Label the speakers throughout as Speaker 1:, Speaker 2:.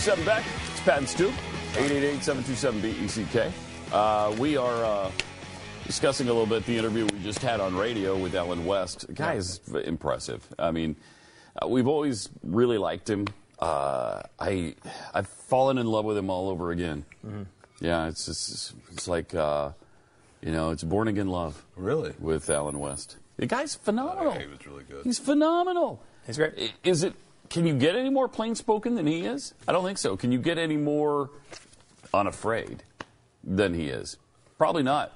Speaker 1: Seven two seven back. It's Pat and Stu. Eight eight eight seven two seven B E C K. Uh, we are uh, discussing a little bit the interview we just had on radio with Allen West. The guy is impressive. I mean, uh, we've always really liked him. Uh, I I've fallen in love with him all over again.
Speaker 2: Mm-hmm.
Speaker 1: Yeah, it's just it's like uh, you know, it's born again love.
Speaker 2: Really?
Speaker 1: With Allen West. The guy's phenomenal.
Speaker 2: he was really good.
Speaker 1: He's phenomenal.
Speaker 3: He's great.
Speaker 1: Is it? Can you get any more plain spoken than he is? I don't think so. Can you get any more unafraid than he is? Probably not.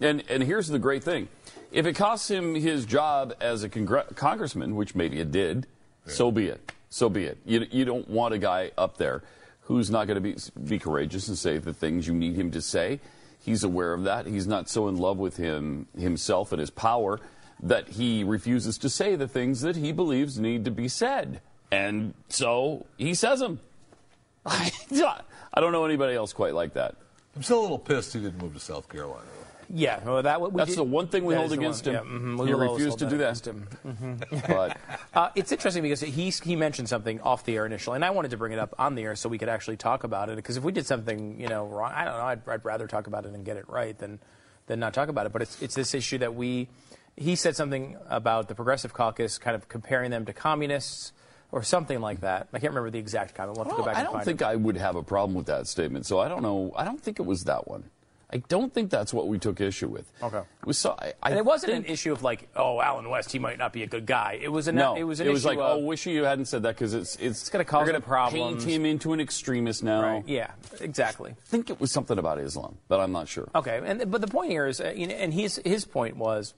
Speaker 1: And and here's the great thing: if it costs him his job as a congr- congressman, which maybe it did, so be it. So be it. You you don't want a guy up there who's not going to be be courageous and say the things you need him to say. He's aware of that. He's not so in love with him himself and his power that he refuses to say the things that he believes need to be said. And so he says them. I don't know anybody else quite like that.
Speaker 2: I'm still a little pissed he didn't move to South Carolina.
Speaker 3: Yeah, well, that we
Speaker 1: That's
Speaker 3: did-
Speaker 1: the one thing we hold against
Speaker 3: one,
Speaker 1: him.
Speaker 3: Yeah, mhm,
Speaker 1: He refused to do that.
Speaker 3: against him. Mhm.
Speaker 1: But
Speaker 3: Uh, it's interesting because he he mentioned something off the air initially, and I wanted to bring it up on the air so we could actually talk about it. Because if we did something, you know, wrong, I don't know, I'd, I'd rather talk about it and get it right than than not talk about it. But it's it's this issue that we he said something about the Progressive Caucus, kind of comparing them to communists or something like that. I can't remember the exact comment. We'll have to go back
Speaker 1: I
Speaker 3: and
Speaker 1: don't
Speaker 3: find
Speaker 1: think
Speaker 3: it.
Speaker 1: I would have a problem with that statement. So I don't know. I don't think it was that one. I don't think that's what we took issue with.
Speaker 3: Okay.
Speaker 1: It was so. I, I
Speaker 3: and it wasn't
Speaker 1: think,
Speaker 3: an issue of like, oh, Allen West, he might not be a good guy. It was an
Speaker 1: No,
Speaker 3: it was an
Speaker 1: it was
Speaker 3: issue
Speaker 1: like,
Speaker 3: of,
Speaker 1: oh, wish you hadn't said that because it's it's,
Speaker 3: gonna cause
Speaker 1: we're gonna
Speaker 3: problems.
Speaker 1: Paint him into an extremist now.
Speaker 3: right, yeah, exactly.
Speaker 1: I think it was something about Islam, but I'm not sure.
Speaker 3: Okay, and but the point here is, uh, you know, and his his point was,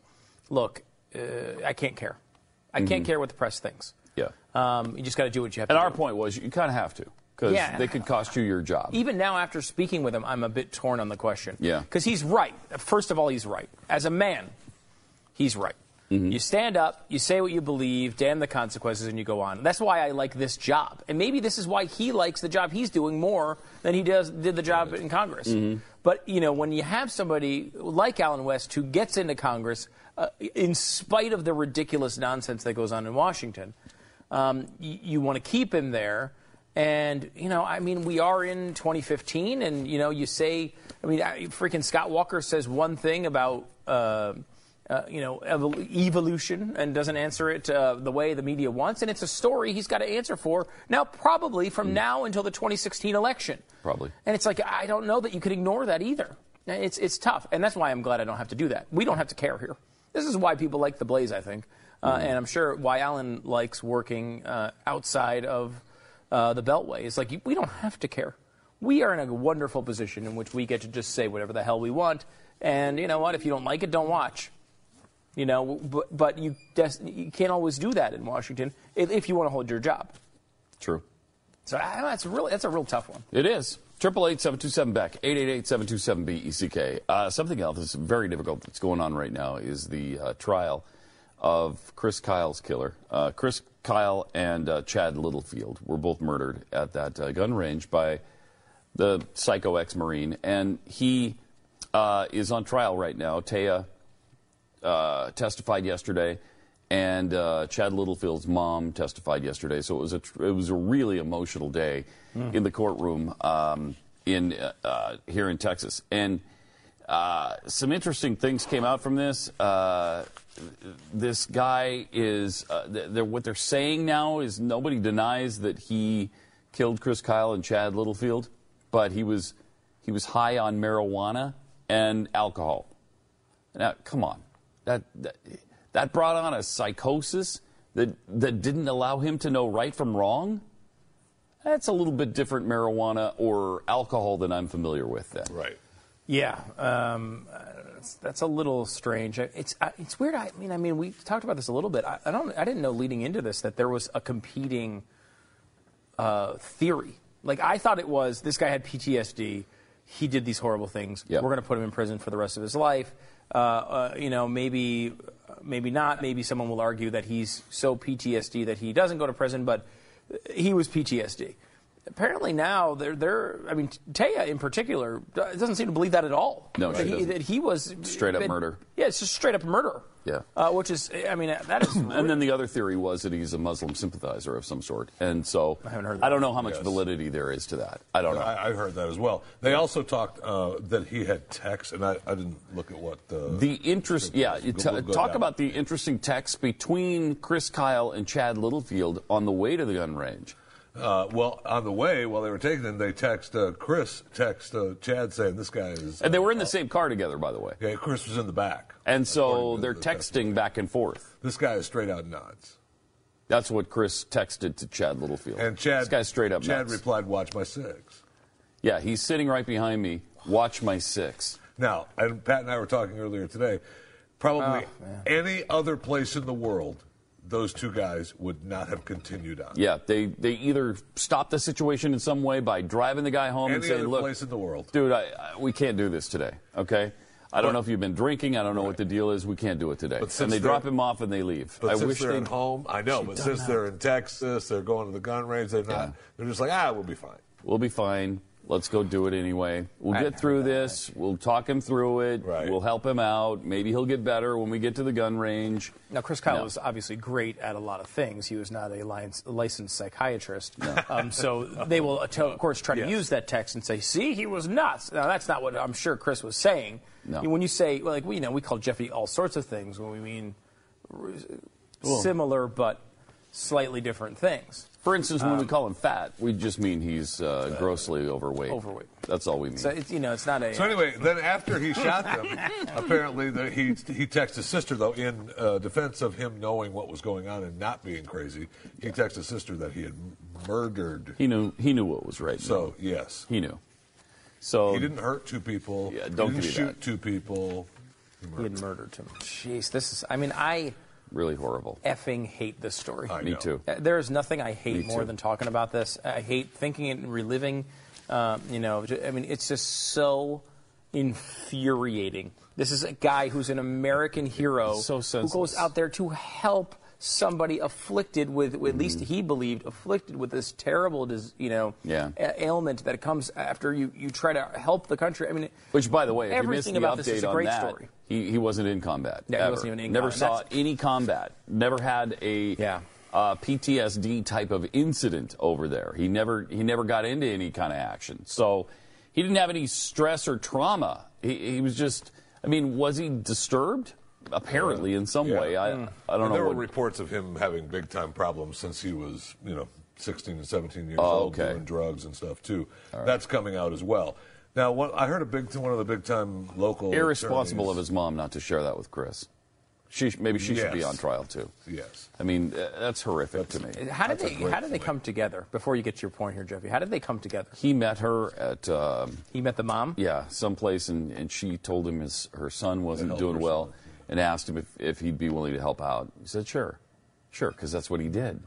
Speaker 3: look, uh, I can't care. I can't care what the press thinks.
Speaker 1: Yeah.
Speaker 3: Um, you just got to do what you have
Speaker 1: And
Speaker 3: to
Speaker 1: our
Speaker 3: do.
Speaker 1: point was, you kind of have to because
Speaker 3: Yeah.
Speaker 1: they could cost you your job.
Speaker 3: Even now, after speaking with him, I'm a bit torn on the question.
Speaker 1: Yeah.
Speaker 3: Because he's right. First of all, he's right. As a man, he's right.
Speaker 1: Mm-hmm.
Speaker 3: You stand up, you say what you believe, damn the consequences, and you go on. That's why I like this job. And maybe this is why he likes the job he's doing more than he does did the job in Congress.
Speaker 1: Mm-hmm.
Speaker 3: But, you know, when you have somebody like Allen West who gets into Congress uh, in spite of the ridiculous nonsense that goes on in Washington, um, you, you want to keep him there. And, you know, I mean, we are in 2015, and, you know, you say, I mean, I- freaking Scott Walker says one thing about, uh, uh, you know, evol- evolution and doesn't answer it uh, the way the media wants. And it's a story he's got to answer for now, probably from now until the 2016 election.
Speaker 1: Probably.
Speaker 3: And it's like, I don't know that you could ignore that either. It's, it's tough. And that's why I'm glad I don't have to do that. We don't have to care here. This is why people like The Blaze, I think. Uh, And I'm sure why Allen likes working uh, outside of uh, the Beltway. It's like, we don't have to care. We are in a wonderful position in which we get to just say whatever the hell we want. And you know what? If you don't like it, don't watch. You know, but, but you, des- you can't always do that in Washington if, if you want to hold your job.
Speaker 1: True.
Speaker 3: So I, that's really that's a real tough one.
Speaker 1: It is. Triple eight seven two seven Beck eight eight eight seven two seven B E C K. Uh, something else that's very difficult that's going on right now is the uh, trial of Chris Kyle's killer. Uh, Chris Kyle and uh, Chad Littlefield were both murdered at that uh, gun range by the psycho ex-marine, and he uh, is on trial right now. Taya uh, testified yesterday, and uh, Chad Littlefield's mom testified yesterday. So it was a tr- it was a really emotional day in the courtroom um, in here in Texas, and uh, some interesting things came out from this. This guy is uh, they're, what they're saying now is nobody denies that he killed Chris Kyle and Chad Littlefield, but he was he was high on marijuana and alcohol. Now, come on, that that, that brought on a psychosis that that didn't allow him to know right from wrong. That's a little bit different marijuana or alcohol than I'm familiar with. Then,
Speaker 2: Right.
Speaker 3: Yeah, um, that's, that's a little strange. It's uh, it's weird. I mean, I mean, we talked about this a little bit. I, I don't. I didn't know leading into this that there was a competing uh, theory. Like I thought it was this guy had PTSD. He did these horrible things.
Speaker 1: Yep.
Speaker 3: We're going to put him in prison for the rest of his life. Uh, uh, you know, maybe, maybe not. Maybe someone will argue that he's so PTSD that he doesn't go to prison, but he was PTSD. Apparently now they're they're. I mean, Taya in particular uh, doesn't seem to believe that at all.
Speaker 1: No,
Speaker 3: that
Speaker 1: she
Speaker 3: he, that he was
Speaker 1: Straight up
Speaker 3: that-
Speaker 1: murder.
Speaker 3: Yeah, it's just straight up murder.
Speaker 1: Yeah.
Speaker 3: uh, which is. I mean, that is.
Speaker 1: And then the other theory was that he's a Muslim sympathizer of some sort. And so I
Speaker 3: haven't heard
Speaker 1: I don't know how much
Speaker 2: Yes.
Speaker 1: validity there is to that. I don't know.
Speaker 2: I, I heard that as well. They also talked uh, that he had texts, and I, I didn't look at what uh,
Speaker 1: the interest, yeah, you
Speaker 2: Go-
Speaker 1: t-
Speaker 2: go- go
Speaker 1: talk
Speaker 2: down.
Speaker 1: about the interesting text between Chris Kyle and Chad Littlefield on the way to the gun range.
Speaker 2: Uh, well, on the way while they were taking them, they text uh, Chris, text uh, Chad saying this guy is.
Speaker 1: And they were in the same car together, by the way.
Speaker 2: Yeah, Chris was in the back.
Speaker 1: And so they're
Speaker 2: the
Speaker 1: texting back and forth.
Speaker 2: This guy is straight out nuts.
Speaker 1: That's what Chris texted to Chad Littlefield.
Speaker 2: And Chad,
Speaker 1: this guy's straight up
Speaker 2: Chad
Speaker 1: nuts.
Speaker 2: replied, "Watch my six.
Speaker 1: yeah, he's sitting right behind me. Watch my six.
Speaker 2: Now, and Pat and I were talking earlier today. Probably
Speaker 3: Oh,
Speaker 2: any other place in the world, those two guys would not have continued on.
Speaker 1: Yeah, they, they either stop the situation in some way by driving the guy home and
Speaker 2: Any
Speaker 1: saying,
Speaker 2: other
Speaker 1: "Look,
Speaker 2: place in the world.
Speaker 1: dude, I, I, we can't do this today." Okay. I don't
Speaker 2: But-
Speaker 1: know if you've been drinking. I don't know what the deal is. We can't do it today.
Speaker 2: But
Speaker 1: And they drop him off and they leave.
Speaker 2: But
Speaker 1: I
Speaker 2: since
Speaker 1: wish
Speaker 2: they're
Speaker 1: they
Speaker 2: at home, I know. But since they're in Texas, they're going to the gun range. They're not.
Speaker 1: Yeah.
Speaker 2: They're just like, ah, we'll be fine.
Speaker 1: We'll be fine. Let's go do it anyway. We'll
Speaker 3: I
Speaker 1: get through this. We'll talk him through it.
Speaker 2: Right.
Speaker 1: We'll help him out. Maybe he'll get better when we get to the gun range.
Speaker 3: Now, Chris Kyle
Speaker 1: No.
Speaker 3: was obviously great at a lot of things. He was not a licensed psychiatrist. Um, so they will, of course, try to
Speaker 2: Yes.
Speaker 3: use that text and say, see, he was nuts. Now, that's not what I'm sure Chris was saying.
Speaker 1: No.
Speaker 3: When you say, well, like, we, you know, we call Jeffy all sorts of things when we mean r- similar but slightly different things.
Speaker 1: For instance,
Speaker 3: Um,
Speaker 1: when we call him fat, we just mean he's uh, grossly overweight.
Speaker 3: Overweight.
Speaker 1: That's all we mean.
Speaker 3: So, it's, you know, it's not a.
Speaker 2: So anyway, then after he shot them, apparently the, he he texted his sister though in uh, defense of him knowing what was going on and not being crazy. He texted his sister that he had murdered.
Speaker 1: he knew. He knew what was right.
Speaker 2: So yes,
Speaker 1: he knew. So
Speaker 2: he didn't hurt two people.
Speaker 1: Yeah,
Speaker 2: he
Speaker 1: don't
Speaker 2: didn't shoot
Speaker 1: that.
Speaker 2: two people.
Speaker 3: he had murdered him. Jeez, this is. I mean, I
Speaker 1: really horrible.
Speaker 3: effing hate this story.
Speaker 2: I
Speaker 1: Me
Speaker 2: know.
Speaker 1: too.
Speaker 3: Uh, There is nothing I hate
Speaker 1: Me
Speaker 3: more
Speaker 1: too.
Speaker 3: than talking about this. I hate thinking it and reliving. Um, you know, I mean, it's just so infuriating. This is a guy who's an American hero
Speaker 1: So
Speaker 3: who goes out there to help somebody afflicted with, with at least he believed, afflicted with this terrible, you know,
Speaker 1: Mm-hmm. Yeah.
Speaker 3: ailment that comes after you, you try to help the country. I mean,
Speaker 1: Which, by the way, if you missed
Speaker 3: Everything
Speaker 1: the
Speaker 3: about this is a
Speaker 1: on
Speaker 3: great
Speaker 1: that,
Speaker 3: story.
Speaker 1: He, he wasn't in combat.
Speaker 3: Yeah, he wasn't even in
Speaker 1: Never
Speaker 3: combat.
Speaker 1: saw
Speaker 3: That's-
Speaker 1: any combat. Never had a
Speaker 3: Yeah.
Speaker 1: uh, PTSD type of incident over there. He never he never got into any kind of action. So he didn't have any stress or trauma. He, he was just. I mean, was he disturbed? Apparently, in some
Speaker 2: Yeah.
Speaker 1: way. I I don't know
Speaker 2: there
Speaker 1: what.
Speaker 2: were reports of him having big time problems since he was, you know, 16 and 17 years
Speaker 1: Oh,
Speaker 2: old,
Speaker 1: okay.
Speaker 2: doing drugs and stuff too. That's coming out as well. Now, what, I heard a big one of the big time local
Speaker 1: irresponsible of his mom not to share that with Chris. She maybe she should be on trial too.
Speaker 2: Yes.
Speaker 1: I mean, uh, that's horrific to me.
Speaker 3: how did
Speaker 2: That's
Speaker 3: they how did they
Speaker 2: point.
Speaker 3: come together? Before you get to your point here, Jeffy, how did they come together?
Speaker 1: He met her at um,
Speaker 3: He met the mom.
Speaker 1: yeah someplace, and, and she told him his her son wasn't doing
Speaker 2: her
Speaker 1: well,
Speaker 2: son.
Speaker 1: and asked him if, if he'd be willing to help out. He said sure, sure, because that's what he did.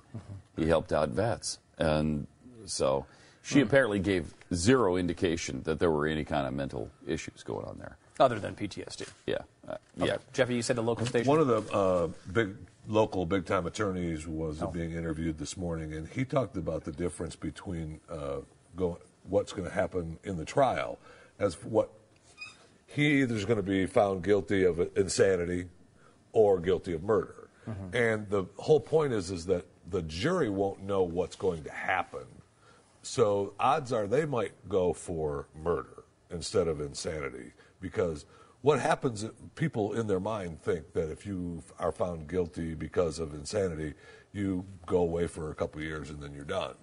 Speaker 1: He helped out vets, and so She apparently gave zero indication that there were any kind of mental issues going on there.
Speaker 3: Other than PTSD.
Speaker 1: Yeah. Uh, yeah.
Speaker 3: Jeffy, you said the local station.
Speaker 2: One of the uh, big local big time attorneys was being interviewed this morning, and he talked about the difference between uh, go, what's going to happen in the trial as what he either is going to be found guilty of insanity or guilty of murder. And the whole point is is that the jury won't know what's going to happen. So odds are they might go for murder instead of insanity because what happens people in their mind think that if you are found guilty because of insanity you go away for a couple of years and then you're done.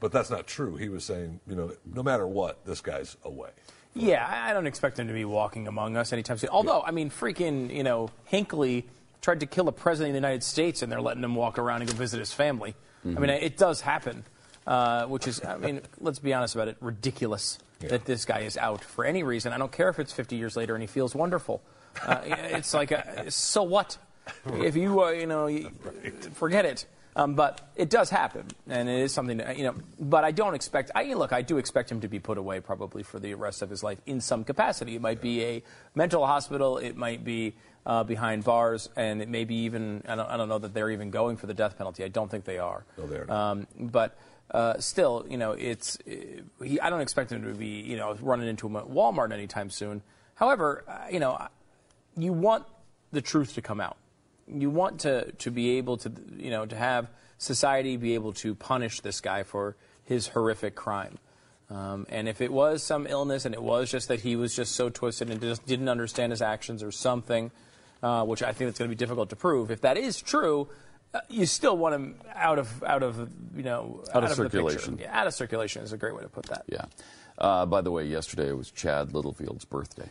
Speaker 2: But that's not true. He was saying you know no matter what this guy's away.
Speaker 3: Yeah, I don't expect him to be walking among us anytime soon. Although, I mean, freaking, you know, Hinckley tried to kill a president of the United States, and they're letting him walk around and go visit his family. I mean, mm-hmm. it does happen, uh, which is, I mean, let's be honest about it, ridiculous that this guy is out for any reason. I don't care if it's 50 years later and he feels wonderful. Uh, it's like, a, so what? If you, uh, you know, you, forget it. Um, but it does happen, and it is something that, you know. But I don't expect. I look. I do expect him to be put away probably for the rest of his life in some capacity. It might be a mental hospital. It might be uh, behind bars, and it may be even. I don't, I don't know that they're even going for the death penalty. I don't think they are.
Speaker 2: No, they are not.
Speaker 3: Um, but uh, still, you know, it's. He, I don't expect him to be, you know, running into him at Walmart anytime soon. However, uh, you know, you want the truth to come out. You want to, to be able to, you know, to have society be able to punish this guy for his horrific crime. Um, and if it was some illness and it was just that he was just so twisted and just didn't understand his actions or something, uh, which I think it's going to be difficult to prove, if that is true, uh, you still want him out of out of you know
Speaker 1: Out of
Speaker 3: the picture.
Speaker 1: circulation.
Speaker 3: Yeah, out of circulation is a great way to put that.
Speaker 1: Yeah. Uh, by the way, yesterday was Chad Littlefield's birthday.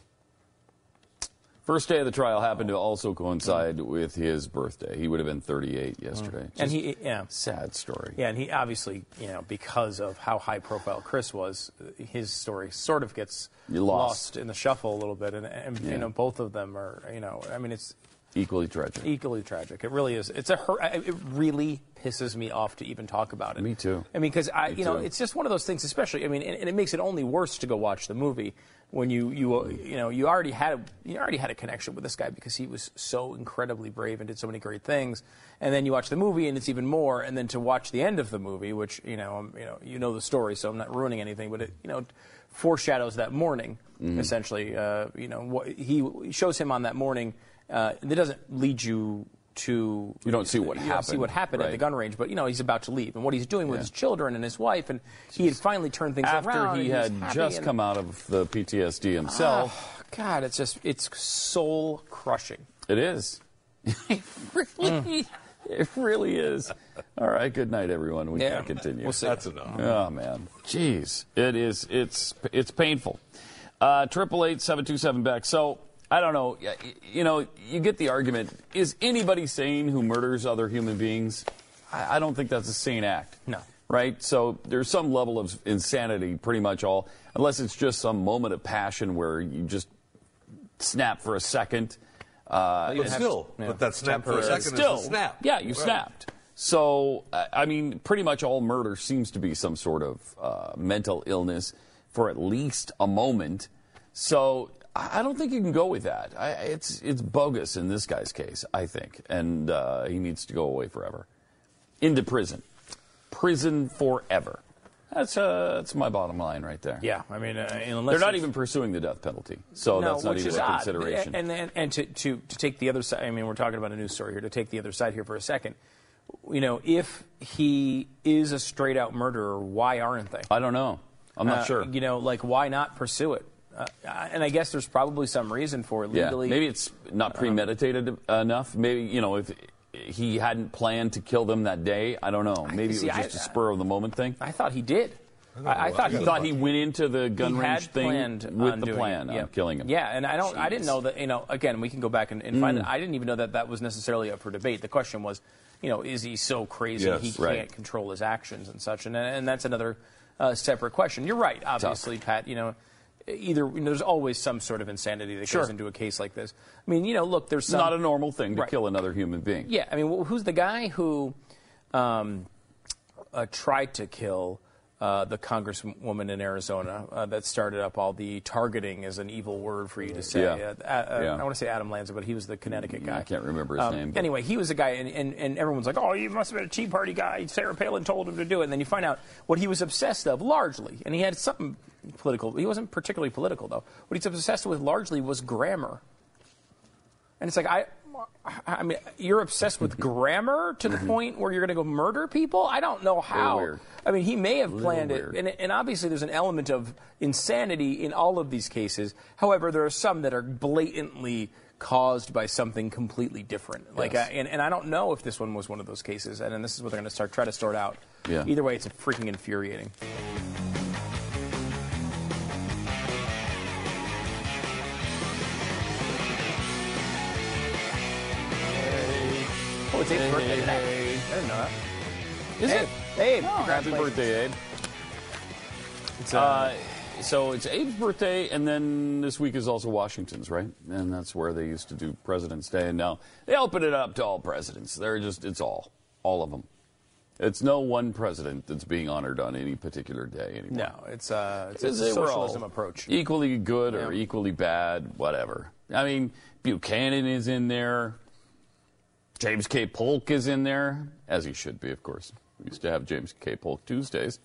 Speaker 1: First day of the trial happened to also coincide with his birthday. He would have been 38 yesterday.
Speaker 3: Mm.
Speaker 1: And
Speaker 3: he, yeah,
Speaker 1: sad story.
Speaker 3: Yeah, and he obviously, you know, because of how high profile Chris was, his story sort of gets
Speaker 1: You lost.
Speaker 3: in the shuffle a little bit, and, and
Speaker 1: Yeah.
Speaker 3: you know, both of them are, you know, I mean, it's
Speaker 1: Equally tragic.
Speaker 3: equally tragic. It really is. It's a. hor- It really pisses me off to even talk about it.
Speaker 1: Me too.
Speaker 3: I mean, because I,
Speaker 1: Me
Speaker 3: you know,
Speaker 1: too.
Speaker 3: it's just one of those things. Especially, I mean, and, and it makes it only worse to go watch the movie when you you you know you already had a, you already had a connection with this guy because he was so incredibly brave and did so many great things. And then you watch the movie and it's even more. And then to watch the end of the movie, which you know, um, you know, you know the story, so I'm not ruining anything, but it you know foreshadows that morning
Speaker 1: Mm-hmm.
Speaker 3: essentially. Uh, you know, what, he shows him on that morning. Uh, it doesn't lead you to
Speaker 1: You don't see what
Speaker 3: you don't see
Speaker 1: happened,
Speaker 3: what happened at the gun range, but you know he's about to leave and what he's doing with
Speaker 1: Yeah.
Speaker 3: his children and his wife, and he had finally turned things
Speaker 1: After
Speaker 3: around.
Speaker 1: he had just
Speaker 3: and-
Speaker 1: come out of the PTSD himself.
Speaker 3: Ah, God, it's just it's soul crushing.
Speaker 1: It is. it, really, it really is. All right. Good night, everyone. We
Speaker 3: Yeah.
Speaker 1: can continue.
Speaker 3: We'll see.
Speaker 2: that's enough
Speaker 1: Oh man, jeez, it is. It's it's painful. Uh, Triple eight seven two seven back. So I don't know. y- y- You know, you get the argument. Is anybody sane who murders other human beings? I, I don't think that's a sane act.
Speaker 3: No.
Speaker 1: Right. So there's some level of insanity. Pretty much all, unless it's just some moment of passion where you just snap for a second. Uh,
Speaker 2: but still but that snap for a second
Speaker 1: Still,
Speaker 2: is a snap
Speaker 1: Yeah, you
Speaker 2: Right.
Speaker 1: snapped. So, I I mean, pretty much all murder seems to be some sort of uh, mental illness for at least a moment. So, I don't think you can go with that. I, it's it's bogus in this guy's case, I think, and uh, he needs to go away forever, into prison, prison forever. That's uh, that's my bottom line right there.
Speaker 3: Yeah, I mean, uh, unless
Speaker 1: They're not even pursuing the death penalty, so
Speaker 3: no,
Speaker 1: that's not even a
Speaker 3: odd.
Speaker 1: consideration.
Speaker 3: And and, and to, to to take the other side. I mean, we're talking about a news story here. To take the other side here for a second, you know, if he is a straight out murderer, why aren't they?
Speaker 1: I don't know. I'm not
Speaker 3: Uh,
Speaker 1: sure.
Speaker 3: You know, like why not pursue it? Uh, and I guess there's probably some reason for it
Speaker 1: Yeah,
Speaker 3: legally.
Speaker 1: maybe it's not premeditated enough. Maybe you know if he hadn't planned to kill them that day. I don't know. Maybe
Speaker 3: see,
Speaker 1: it was just a spur of the moment thing.
Speaker 3: I thought he did. I, I thought he
Speaker 1: thought he went into the gun
Speaker 3: he
Speaker 1: range thing with the plan
Speaker 3: it.
Speaker 1: on
Speaker 3: yeah.
Speaker 1: killing him.
Speaker 3: Yeah, and I don't. I didn't know that. You know, again, we can go back and, and find it. I didn't even know that that was necessarily up for debate. The question was, you know, is he so crazy
Speaker 2: Yes.
Speaker 3: he can't
Speaker 1: Right.
Speaker 3: control his actions and such? And and that's another uh, separate question. You're right, obviously, Pat. You know. Either you know, there's always some sort of insanity that
Speaker 1: Sure.
Speaker 3: goes into a case like this. I mean, you know, look, there's some,
Speaker 1: not a normal thing to
Speaker 3: Right.
Speaker 1: kill another human being.
Speaker 3: yeah, I mean, who's the guy who um, uh, tried to kill uh, the congresswoman in Arizona uh, that started up all the targeting is an evil word for you to say.
Speaker 1: Yeah.
Speaker 3: Uh, uh,
Speaker 1: Yeah.
Speaker 3: I want to say Adam Lanza, but he was the Connecticut guy.
Speaker 1: I can't remember his
Speaker 3: Um,
Speaker 1: name, but-
Speaker 3: Anyway, he was a guy, and, and, and everyone's like, oh, he must have been a Tea Party guy. Sarah Palin told him to do it. And then you find out what he was obsessed of largely, and he had something political. He wasn't particularly political, though. What he's obsessed with largely was grammar. And it's like, I, I mean, you're obsessed with grammar to the point where you're going to go murder people? I don't know how. I mean, he may have planned it, and, and obviously there's an element of insanity in all of these cases. However, there are some that are blatantly caused by something completely different. Like,
Speaker 1: Yes.
Speaker 3: uh, and, and I don't know if this one was one of those cases, and, and this is what they're going to start try to sort out.
Speaker 1: Yeah.
Speaker 3: Either way, it's freaking infuriating. Oh, it's Abe's birthday today. I didn't know that.
Speaker 1: Is
Speaker 3: Abe,
Speaker 1: it?
Speaker 3: Abe,
Speaker 1: Oh, happy birthday, Abe.
Speaker 3: It's, uh,
Speaker 1: Uh, so it's Abe's birthday, and then this week is also Washington's, right? And that's where they used to do President's Day, and now they open it up to all presidents. They're just, it's all, all of them. It's no one president that's being honored on any particular day anymore.
Speaker 3: no, it's, uh, it's, it's a socialism approach.
Speaker 1: Equally good or equally bad, whatever. I mean, Buchanan is in there. James K. Polk is in there, as he should be, of course. We used to have James K. Polk Tuesdays.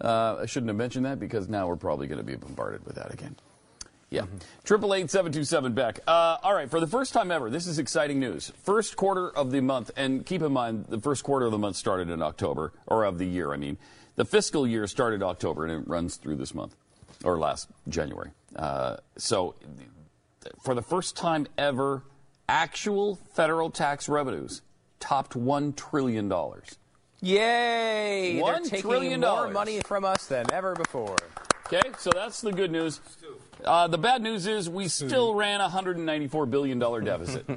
Speaker 1: Uh, I shouldn't have mentioned that because now we're probably going to be bombarded with that again. Yeah. Triple eight seven two seven Beck. Uh, all right, for the first time ever, this is exciting news. First quarter of the month, and keep in mind the first quarter of the month started in October, or of the year. I mean, the fiscal year started October and it runs through this month, or last January. Uh, so, for the first time ever, actual federal tax revenues topped one trillion dollars.
Speaker 3: Yay!
Speaker 1: One
Speaker 3: They're taking
Speaker 1: trillion
Speaker 3: more
Speaker 1: dollars.
Speaker 3: money from us than ever before.
Speaker 1: Okay, so that's the good news. Uh, the bad news is we still ran a $194 billion deficit.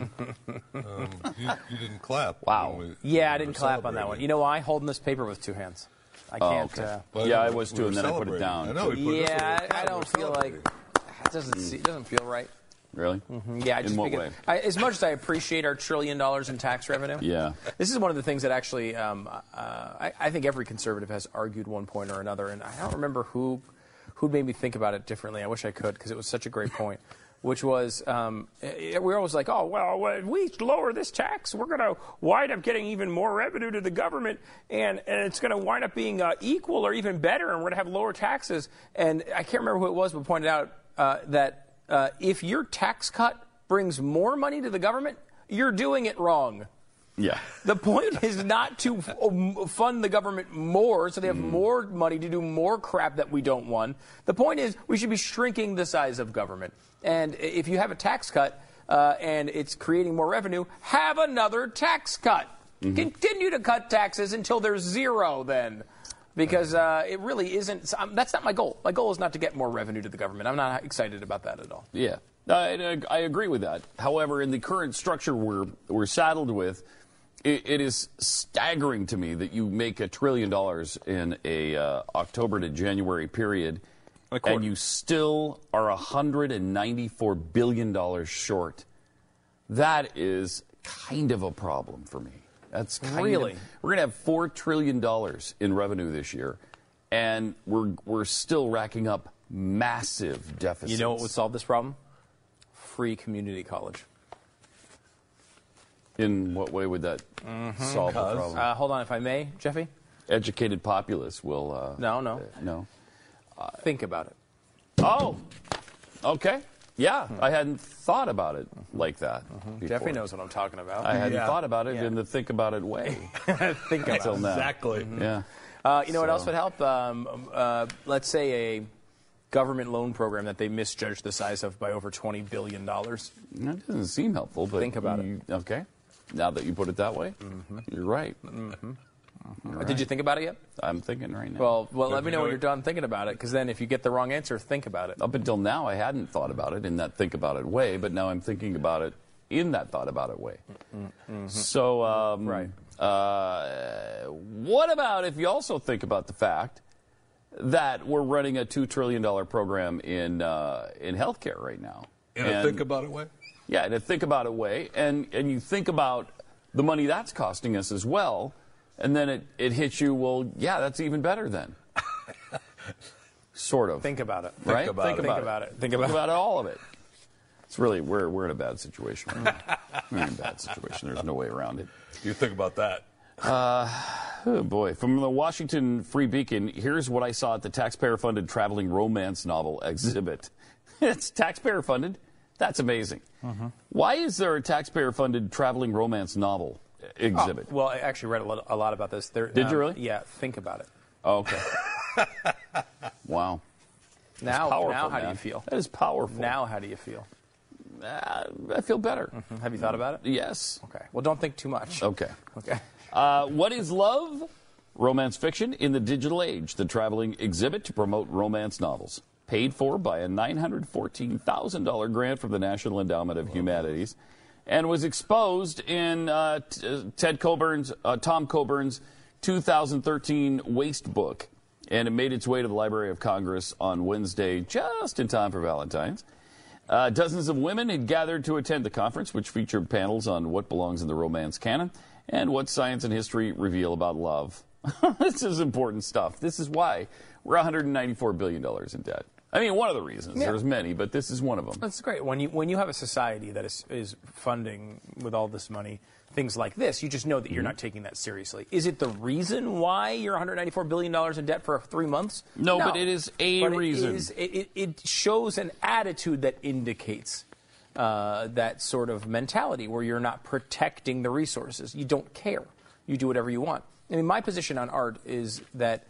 Speaker 2: Um, you, you didn't clap.
Speaker 1: Wow.
Speaker 2: we-
Speaker 3: Yeah, I didn't clap on that one. You know why? Holding this paper with two hands. I
Speaker 1: Oh,
Speaker 3: can't.
Speaker 1: okay.
Speaker 3: uh,
Speaker 1: Yeah, I was
Speaker 2: were
Speaker 1: too, and then I put it down.
Speaker 2: I know. we put
Speaker 3: yeah,
Speaker 2: one
Speaker 3: I, I don't feel like
Speaker 2: celebrating.
Speaker 3: it doesn't see, it doesn't feel right.
Speaker 1: Really?
Speaker 3: Yeah, I just
Speaker 1: In what way?
Speaker 3: I, as much as I appreciate our trillion dollars in tax revenue,
Speaker 1: Yeah.
Speaker 3: this is one of the things that actually um, uh, I, I think every conservative has argued one point or another, and I don't remember who who made me think about it differently. I wish I could because it was such a great point. Which was, um, eh, we were always like, oh, well, when we lower this tax, we're going to wind up getting even more revenue to the government, and, and it's going to wind up being uh, equal or even better, and we're going to have lower taxes. And I can't remember who it was, but pointed out uh, that uh, if your tax cut brings more money to the government, you're doing it wrong.
Speaker 1: Yeah.
Speaker 3: The point is not to f- um, fund the government more so they have more money to do more crap that we don't want. The point is we should be shrinking the size of government. And if you have a tax cut uh, and it's creating more revenue, have another tax cut. Continue to cut taxes until there's zero then. Because uh, it really isn't. um, That's not my goal. My goal is not to get more revenue to the government. I'm not excited about that at all.
Speaker 1: Yeah. I, I agree with that. However, in the current structure we're, we're saddled with, it, it is staggering to me that you make a trillion dollars in a uh, October to January period, and you still are 194 billion dollars short. That is kind of a problem for me. That's kind
Speaker 3: Really?
Speaker 1: Of, we're going to have four trillion dollars in revenue this year, and we're we're still racking up massive deficits.
Speaker 3: You know what would solve this problem? Free community college.
Speaker 1: In what way would that solve the problem?
Speaker 3: Uh, hold on, if I may, Jeffy.
Speaker 1: Educated populace will. Uh,
Speaker 3: No, no.
Speaker 1: uh, no.
Speaker 3: Think about it.
Speaker 1: Oh, okay. Yeah, I hadn't thought about it like that. before.
Speaker 3: Jeffy knows what I'm talking about.
Speaker 1: I hadn't
Speaker 2: Yeah.
Speaker 1: thought about it
Speaker 3: Yeah.
Speaker 1: in the think about it way
Speaker 3: Think about
Speaker 1: until
Speaker 3: it.
Speaker 1: now.
Speaker 2: Exactly.
Speaker 1: Yeah.
Speaker 3: Uh, you know what
Speaker 1: So-
Speaker 3: else would help? Um, uh, let's say a government loan program that they misjudged the size of by over $20 billion.
Speaker 1: That doesn't seem helpful, but
Speaker 3: Think about it.
Speaker 1: you- Okay. Now that you put it that way, you're right.
Speaker 3: Uh, Did you think about it yet?
Speaker 1: I'm thinking right now.
Speaker 3: Well, well, let me know when you're done thinking about it, because then if you get the wrong answer, think about it.
Speaker 1: Up until now, I hadn't thought about it in that think about it way, but now I'm thinking about it in that thought about it way. So, um,
Speaker 3: Right.
Speaker 1: Uh, what about if you also think about the fact that we're running a two trillion dollar program in uh, in healthcare right now?
Speaker 2: In a think about it way.
Speaker 1: yeah, in a think about it way, and and you think about the money that's costing us as well, and then it, it hits you. Well, yeah, that's even better then. Sort of.
Speaker 3: Think about it.
Speaker 1: right?
Speaker 2: about
Speaker 1: Think
Speaker 2: it.
Speaker 1: about
Speaker 3: Think about it. Think
Speaker 1: Think
Speaker 3: about it.
Speaker 1: all of it. It's really we're we're in a bad situation. Right now. we're in a bad situation. There's no way around it.
Speaker 2: You think about that.
Speaker 1: Uh, oh boy. From the Washington Free Beacon, here's what I saw at the taxpayer funded traveling romance novel exhibit. it's taxpayer funded. That's amazing. Mm-hmm. Why is there a taxpayer funded traveling romance novel exhibit?
Speaker 3: Well, I actually read a lot, a lot about this. There,
Speaker 1: Did you really?
Speaker 3: Yeah. Think about it.
Speaker 1: Oh, okay. wow.
Speaker 3: Now,
Speaker 1: Powerful,
Speaker 3: now, how do you feel?
Speaker 1: That is powerful.
Speaker 3: Now, how do you feel?
Speaker 1: Uh, I feel better.
Speaker 3: Have you thought about it?
Speaker 1: Yes.
Speaker 3: Okay. Well, don't think too much.
Speaker 1: Okay.
Speaker 3: Okay.
Speaker 1: Uh, what is love? Romance fiction in the digital age, the traveling exhibit to promote romance novels. Paid for by a $914,000 grant from the National Endowment of Humanities and was exposed in uh, uh, Ted Coburn's, uh, Tom Coburn's 2013 Waste Book. And it made its way to the Library of Congress on Wednesday, just in time for Valentine's. Uh, dozens of women had gathered to attend the conference, which featured panels on what belongs in the romance canon and what science and history reveal about love. this is important stuff. This is why we're $194 billion in debt. I mean, one of the reasons.
Speaker 3: Yeah.
Speaker 1: There's many, but this is one of them.
Speaker 3: That's great. When you when you have a society that is is funding with all this money things like this, you just know that you're
Speaker 1: Mm-hmm.
Speaker 3: not taking that seriously. Is it the reason why you're 194 billion dollars in debt for three months?
Speaker 1: No, but it is a
Speaker 3: But
Speaker 1: reason.
Speaker 3: is- it, it, it shows an attitude that indicates uh, that sort of mentality where you're not protecting the resources. You don't care. You do whatever you want. I mean, my position on art is that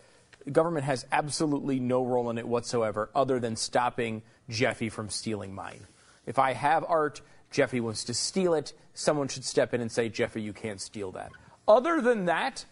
Speaker 3: government has absolutely no role in it whatsoever other than stopping Jeffy from stealing mine. If I have art, Jeffy wants to steal it, someone should step in and say, Jeffy, you can't steal that. Other than that,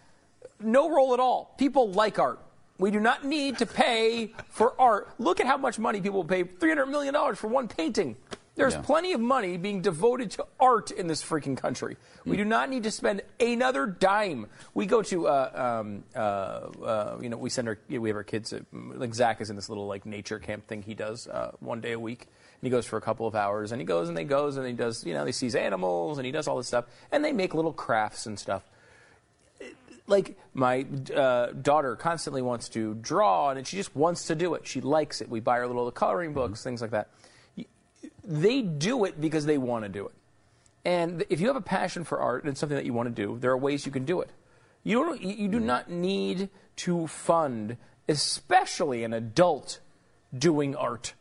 Speaker 3: no role at all. People like art. We do not need to pay for art. Look at how much money people pay $300 million for one painting. There's
Speaker 1: Yeah.
Speaker 3: plenty of money being devoted to art in this freaking country. We do not need to spend another dime. We go to, uh, um, uh, uh, you know, we send our, we have our kids, uh, like Zach is in this little like nature camp thing he does uh, one day a week. And he goes for a couple of hours and he goes and they goes and he does, you know, he sees animals and he does all this stuff. And they make little crafts and stuff like my uh, daughter constantly wants to draw and she just wants to do it. She likes it. We buy her little coloring books, things like that. They do it because they want to do it. And if you have a passion for art and it's something that you want to do, there are ways you can do it. You don't. You you do mm-hmm. not need to fund, especially an adult doing art.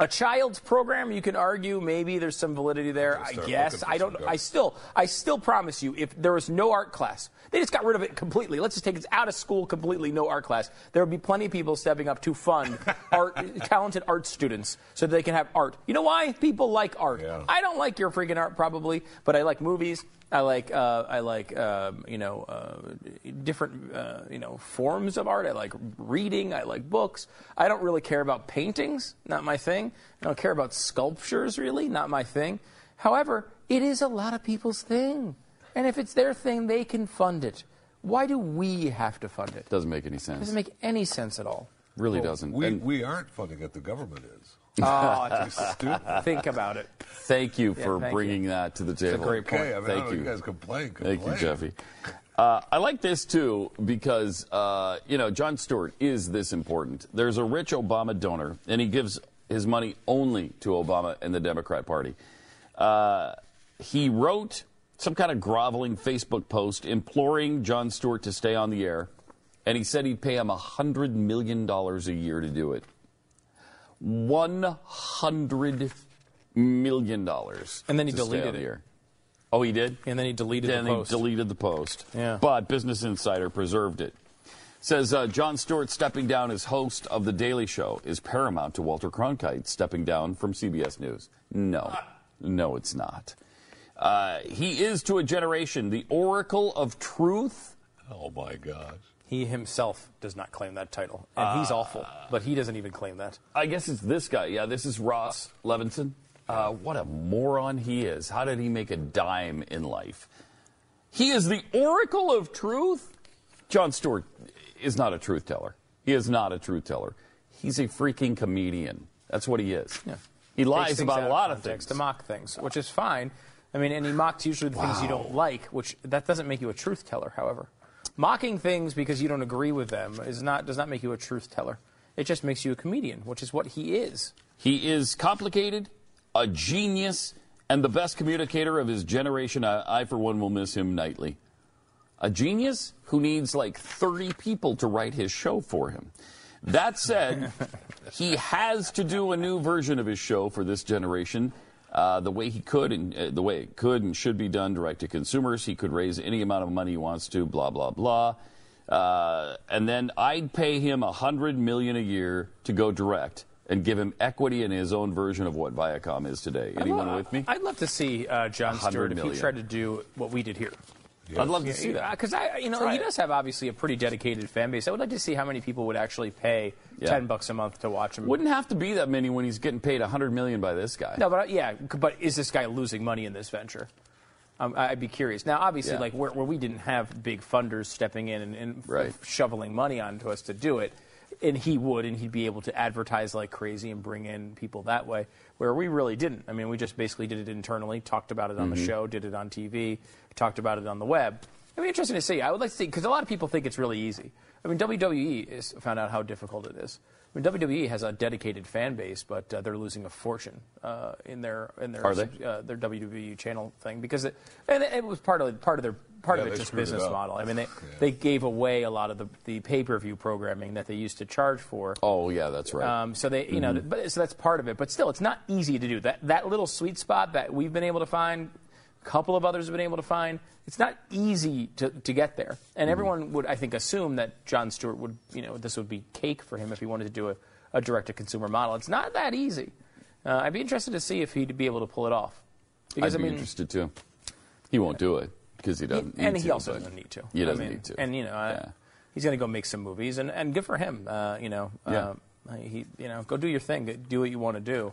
Speaker 3: A child's program, you can argue maybe there's some validity there. I guess I don't. I still, I still promise you, if there was no art class, they just got rid of it completely. Let's just take it out of school completely, no art class. There would be plenty of people stepping up to fund art, talented art students, so that they can have art. You know why? People like art.
Speaker 2: Yeah.
Speaker 3: I don't like your freaking art probably, but I like movies. I like uh, I like um, you know uh, different uh, you know forms of art. I like reading. I like books. I don't really care about paintings. Not my thing. I don't care about sculptures. Really, not my thing. However, it is a lot of people's thing, and if it's their thing, they can fund it. Why do we have to fund it?
Speaker 1: Doesn't make any sense.
Speaker 3: doesn't make any sense at all.
Speaker 1: really doesn't.
Speaker 2: We,
Speaker 1: And
Speaker 2: we aren't funding it, the government is.
Speaker 3: Oh, stupid. Think about it.
Speaker 1: thank you for
Speaker 3: thank
Speaker 1: bringing that to the table.
Speaker 3: great point.
Speaker 2: Okay, I mean,
Speaker 1: Thank
Speaker 2: I
Speaker 1: you.
Speaker 2: you guys complain,
Speaker 1: Thank you, Jeffy. Uh, I like this too because uh, you know Jon Stewart is this important. There's a rich Obama donor, and he gives his money only to Obama and the Democrat Party. Uh, he wrote some kind of groveling Facebook post imploring Jon Stewart to stay on the air, and he said he'd pay him hundred million dollars a year to do it. One hundred million dollars.
Speaker 3: And then he
Speaker 1: to stay
Speaker 3: deleted
Speaker 1: on the
Speaker 3: it.
Speaker 1: air. Oh, he did.
Speaker 3: And then he deleted
Speaker 1: Then
Speaker 3: the
Speaker 1: he
Speaker 3: post.
Speaker 1: deleted the post.
Speaker 3: Yeah.
Speaker 1: But Business Insider preserved it. Says uh, Jon Stewart stepping down as host of The Daily Show is paramount to Walter Cronkite stepping down from CBS News. No, no, it's not. Uh, he is to a generation the oracle of truth.
Speaker 2: Oh, my gosh.
Speaker 3: He himself does not claim that title, and he's awful. But he doesn't even claim that.
Speaker 1: I guess it's this guy. Yeah, this is Ross Levinsohn. Uh, what a moron he is. How did he make a dime in life? He is the oracle of truth. Jon Stewart is not a truth teller. He is not a truth teller. He's a freaking comedian. That's what he is.
Speaker 3: Yeah.
Speaker 1: He lies about a lot of things.
Speaker 3: to mock things, which is fine. I mean, and he mocks usually the things you don't like, which that doesn't make you a truth teller. However, mocking things because you don't agree with them is not does not make you a truth teller. It just makes you a comedian, which is what he is.
Speaker 1: He is complicated, a genius, and the best communicator of his generation. I, I, for one, will miss him nightly. A genius who needs like 30 people to write his show for him. That said, he has to do a new version of his show for this generation. Uh, the way he could and uh, the way it could and should be done direct to consumers. He could raise any amount of money he wants to, blah, blah, blah. Uh, and then I'd pay him a hundred million a year to go direct and give him equity in his own version of what Viacom is today. Anyone
Speaker 3: love,
Speaker 1: with me?
Speaker 3: I'd love to see uh, Jon Stewart if
Speaker 1: million.
Speaker 3: he tried to do what we did here.
Speaker 1: I'd love to see that.
Speaker 3: Because I, you know,
Speaker 1: Try
Speaker 3: he
Speaker 1: it.
Speaker 3: does have obviously a pretty dedicated fan base. I would like to see how many people would actually pay
Speaker 1: Yeah.
Speaker 3: ten bucks a month to watch him.
Speaker 1: Wouldn't have to be that many when he's getting paid a hundred million by this guy.
Speaker 3: No, but uh, yeah, but is this guy losing money in this venture? Um, I- I'd be curious. Now, obviously,
Speaker 1: Yeah.
Speaker 3: like where, where we didn't have big funders stepping in and, and
Speaker 1: Right.
Speaker 3: shoveling money onto us to do it, and he would, and he'd be able to advertise like crazy and bring in people that way. Where we really didn't. I mean, we just basically did it internally, talked about it on
Speaker 1: Mm-hmm.
Speaker 3: the show, did it on TV, talked about it on the web. It'd be interesting to see. I would like to see because a lot of people think it's really easy. I mean, WWE is found out how difficult it is. I mean, WWE has a dedicated fan base, but uh, they're losing a fortune uh, in their in their uh, their WWE channel thing because it and it was part of part of their part
Speaker 2: Yeah,
Speaker 3: of it just
Speaker 2: screwed it
Speaker 3: business model. I mean, they they gave away a lot of the, the pay per view programming that they used to charge for.
Speaker 1: Oh yeah, that's right.
Speaker 3: Um, so they, you know, but so that's part of it. But still, it's not easy to do. That that little sweet spot that we've been able to find, a couple of others have been able to find. It's not easy to, to get there. And everyone would, I think, assume that Jon Stewart would, you know, this would be cake for him if he wanted to do a, a direct to consumer model. It's not that easy. Uh, I'd be interested to see if he'd be able to pull it off. Because
Speaker 1: I'd be
Speaker 3: I mean,
Speaker 1: interested too. He won't do it because he doesn't.
Speaker 3: and
Speaker 1: need
Speaker 3: he
Speaker 1: to,
Speaker 3: also doesn't need to.
Speaker 1: He
Speaker 3: I
Speaker 1: doesn't
Speaker 3: mean,
Speaker 1: need to.
Speaker 3: And you know, I-
Speaker 1: Yeah.
Speaker 3: he's going to go make some movies, and, and good for him. Uh, you know,
Speaker 1: Yeah.
Speaker 3: uh, he you know go do your thing, do what you want to do.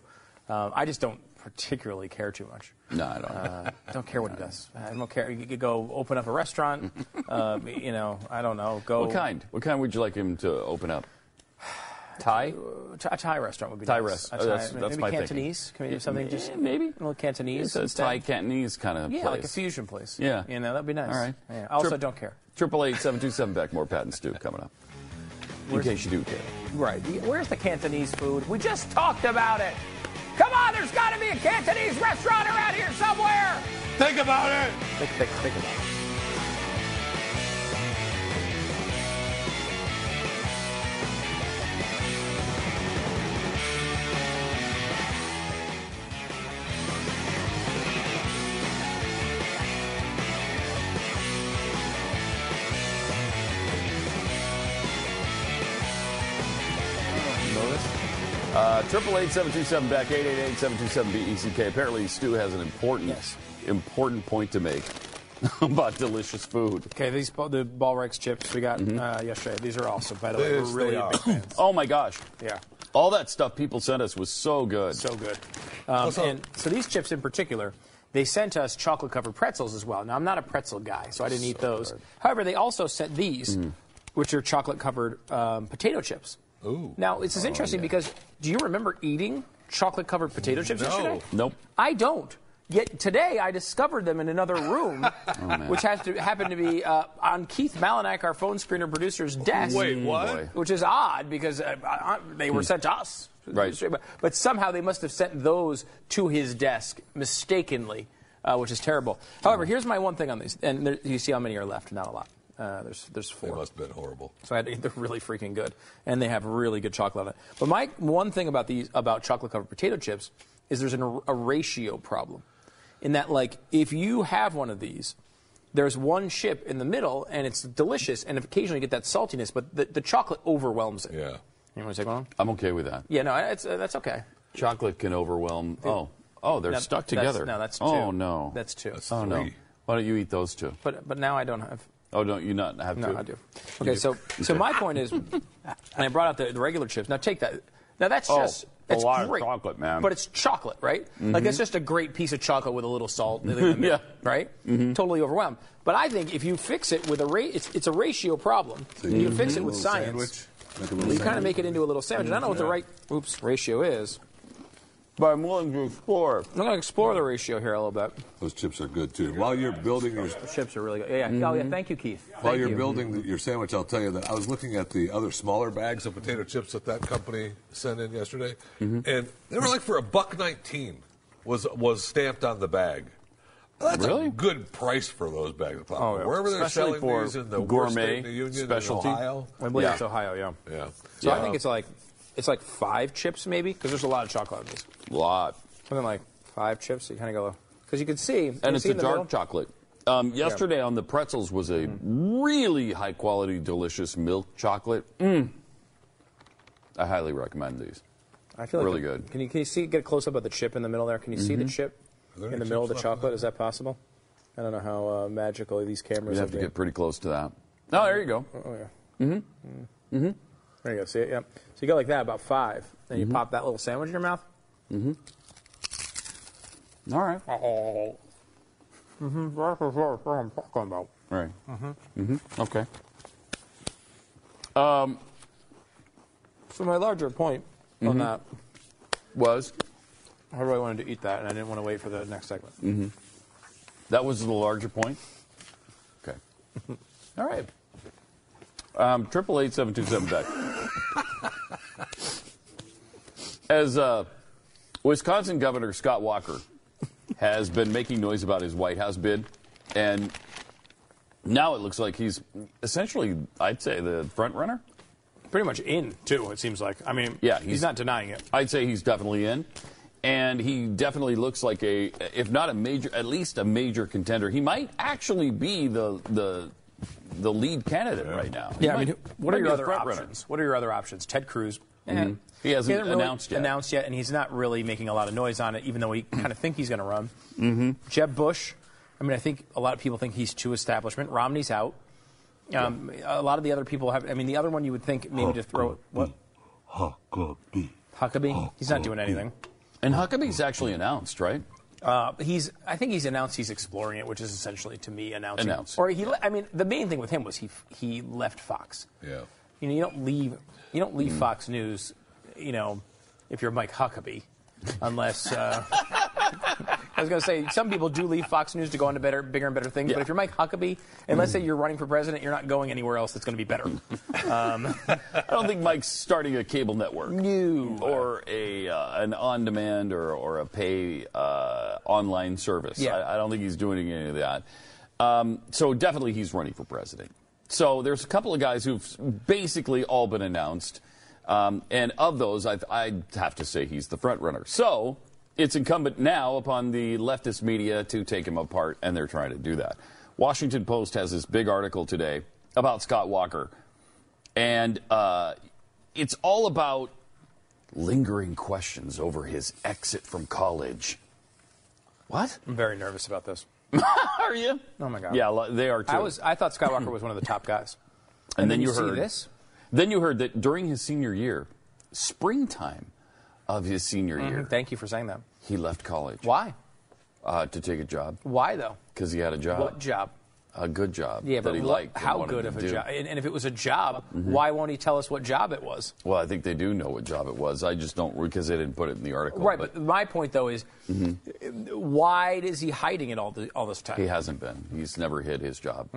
Speaker 3: Um, I just don't particularly care too much.
Speaker 1: No, I don't.
Speaker 3: Uh, don't care what he does. I don't care. You could go open up a restaurant. uh, you know, I don't know. Go
Speaker 1: what kind? What kind would you like him to open up? Thai?
Speaker 3: A Thai restaurant would be
Speaker 1: Thai
Speaker 3: nice.
Speaker 1: rest-
Speaker 3: A
Speaker 1: oh, that's- that's
Speaker 3: maybe
Speaker 1: my thinking.
Speaker 3: Cantonese. Can we do something just
Speaker 1: maybe.
Speaker 3: a little Cantonese?
Speaker 1: It's a? Thai Cantonese kind of
Speaker 3: Yeah,
Speaker 1: place.
Speaker 3: like a fusion place.
Speaker 1: Yeah.
Speaker 3: you know that'd be nice.
Speaker 1: All right.
Speaker 3: Yeah. Also,
Speaker 1: Trip-
Speaker 3: don't care.
Speaker 1: Triple eight seven two seven back. More Pat and Stu coming up. In case you do care.
Speaker 3: Right. Where's the Cantonese food? We just talked about it. Come on, there's got to be a Cantonese restaurant around here somewhere.
Speaker 2: Think about it.
Speaker 3: Think, think, think about it.
Speaker 1: 888-727-BECK, 888-727-BECK. Apparently, Stu has an important,
Speaker 3: yes.
Speaker 1: important point to make about delicious food.
Speaker 3: Okay, these the Ballreich's chips we got
Speaker 1: mm-hmm.
Speaker 3: uh, yesterday. These are awesome, by the way. We're really big
Speaker 1: oh my gosh!
Speaker 3: Yeah,
Speaker 1: all that stuff people sent us was so good.
Speaker 3: So good. Um, and so these chips in particular, they sent us chocolate covered pretzels as well. Now I'm not a pretzel guy, so I didn't so eat those. Good. However, they also sent these,
Speaker 1: mm.
Speaker 3: which are chocolate covered um, potato chips.
Speaker 2: Ooh.
Speaker 3: Now this is
Speaker 1: Oh,
Speaker 3: interesting because do you remember eating chocolate covered potato chips
Speaker 2: No.
Speaker 3: yesterday?
Speaker 1: Nope.
Speaker 3: I don't. Yet today I discovered them in another room, which has to happen to be uh, on Keith Malinak, our phone screener producer's desk.
Speaker 2: Wait, what?
Speaker 3: Which is odd because uh, uh, they were sent to us.
Speaker 1: Right.
Speaker 3: But, but somehow they must have sent those to his desk mistakenly, uh, which is terrible. However, here's my one thing on these, and there, you see how many are left. Not a lot. Uh, there's there's
Speaker 2: They
Speaker 3: four.
Speaker 2: must have been horrible.
Speaker 3: So I had to, they're really freaking good, and they have really good chocolate on it. But my one thing about these about chocolate covered potato chips is there's an, a ratio problem, in that like if you have one of these, there's one chip in the middle and it's delicious, and occasionally you get that saltiness, but the, the chocolate overwhelms it.
Speaker 2: Yeah.
Speaker 3: You want to take one?
Speaker 1: I'm okay with that.
Speaker 3: Yeah, no, it's, uh, that's okay.
Speaker 1: Chocolate can overwhelm. Oh, oh, they're
Speaker 3: No,
Speaker 1: stuck
Speaker 3: that's-
Speaker 1: together.
Speaker 3: no, that's two.
Speaker 1: Oh no.
Speaker 3: That's two.
Speaker 2: That's
Speaker 1: Oh no. Why don't you eat those two?
Speaker 3: But but now I don't have.
Speaker 1: Oh, don't you not have
Speaker 3: No,
Speaker 1: to?
Speaker 3: I do. Okay, so so my point is, and I brought out the, the regular chips. Now take that. Now that's
Speaker 1: Oh,
Speaker 3: just
Speaker 1: a
Speaker 3: it's
Speaker 1: lot of
Speaker 3: great,
Speaker 1: chocolate, man. Mm-hmm.
Speaker 3: But it's chocolate, right? Like it's just a great piece of chocolate with a little salt. in the middle,
Speaker 1: Yeah.
Speaker 3: Right.
Speaker 1: Mm-hmm.
Speaker 3: Totally overwhelmed. But I think if you fix it with a rate, it's, it's a ratio problem. And you fix it with science.
Speaker 2: Sandwich.
Speaker 3: You kind of make it into a little sandwich. And I don't know what the right oops ratio is.
Speaker 1: But I'm willing to explore.
Speaker 3: I'm going to explore the ratio here a little bit.
Speaker 2: Those chips are good too. While you're building your
Speaker 3: The chips are really good. Yeah. yeah. Oh, yeah. Mm-hmm. Thank you, Keith.
Speaker 2: while
Speaker 3: Thank
Speaker 2: you're
Speaker 3: you.
Speaker 2: building the, your sandwich, I'll tell you that I was looking at the other smaller bags of potato chips that that company sent in yesterday, mm-hmm. and they were like for a buck nineteen was was stamped on the bag. That's
Speaker 1: Really?
Speaker 2: a good price for those bags.
Speaker 3: Oh, yeah.
Speaker 2: Wherever they're
Speaker 1: Especially
Speaker 2: selling
Speaker 1: for
Speaker 2: these in the worst
Speaker 1: gourmet
Speaker 2: state in the union
Speaker 1: specialty.
Speaker 2: in Ohio.
Speaker 3: I believe
Speaker 1: Yeah.
Speaker 3: it's Ohio, yeah.
Speaker 2: Yeah.
Speaker 3: So I think it's like it's like five chips maybe because there's a lot of chocolate in these.
Speaker 1: A lot.
Speaker 3: Something like five chips. So you kind of go because you can see
Speaker 1: And it's
Speaker 3: see
Speaker 1: a dark
Speaker 3: middle.
Speaker 1: chocolate. Um, yesterday on the pretzels was a really high quality, delicious milk chocolate. Mm. I highly recommend these.
Speaker 3: I feel like
Speaker 1: really
Speaker 3: the-
Speaker 1: good.
Speaker 3: Can you can you see get a close up of the chip in the middle there? Can you see the chip in the middle of the
Speaker 2: chips left in
Speaker 3: chocolate? Is that possible? I don't know how uh, magical these cameras are.
Speaker 1: You have to
Speaker 3: been.
Speaker 1: get pretty close to that. Oh, there you go.
Speaker 3: Oh yeah. Mm-hmm. Mm-hmm. There you go. See it? Yep. So you go like that, about five. Then you pop that little sandwich in your mouth. Mm hmm.
Speaker 1: All right.
Speaker 3: Oh. Mm-hmm. That's what I'm talking about.
Speaker 1: Right. Mm-hmm. Mm-hmm. Okay. Um,
Speaker 3: So my larger point on that,
Speaker 1: was
Speaker 3: I really wanted to eat that, and I didn't want to wait for the next segment. Mm-hmm.
Speaker 1: That was the larger point? Okay. All right. Um, Triple eight seven two seven Beck. As uh, Wisconsin Governor Scott Walker has been making noise about his White House bid, and now it looks like he's essentially, I'd say, the front runner.
Speaker 3: Pretty much in too. It seems like. I mean,
Speaker 1: Yeah,
Speaker 3: he's,
Speaker 1: he's-
Speaker 3: not denying it.
Speaker 1: I'd say he's definitely in. And he definitely looks like a, if not a major, at least a major contender. He might actually be the the the lead candidate right now. He
Speaker 3: Yeah, I mean, what are your other
Speaker 1: front runner.
Speaker 3: options? What are your other options? Ted Cruz. Eh,
Speaker 1: He hasn't
Speaker 3: really
Speaker 1: announced yet.
Speaker 3: Announced yet, and he's not really making a lot of noise on it, even though we kind of think he's going to run. Mm-hmm. Jeb Bush. I mean, I think a lot of people think he's too establishment. Romney's out. Um, A lot of the other people have. I mean, the other one you would think maybe to throw what
Speaker 2: Huckabee.
Speaker 3: Huckabee. He's not doing anything.
Speaker 1: And Huckabee's actually announced, right?
Speaker 3: Uh, he's. I think he's announced he's exploring it, which is essentially to me announcing.
Speaker 1: Announced.
Speaker 3: Or he. le- I mean, the main thing with him was he he left Fox.
Speaker 2: Yeah.
Speaker 3: You know, you don't leave you don't leave Fox News, you know, if you're Mike Huckabee, unless. Uh, I was going to say some people do leave Fox News to go into better, bigger and better things. But if you're Mike Huckabee, and let's say you're running for president, you're not going anywhere else that's going to be better.
Speaker 1: I don't think Mike's starting a cable network.
Speaker 3: No.
Speaker 1: Or a uh, an on-demand or, or a pay uh, online service.
Speaker 3: Yeah.
Speaker 1: I, I don't think he's doing any of that. Um, so definitely he's running for president. So there's a couple of guys who've basically all been announced. Um, and of those, I, I'd have to say he's the front runner. So it's incumbent now upon the leftist media to take him apart, and they're trying to do that. Washington Post has this big article today about Scott Walker and uh, it's all about lingering questions over his exit from college. What?
Speaker 3: I'm very nervous about this.
Speaker 1: Are you?
Speaker 3: Oh my God.
Speaker 1: Yeah, they are too.
Speaker 3: I was. I thought Scott Walker was one of the top guys.
Speaker 1: and, then, you
Speaker 3: see
Speaker 1: heard
Speaker 3: this.
Speaker 1: Then you heard that during his senior year, springtime of his senior year,
Speaker 3: Thank you for saying that.
Speaker 1: He left college
Speaker 3: Why?
Speaker 1: uh, to take a job
Speaker 3: Why though?
Speaker 1: because he had a job,
Speaker 3: What job?
Speaker 1: a good job
Speaker 3: Yeah,
Speaker 1: that
Speaker 3: but
Speaker 1: he
Speaker 3: what-
Speaker 1: liked. and
Speaker 3: how good of a
Speaker 1: do.
Speaker 3: job? And, and if it was a job,
Speaker 1: Mm-hmm.
Speaker 3: why won't he tell us what job it was?
Speaker 1: Well, I think they do know what job it was. I just don't because they didn't put it in the article.
Speaker 3: Right, but my point though is, why is he hiding it all the, all this time?
Speaker 1: Mm-hmm. He hasn't been. He's never hid his job.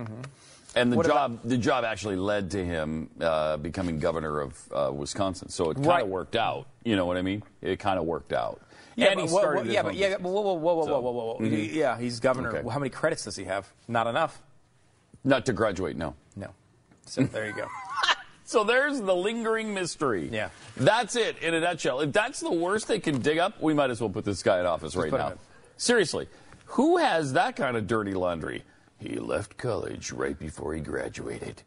Speaker 1: And the
Speaker 3: What
Speaker 1: job, the job actually led to him uh, becoming governor of uh, Wisconsin. So it kind of
Speaker 3: Right.
Speaker 1: worked out. You know what I mean? It kind of worked out.
Speaker 3: Yeah,
Speaker 1: and
Speaker 3: but
Speaker 1: he started
Speaker 3: what-
Speaker 1: his
Speaker 3: yeah, but yeah,
Speaker 1: business.
Speaker 3: whoa, whoa, whoa, whoa,
Speaker 1: So,
Speaker 3: whoa, whoa, whoa.
Speaker 1: mhm.
Speaker 3: Yeah, he's governor.
Speaker 1: Okay.
Speaker 3: How many credits does he have? Not enough.
Speaker 1: Not to graduate, no.
Speaker 3: No. So there you go.
Speaker 1: So there's the lingering mystery.
Speaker 3: Yeah.
Speaker 1: That's it in a nutshell. If that's the worst they can dig up, we might as well put this guy in office right now. Seriously, who has that kind of dirty laundry? He left college right before he graduated.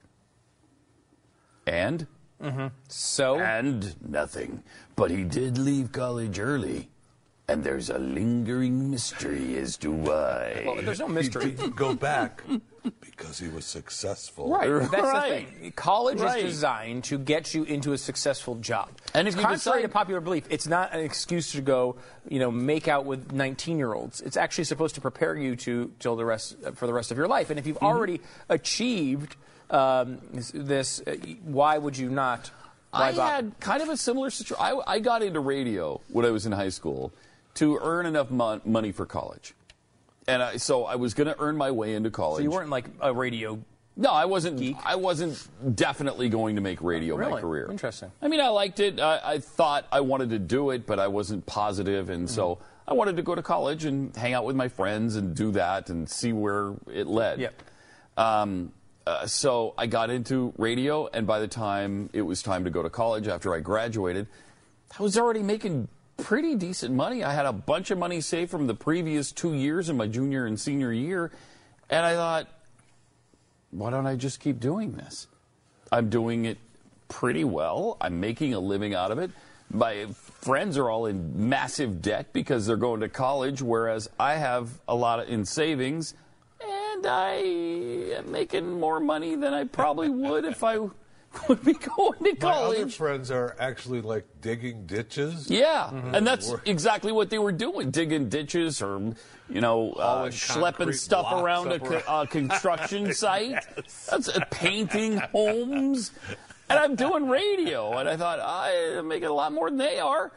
Speaker 1: And? Mm-hmm.
Speaker 3: So
Speaker 1: And nothing. But he did leave college early. And there's a lingering mystery as to why.
Speaker 3: well, there's no
Speaker 2: He
Speaker 3: mystery.
Speaker 2: didn't go back because he was successful.
Speaker 3: Right, that's
Speaker 1: Right.
Speaker 3: the thing. College
Speaker 1: Right.
Speaker 3: is designed to get you into a successful job.
Speaker 1: And if you
Speaker 3: contrary
Speaker 1: decide-
Speaker 3: to popular belief, it's not an excuse to go, you know, make out with 19-year-olds. It's actually supposed to prepare you to till the rest for the rest of your life. And if you've
Speaker 1: Mm-hmm.
Speaker 3: already achieved um, this, this, uh, why would you not? Why
Speaker 1: I
Speaker 3: bother?
Speaker 1: had kind of a similar situation. I, I got into radio when I was in high school, to earn enough mon- money for college. And I, so I was going to earn my way into college.
Speaker 3: So you weren't like a radio.
Speaker 1: No, I wasn't. I wasn't definitely going to make radio my
Speaker 3: Really?
Speaker 1: career.
Speaker 3: Interesting.
Speaker 1: I mean, I liked it. I, I thought I wanted to do it, but I wasn't positive, and so
Speaker 3: Mm-hmm.
Speaker 1: I wanted to go to college and hang out with my friends and do that and see where it led.
Speaker 3: Yep.
Speaker 1: Um, uh, so I got into radio, and by the time it was time to go to college after I graduated, I was already making pretty decent money. I had a bunch of money saved from the previous two years in my junior and senior year, and I thought, why don't I just keep doing this? I'm doing it pretty well. I'm making a living out of it. My friends are all in massive debt because they're going to college, whereas I have a lot in savings, and I am making more money than I probably would if I would be going to college.
Speaker 2: My other friends are actually like digging ditches.
Speaker 1: Yeah,
Speaker 3: Mm-hmm.
Speaker 1: and that's exactly what they were doing, digging ditches or, you know, uh, schlepping stuff around a co- uh, construction site. That's uh, painting homes. And I'm doing radio, and I thought, I'm making a lot more than they are.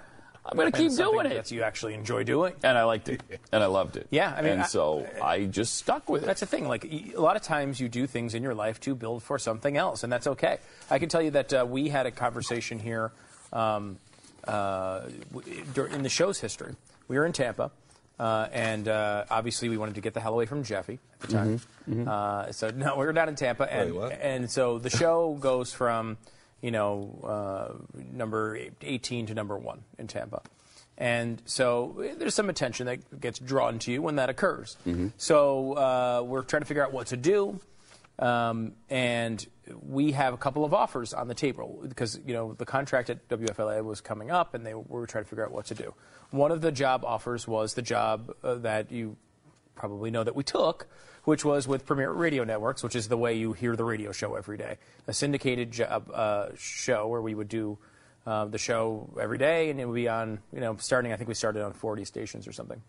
Speaker 1: I'm going to keep
Speaker 3: And something
Speaker 1: doing
Speaker 3: that
Speaker 1: it.
Speaker 3: you actually enjoy doing.
Speaker 1: And I liked it, and I loved it.
Speaker 3: Yeah, I mean,
Speaker 1: and
Speaker 3: I-
Speaker 1: so I just stuck with it.
Speaker 3: That's the thing. Like a lot of times, you do things in your life to build for something else, and that's okay. I can tell you that uh, we had a conversation here um, uh, in the show's history. We were in Tampa, uh, and uh, obviously we wanted to get the hell away from Jeffy at the time. Uh, so no, we were down in Tampa, and
Speaker 2: Wait,
Speaker 3: and so the show goes from you know uh, number 18 to number one in Tampa. And so eh, there's some attention that gets drawn to you when that occurs. So uh, we're trying to figure out what to do. Um, and we have a couple of offers on the table because you know the contract at WFLA was coming up, and they were trying to figure out what to do. One of the job offers was the job uh, that you probably know that we took, which was with Premier Radio Networks, which is the way you hear the radio show every day, a syndicated job, uh, show where we would do uh, the show every day, and it would be on you know starting. I think we started on 40 stations or something.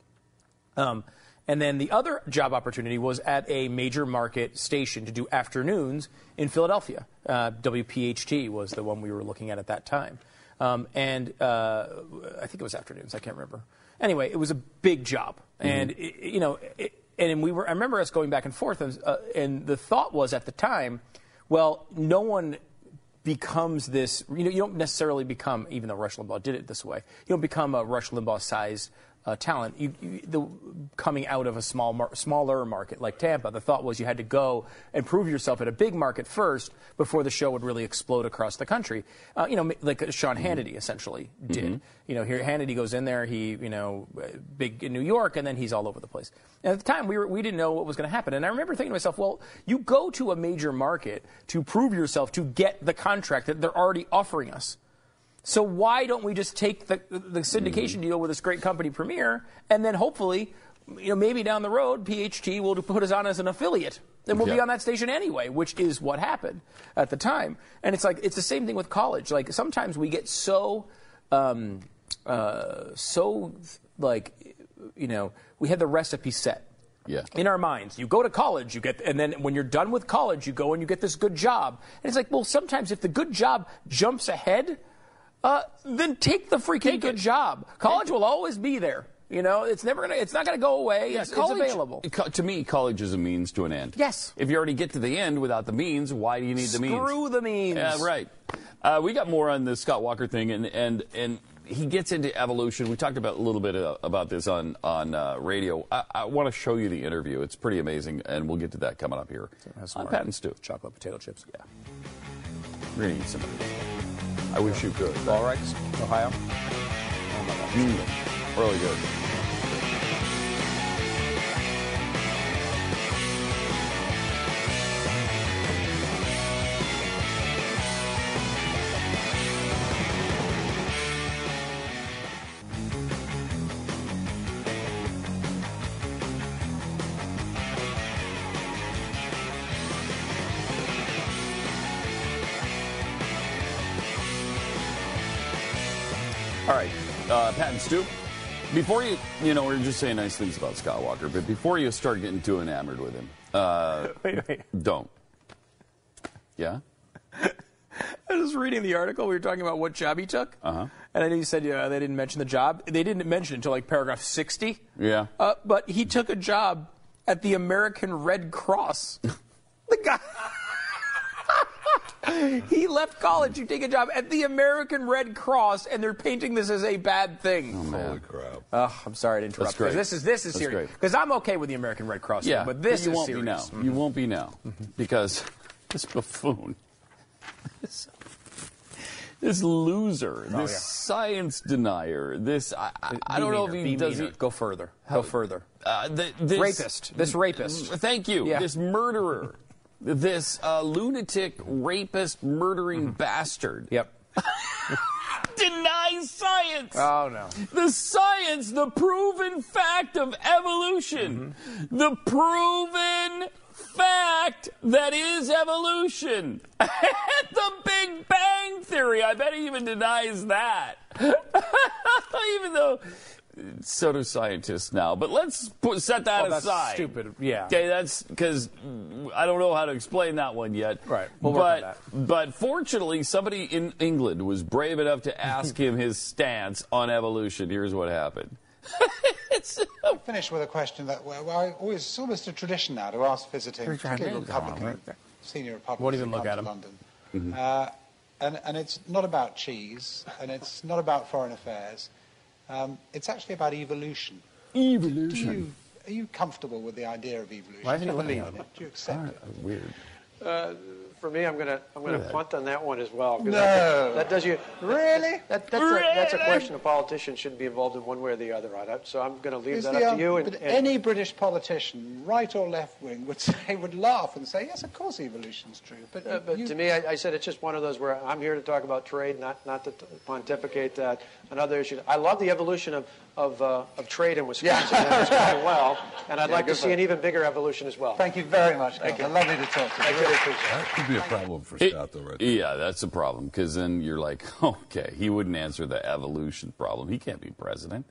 Speaker 3: Um, and then the other job opportunity was at a major market station to do afternoons in Philadelphia. Uh, WPHT was the one we were looking at at that time. Um, and uh, I think it was afternoons. I can't remember. Anyway, it was a big job, and it, you know, it, and we were. I remember us going back and forth, and, uh, and the thought was at the time, well, no one becomes this. You know, you don't necessarily become, even though Rush Limbaugh did it this way. You don't become a Rush Limbaugh-sized uh, talent. You, you, the, coming out of a small, mar- smaller market like Tampa, the thought was you had to go and prove yourself at a big market first before the show would really explode across the country. Uh, you know, like Sean Hannity essentially did. You know, here Hannity goes in there, he, you know, uh, big in New York, and then he's all over the place. And at the time, we, were, we didn't know what was going to happen. And I remember thinking to myself, well, you go to a major market to prove yourself to get the contract that they're already offering us. So why don't we just take the, the syndication deal with this great company, Premier, and then hopefully, you know, maybe down the road, PHT will put us on as an affiliate. and we'll be on that station anyway, which is what happened at the time. And it's like it's the same thing with college. Like sometimes we get so, um, uh, so like, you know, we had the recipe set
Speaker 1: Yeah.
Speaker 3: in our minds. You go to college, you get, and then when you're done with college, you go and you get this good job. And it's like, well, sometimes if the good job jumps ahead, uh, then take the freaking good job. College will always be there. You know, it's never gonna, it's not gonna go away. it's, it's available.
Speaker 1: To me, college is a means to an end.
Speaker 3: Yes.
Speaker 1: If you already get to the end without the means, why do you need the means?
Speaker 3: Screw the means.
Speaker 1: Yeah, right. Uh, we got more on the Scott Walker thing, and and and he gets into evolution. We talked about a little bit uh, about this on on uh, radio. I, I want to show you the interview. It's pretty amazing, and we'll get to that coming up here
Speaker 3: some
Speaker 1: on
Speaker 3: more
Speaker 1: Pat and Stu.
Speaker 3: Chocolate potato chips. Yeah.
Speaker 1: We're gonna eat some. I wish you could.
Speaker 3: All right, Ohio.
Speaker 1: Mm, really good. Stu. Before you, you know, we are just saying nice things about Scott Walker, but before you start getting too enamored with him, uh,
Speaker 3: Wait, wait.
Speaker 1: don't. Yeah.
Speaker 3: I was reading the article. We were talking about what job he took,
Speaker 1: Uh-huh.
Speaker 3: And I know you said uh, they didn't mention the job. They didn't mention it until like paragraph 60.
Speaker 1: Yeah.
Speaker 3: Uh, but he took a job at the American Red Cross. the guy. He left college to take a job at the American Red Cross, and they're painting this as a bad thing.
Speaker 2: Holy crap.
Speaker 3: Oh, I'm sorry to interrupt.
Speaker 1: That's great.
Speaker 3: 'cause This is this is
Speaker 1: That's
Speaker 3: serious. Because I'm okay with the American Red Cross,
Speaker 1: Yeah,
Speaker 3: but this
Speaker 1: you
Speaker 3: is
Speaker 1: won't
Speaker 3: serious.
Speaker 1: be now. You won't be now because this buffoon, this, this loser, this
Speaker 3: yeah.
Speaker 1: science denier, this I, I, I don't know if he does
Speaker 3: be
Speaker 1: it.
Speaker 3: Go further. Go further.
Speaker 1: Uh, th- this
Speaker 3: Rapist. This rapist.
Speaker 1: Thank you.
Speaker 3: Yeah.
Speaker 1: This murderer, this uh, lunatic, rapist, murdering bastard.
Speaker 3: Yep.
Speaker 1: Denies science.
Speaker 3: Oh no.
Speaker 1: The science, the proven fact of evolution. The proven fact that is evolution. the Big Bang Theory. I bet he even denies that. even though so do scientists now. But let's put, set that
Speaker 3: Oh, that's
Speaker 1: aside.
Speaker 3: stupid. Yeah.
Speaker 1: Okay, that's because I don't know how to explain that one yet.
Speaker 3: Right. We'll work on
Speaker 1: but
Speaker 3: that.
Speaker 1: but fortunately, somebody in England was brave enough to ask him his stance on evolution. Here's what happened. it's,
Speaker 4: finish with a question that well, well, I always, it's almost a tradition now to ask visiting, particularly Republican, senior Republicans
Speaker 3: Won't even look at
Speaker 4: to
Speaker 3: 'em.
Speaker 4: London. Uh, and, and it's not about cheese, and it's not about foreign affairs. Um, it's actually about evolution.
Speaker 1: evolution.
Speaker 4: Do you, are you comfortable with the idea of evolution?
Speaker 3: Why
Speaker 4: Do you believe in it? Do you accept it?
Speaker 1: Weird.
Speaker 5: For me, I'm gonna I'm gonna punt on that one as well.
Speaker 4: No.
Speaker 5: That, that does you
Speaker 4: Really?
Speaker 5: That, that's, a, that's a question a politician shouldn't be involved in one way or the other on it. So I'm going to leave
Speaker 4: Is
Speaker 5: that
Speaker 4: the,
Speaker 5: up to you. And,
Speaker 4: but
Speaker 5: and-
Speaker 4: any British politician, right or left wing, would say would laugh and say, "Yes, of course, evolution's true." But,
Speaker 5: uh, but
Speaker 4: you-
Speaker 5: to me, I, I said it's just one of those where I'm here to talk about trade, not not to t- pontificate that Another issue. I love the evolution of of, uh, of trade in Wisconsin. and it's going well, and I'd like to see
Speaker 4: for
Speaker 5: an even bigger evolution as well.
Speaker 4: Thank you very much, Governor. Lovely to talk to you.
Speaker 5: I really appreciate it.
Speaker 2: That could be a problem for
Speaker 1: It-
Speaker 2: Scott, though, right? there.
Speaker 1: yeah, that's a problem because then you're like, okay, he wouldn't answer the evolution problem. He can't be president.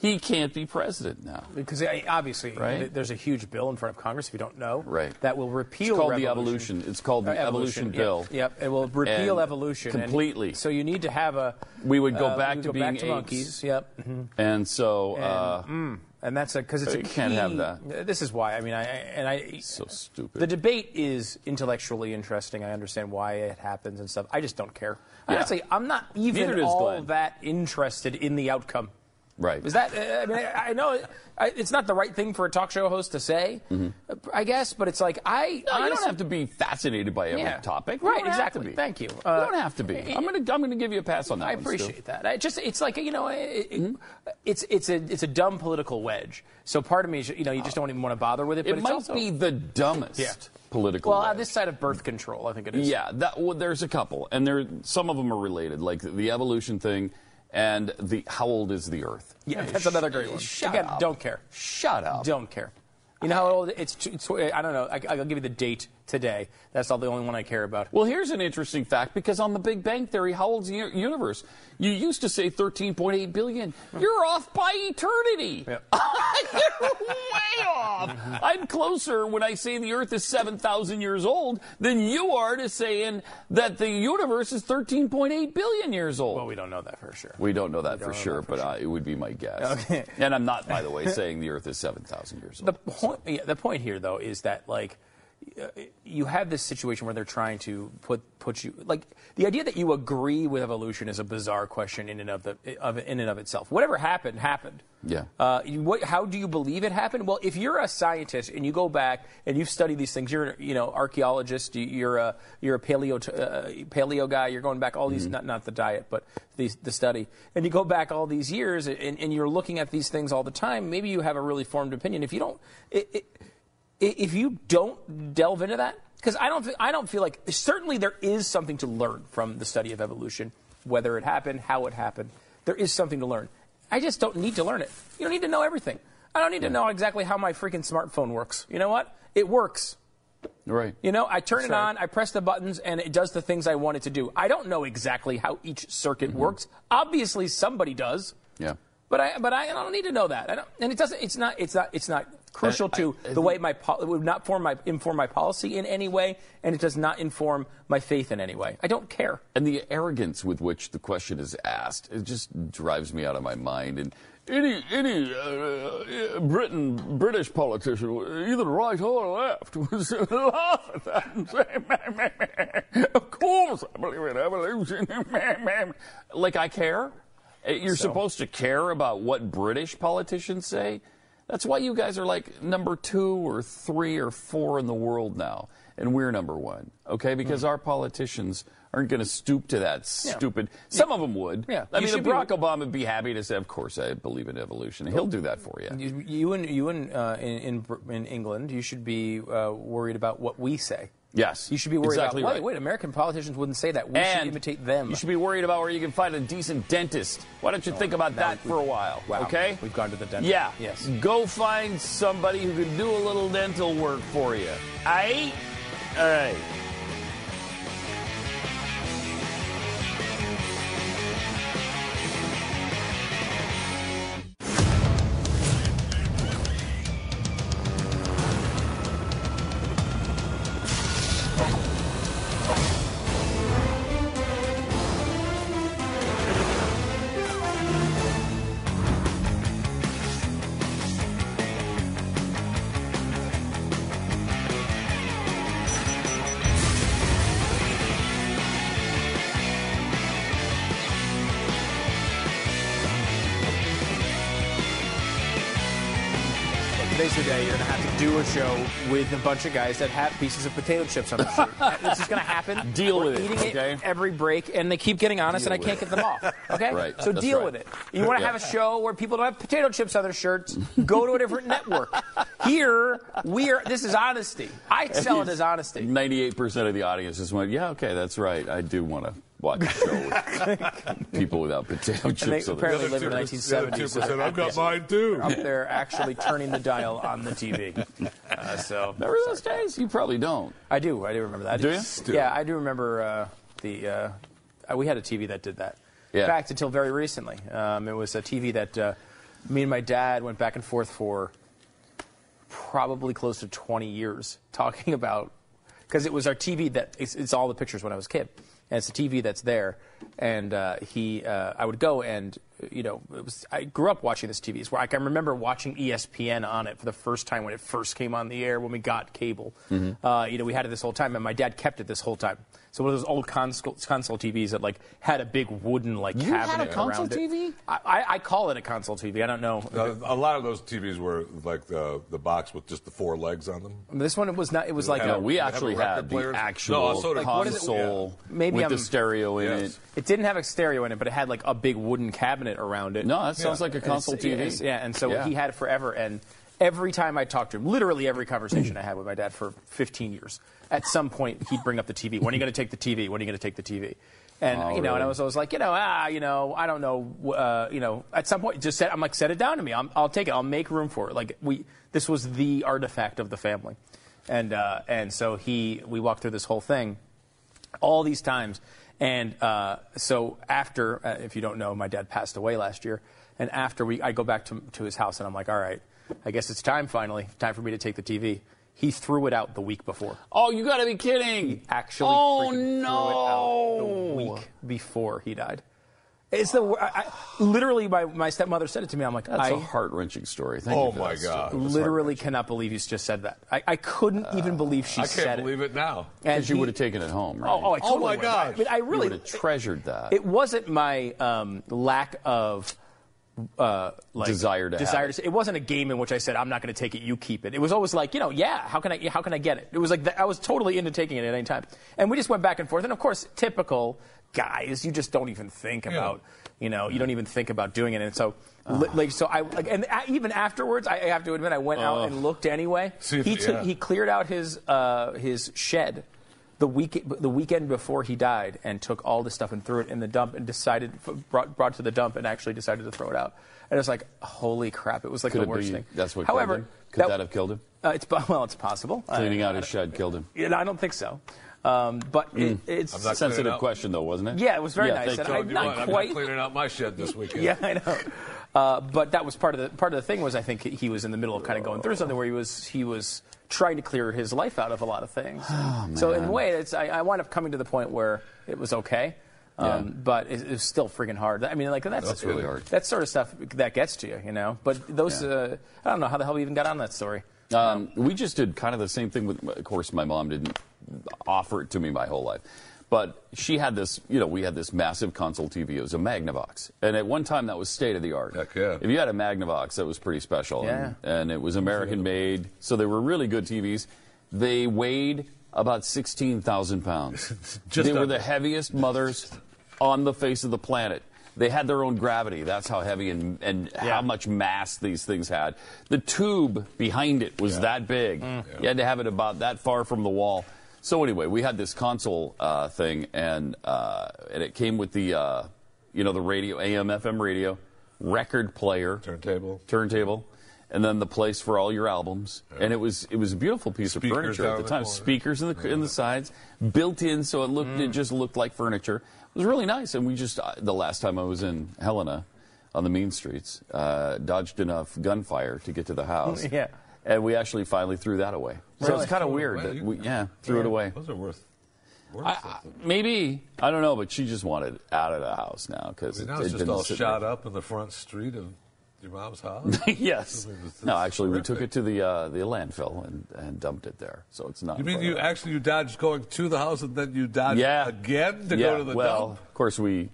Speaker 1: He can't be president now.
Speaker 3: Because obviously,
Speaker 1: Right.
Speaker 3: there's a huge bill in front of Congress, if you don't know,
Speaker 1: Right.
Speaker 3: that will repeal
Speaker 1: It's called the evolution. It's called the
Speaker 3: Uh,
Speaker 1: evolution,
Speaker 3: yep,
Speaker 1: bill.
Speaker 3: Yep, it will repeal
Speaker 1: And
Speaker 3: evolution and
Speaker 1: completely.
Speaker 3: so you need to have a.
Speaker 1: We would go
Speaker 3: uh,
Speaker 1: back
Speaker 3: would
Speaker 1: to
Speaker 3: go
Speaker 1: being
Speaker 3: back to monkeys. Yep. mhm.
Speaker 1: And so,
Speaker 3: And,
Speaker 1: uh,
Speaker 3: mm, and that's because it's a
Speaker 1: you can't have
Speaker 3: key-
Speaker 1: that.
Speaker 3: This is why. I mean, I and I.
Speaker 1: so stupid.
Speaker 3: The debate is intellectually interesting. I understand why it happens and stuff. I just don't care.
Speaker 1: Yeah.
Speaker 3: Honestly, I'm not even all
Speaker 1: Glenn.
Speaker 3: that interested in the outcome.
Speaker 1: Right.
Speaker 3: Is that? uh, I mean, I, know it's not the right thing for a talk show host to say, uh, I guess, but it's like I.
Speaker 1: Mm-hmm. No, you don't have to be fascinated by every
Speaker 3: Yeah.
Speaker 1: topic. You
Speaker 3: Right, exactly.
Speaker 1: to.
Speaker 3: Thank you.
Speaker 1: you
Speaker 3: Uh,
Speaker 1: don't have to be. I'm gonna I'm gonna give you a pass on that.
Speaker 3: I appreciate that. I just it's like you know it, it,
Speaker 1: Mm-hmm.
Speaker 3: it's it's a it's a dumb political wedge. So part of me, is, you know, you just don't even want to bother with it.
Speaker 1: It
Speaker 3: but it's
Speaker 1: might
Speaker 3: also,
Speaker 1: be the dumbest
Speaker 3: Yeah.
Speaker 1: political.
Speaker 3: well on
Speaker 1: wedge.
Speaker 3: this side of birth control. I think it is.
Speaker 1: Yeah, that well, there's a couple, and there some of them are related, like the evolution thing, and the how old is the Earth?
Speaker 3: yeah, that's another great one.
Speaker 1: Shut
Speaker 3: Again,
Speaker 1: up.
Speaker 3: don't care.
Speaker 1: Shut up.
Speaker 3: Don't care. You know how old it's, it's I don't know. I, I'll give you the date today. That's all the only one I care about.
Speaker 1: Well, here's an interesting fact because on the Big Bang Theory, how old's the universe? You used to say 13.8 billion. You're off by eternity.
Speaker 3: Yeah.
Speaker 1: You're way off. I'm closer when I say the Earth is 7,000 years old than you are to saying that the universe is 13.8 billion years old.
Speaker 3: Well, we don't know that for sure.
Speaker 1: We don't know that
Speaker 3: don't
Speaker 1: for
Speaker 3: know
Speaker 1: sure,
Speaker 3: that for
Speaker 1: but Uh, it would be my guess.
Speaker 3: Okay.
Speaker 1: And I'm not, by the way, saying the Earth is 7,000 years old.
Speaker 3: The point, yeah, the point here, though, is that like you have this situation where they're trying to put put you like the idea that you agree with evolution is a bizarre question in and of the of in and of itself. Whatever happened happened.
Speaker 1: Yeah.
Speaker 3: Uh, you, what, how do you believe it happened? Well, if you're a scientist and you go back and you've studied these things, you're you know archaeologist, you- you're a you're a paleo uh, paleo guy. You're going back all these not not the diet, but the the study, and you go back all these years and, and you're looking at these things all the time. Maybe you have a really formed opinion. If you don't, it, it, if you don't delve into that, because I don't, I don't feel like certainly there is something to learn from the study of evolution, whether it happened, how it happened. There is something to learn. I just don't need to learn it. You don't need to know everything. I don't need to know exactly how my freaking smartphone works. You know what? It works.
Speaker 1: right.
Speaker 3: You know, I turn it on, I press the buttons, and it does the things I want it to do. I don't know exactly how each circuit mm-hmm. works. Obviously, somebody does.
Speaker 1: Yeah.
Speaker 3: But I, but I, I don't need to know that. I don't, and it doesn't. It's not. It's not. It's not crucial
Speaker 1: I-
Speaker 3: to
Speaker 1: I-
Speaker 3: the way my it would not form my inform my policy in any way, and it does not inform my faith in any way. I don't care.
Speaker 1: And the arrogance with which the question is asked, it just drives me out of my mind. And any any uh, uh, Britain British politician, either right or left, would laugh at that and say, "Meh, meh, meh. "Of course, I believe in evolution." Meh, meh, meh." like I care. Uh, You're supposed to care about what British politicians say. That's why you guys are like number two or three or four in the world now, and we're number one. Okay, because our politicians aren't going to stoop to that
Speaker 3: Yeah.
Speaker 1: stupid. Some of them would.
Speaker 3: Yeah.
Speaker 1: I
Speaker 3: You
Speaker 1: mean,
Speaker 3: should be-
Speaker 1: Barack Obama would be happy to say, "Of course, I believe in evolution." He'll do that for you.
Speaker 3: You, you and you and uh, in, in in England, you should be uh, worried about what we say.
Speaker 1: Yes,
Speaker 3: You should be worried
Speaker 1: exactly
Speaker 3: about.
Speaker 1: right.
Speaker 3: Wait, wait. American politicians wouldn't say that. We should imitate them.
Speaker 1: You should be worried about where you can find a decent dentist. Why don't you think about that for a while?
Speaker 3: Wow.
Speaker 1: Okay.
Speaker 3: We've gone to the dentist.
Speaker 1: Yeah.
Speaker 3: Yes.
Speaker 1: Go find somebody who can do a little dental work for you. Aight? All right.
Speaker 3: With a bunch of guys that have pieces of potato chips on their shirt. this is going to happen.
Speaker 1: Deal
Speaker 3: We're
Speaker 1: with it,
Speaker 3: eating
Speaker 1: okay?
Speaker 3: every break, and they keep getting honest,
Speaker 1: Deal
Speaker 3: and I can't
Speaker 1: with
Speaker 3: get them off. Okay,
Speaker 1: Right,
Speaker 3: so
Speaker 1: that's
Speaker 3: deal
Speaker 1: right.
Speaker 3: with it. You want to have a show where people don't have potato chips on their shirts? Go to a different network. Here, we are. This is honesty. I sell it as honesty.
Speaker 1: Ninety-eight percent of the audience just went, "Yeah, okay, that's right. I do want to watch a show with people without potato
Speaker 3: And they
Speaker 1: chips." on
Speaker 3: apparently live in the 1970s. so
Speaker 2: I've got mine too.
Speaker 3: up there actually turning the dial on the TV. Uh, so
Speaker 1: Remember those days? You probably don't.
Speaker 3: I do. I do remember that.
Speaker 1: Do you?
Speaker 3: Yeah, I do remember uh, the. Uh, uh, we had a TV that did that.
Speaker 1: Yeah.
Speaker 3: In fact, until very recently, um, it was a TV that uh, me and my dad went back and forth for probably close to 20 years talking about because it was our TV that it's, it's all the pictures when I was a kid, and it's the TV that's there. And uh, he, uh, I would go and you know, it was I grew up watching this TV. It's where I can remember watching ESPN on it for the first time when it first came on the air when we got cable. Uh, you know, we had it this whole time, and my dad kept it this whole time. So one of those old console, console TVs that like had a big wooden like
Speaker 1: You had a
Speaker 3: cabinet
Speaker 1: console
Speaker 3: around it.
Speaker 1: TV?
Speaker 3: I, I, I call it a console TV. I don't know.
Speaker 2: Uh, a lot of those TVs were like the the box with just the four legs on them.
Speaker 3: This one it was not. It was like
Speaker 2: have
Speaker 3: a,
Speaker 1: No, we actually
Speaker 2: record
Speaker 1: had the
Speaker 2: player?
Speaker 1: actual
Speaker 2: No, so did- Like,
Speaker 3: what is it-
Speaker 1: console
Speaker 3: Maybe
Speaker 1: with
Speaker 3: I'm-
Speaker 1: the stereo in
Speaker 2: Yes.
Speaker 1: it.
Speaker 3: It didn't have a stereo in it, but it had like a big wooden cabinet around it.
Speaker 1: No, that sounds like a console TV.
Speaker 3: Yeah, and so
Speaker 1: Yeah.
Speaker 3: he had it forever. And every time I talked to him, literally every conversation I had with my dad for 15 years, at some point he'd bring up the TV. When are you going to take the TV? When are you going to take the TV? And
Speaker 1: Oh,
Speaker 3: you know, and
Speaker 1: really?
Speaker 3: I was always like, you know, ah, you know, I don't know, uh, you know, at some point, just set, I'm like, set it down to me. I'm, I'll take it. I'll make room for it. Like we, this was the artifact of the family, and uh, and so he, we walked through this whole thing, all these times. And uh, so after, uh, if you don't know, my dad passed away last year. And after we, I go back to, to his house and I'm like, all right, I guess it's time finally, time for me to take the TV. He threw it out the week before.
Speaker 1: Oh, you got to be kidding!
Speaker 3: Actually,
Speaker 1: oh no!
Speaker 3: threw it out the week before he died. It's the I, I, literally my, my stepmother said it to me. I'm like,
Speaker 1: That's
Speaker 3: I
Speaker 1: a heart wrenching story. Thank
Speaker 2: Oh
Speaker 1: you
Speaker 2: my God.
Speaker 1: story.
Speaker 3: literally cannot believe you just said that. I, I couldn't even believe she said it.
Speaker 2: I
Speaker 3: said
Speaker 2: can't believe it now.
Speaker 3: And
Speaker 1: Because you would have taken it home, right?
Speaker 3: Oh, oh, I totally
Speaker 2: Oh, my
Speaker 3: god!
Speaker 2: gosh.
Speaker 3: But I really
Speaker 1: would have treasured that.
Speaker 3: It wasn't my um, lack of uh, like
Speaker 1: Desire to have
Speaker 3: desire
Speaker 1: it.
Speaker 3: to. It wasn't a game in which I said I'm not going to take it. You keep it. It was always like you know, yeah. How can I? How can I get it? It was like that, I was totally into taking it at any time, and we just went back and forth. And of course, typical guys, you just don't even think about. You know, you don't even think about doing it, and so, li- like, so I, like, and a- even afterwards, I, I have to admit, I went out and looked anyway.
Speaker 2: See if-
Speaker 3: he took,
Speaker 2: yeah.
Speaker 3: he cleared out his uh, his shed the week the weekend before he died and took all the stuff and threw it in the dump and decided brought brought to the dump and actually decided to throw it out. And it was like, holy crap! It was like
Speaker 1: Could
Speaker 3: the worst
Speaker 1: be
Speaker 3: thing.
Speaker 1: that's what
Speaker 3: However,
Speaker 1: killed him? Could that, have killed him?
Speaker 3: Uh, it's well, it's possible.
Speaker 1: Cleaning
Speaker 3: I,
Speaker 1: out his shed killed him.
Speaker 3: you know, I don't think so. Um, but it, it's
Speaker 2: I'm
Speaker 1: Sensitive question, though, wasn't it?
Speaker 3: yeah, it was very
Speaker 1: Yeah,
Speaker 3: nice.
Speaker 1: thank
Speaker 3: And
Speaker 1: you.
Speaker 3: I,
Speaker 2: Told you
Speaker 3: not
Speaker 2: what, I'm
Speaker 3: quite.
Speaker 2: not cleaning out my shed this weekend.
Speaker 3: Yeah, I know. Uh, but that was part of the part of the thing was I think he was in the middle of kind of going through something where he was he was trying to clear his life out of a lot of things. so in a way, it's I, I wound up coming to the point where it was okay. Um,
Speaker 1: Yeah.
Speaker 3: But it, it's still friggin' hard. I mean, like that's,
Speaker 1: That's really hard.
Speaker 3: That sort of stuff that gets to you, you know. But those,
Speaker 1: Yeah.
Speaker 3: uh, I don't know how the hell we even got on that story.
Speaker 1: Um, we just did kind of the same thing with, of course, my mom didn't offer it to me my whole life. But she had this, you know, we had this massive console TV. It was a Magnavox. And at one time, that was state of the art.
Speaker 2: Heck yeah.
Speaker 1: If you had a Magnavox, that was pretty special. And, and it was American made. So they were really good TVs. They weighed about 16,000 pounds.
Speaker 2: Just
Speaker 1: they were the heaviest mothers on the face of the planet. They had their own gravity. That's how heavy and, and how much mass these things had. The tube behind it was that big. Mm. You had to have it about that far from the wall. So anyway, we had this console uh, thing, and uh, and it came with the uh, you know the radio, AM, FM radio, record player,
Speaker 2: Turntable.
Speaker 1: turntable, and then the place for all your albums. And it was it was a beautiful piece
Speaker 2: Speakers
Speaker 1: of furniture at the
Speaker 2: the
Speaker 1: time.
Speaker 2: corner.
Speaker 1: Speakers in the in the sides, built in, so it looked it just looked like furniture. It was really nice. And we just uh, the last time I was in Helena, on the mean streets, uh, dodged enough gunfire to get to the house.
Speaker 3: Yeah.
Speaker 1: And we actually finally threw that away. So
Speaker 3: Really?
Speaker 1: it's kind of weird
Speaker 2: away?
Speaker 1: that we yeah threw it away.
Speaker 2: Those are worth, worth
Speaker 1: I, I, maybe I don't know, but she just wanted out of the house now because
Speaker 2: I
Speaker 1: it,
Speaker 2: mean, now
Speaker 1: it
Speaker 2: it's just all shot
Speaker 1: right.
Speaker 2: up in the front street of your mom's house.
Speaker 1: yes.
Speaker 2: I mean, it's-
Speaker 1: No,
Speaker 2: it's
Speaker 1: actually, we took it to the uh, the landfill and, and dumped it there. So it's not.
Speaker 2: You mean you actually you dodged going to the house and then you dodged
Speaker 1: Yeah.
Speaker 2: again to
Speaker 1: yeah,
Speaker 2: go to the
Speaker 1: well,
Speaker 2: dump?
Speaker 1: of course we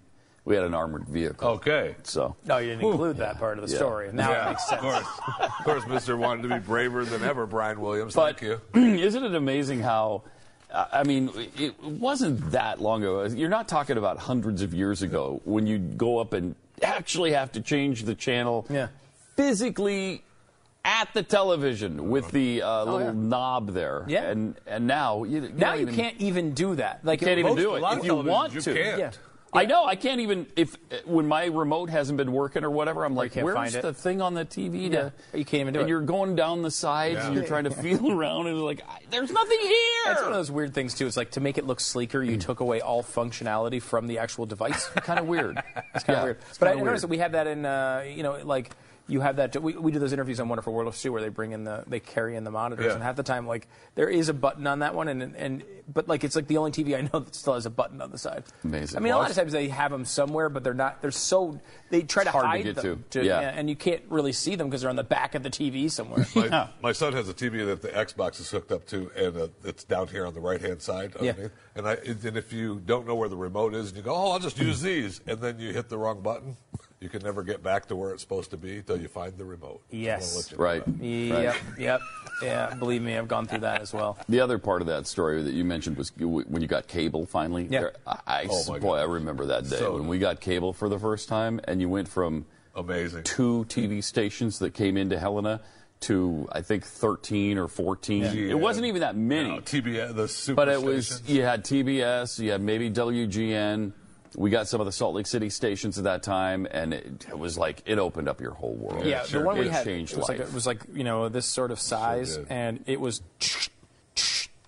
Speaker 1: we had an armored vehicle.
Speaker 2: Okay.
Speaker 1: So
Speaker 3: No, you didn't include that part of the
Speaker 1: Yeah.
Speaker 3: story. Now
Speaker 2: yeah,
Speaker 3: it makes sense.
Speaker 2: Of course, of course, Mister wanted to be braver than ever. Brian Williams,
Speaker 1: But
Speaker 2: thank you.
Speaker 1: isn't it amazing how? uh, I mean, it wasn't that long ago. You're not talking about hundreds of years ago when you go up and actually have to change the channel
Speaker 3: Yeah.
Speaker 1: physically at the television with the uh, little
Speaker 3: Oh, yeah.
Speaker 1: knob there.
Speaker 3: Yeah.
Speaker 1: And and now you, you
Speaker 3: Now you
Speaker 1: even-
Speaker 3: can't even do that. Like you
Speaker 1: can't even do it
Speaker 2: lot
Speaker 1: if you
Speaker 2: televisions
Speaker 1: want
Speaker 2: you
Speaker 1: to.
Speaker 2: can't.
Speaker 3: Yeah.
Speaker 1: I know. I can't even if when my remote hasn't been working or whatever. I'm like, where's
Speaker 3: find it.
Speaker 1: the thing on the TV?
Speaker 3: Yeah.
Speaker 1: To,
Speaker 3: You can't even do
Speaker 1: and
Speaker 3: it.
Speaker 1: you're going down the sides
Speaker 2: Yeah.
Speaker 1: and you're trying to feel around and like, there's nothing here.
Speaker 3: That's one of those weird things too. It's like to make it look sleeker,
Speaker 1: Mm.
Speaker 3: you took away all functionality from the actual device.
Speaker 1: kind of weird.
Speaker 3: It's kind of
Speaker 1: Yeah,
Speaker 3: weird.
Speaker 1: it's
Speaker 3: But I
Speaker 1: kinda
Speaker 3: noticed that we have that in, uh, you know, like you have that. We, we do those interviews on Wonderful World of Stu where they bring in the, they carry in the monitors,
Speaker 2: Yeah.
Speaker 3: and half the time, like there is a button on that one, and and but like it's like the only TV I know that still has a button on the side.
Speaker 1: Amazing.
Speaker 3: I mean, a lot of times they have them somewhere, but they're not. They're so they try to
Speaker 1: It's hard to
Speaker 3: hide
Speaker 1: get
Speaker 3: them,
Speaker 1: to. Yeah.
Speaker 3: and you can't really see them because they're on the back of the TV somewhere.
Speaker 2: My, my son has a TV that the Xbox is hooked up to, and uh, it's down here on the right hand side.
Speaker 3: Yeah.
Speaker 2: And I, and if you don't know where the remote is, and you go, "Oh, I'll just use these," and then you hit the wrong button, you can never get back to where it's supposed to be till you find the remote.
Speaker 3: Yes.
Speaker 2: You know
Speaker 1: Right.
Speaker 2: that.
Speaker 3: Yep, yep, yeah. Believe me, I've gone through that as well.
Speaker 1: The other part of that story that you mentioned was when you got cable finally.
Speaker 3: Yeah.
Speaker 1: There- I, I-
Speaker 2: Oh, my
Speaker 1: boy,
Speaker 2: God.
Speaker 1: I remember that day
Speaker 2: So
Speaker 1: when we got cable for the first time, and you went from
Speaker 2: Amazing.
Speaker 1: two TV stations that came into Helena to I think 13 or 14.
Speaker 2: Yeah.
Speaker 1: It wasn't even that many.
Speaker 2: No, TBS, the super
Speaker 1: But it was you had TBS, you had maybe WGN. We got some of the Salt Lake City stations at that time, and it, it was like it opened up your whole world.
Speaker 3: Yeah,
Speaker 2: sure
Speaker 3: the one we had
Speaker 1: changed
Speaker 3: it was like it was like you know this sort of size,
Speaker 2: did.
Speaker 3: and it was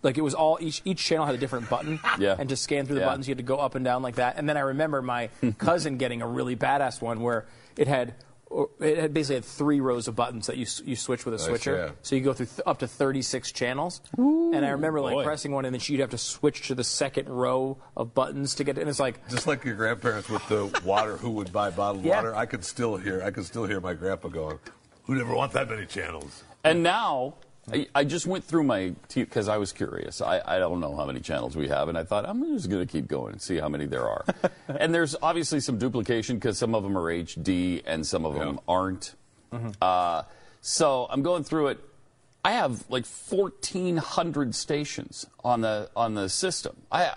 Speaker 3: like it was all each each channel had a different button.
Speaker 1: Yeah.
Speaker 3: and to scan through the
Speaker 1: Yeah.
Speaker 3: buttons, you had to go up and down like that. And then I remember my cousin getting a really badass one where it had. Or It had basically had three rows of buttons that you you switch with a switcher,
Speaker 2: yeah.
Speaker 3: so you go through th- up to 36 channels. and I remember like
Speaker 1: boy.
Speaker 3: pressing one, and then you'd have to switch to the second row of buttons to get. it. And it's like,
Speaker 2: Just like your grandparents with the water, who would buy bottled
Speaker 3: Yeah.
Speaker 2: water? I could still hear, I could still hear my grandpa going, "Who never want that many channels?"
Speaker 1: And now, I, I just went through my because I was curious. I, I don't know how many channels we have, and I thought I'm just going to keep going and see how many there are. and there's obviously some duplication because some of them are HD and some of them aren't. Uh, so I'm going through it. I have like 1,400 stations on the on the system. I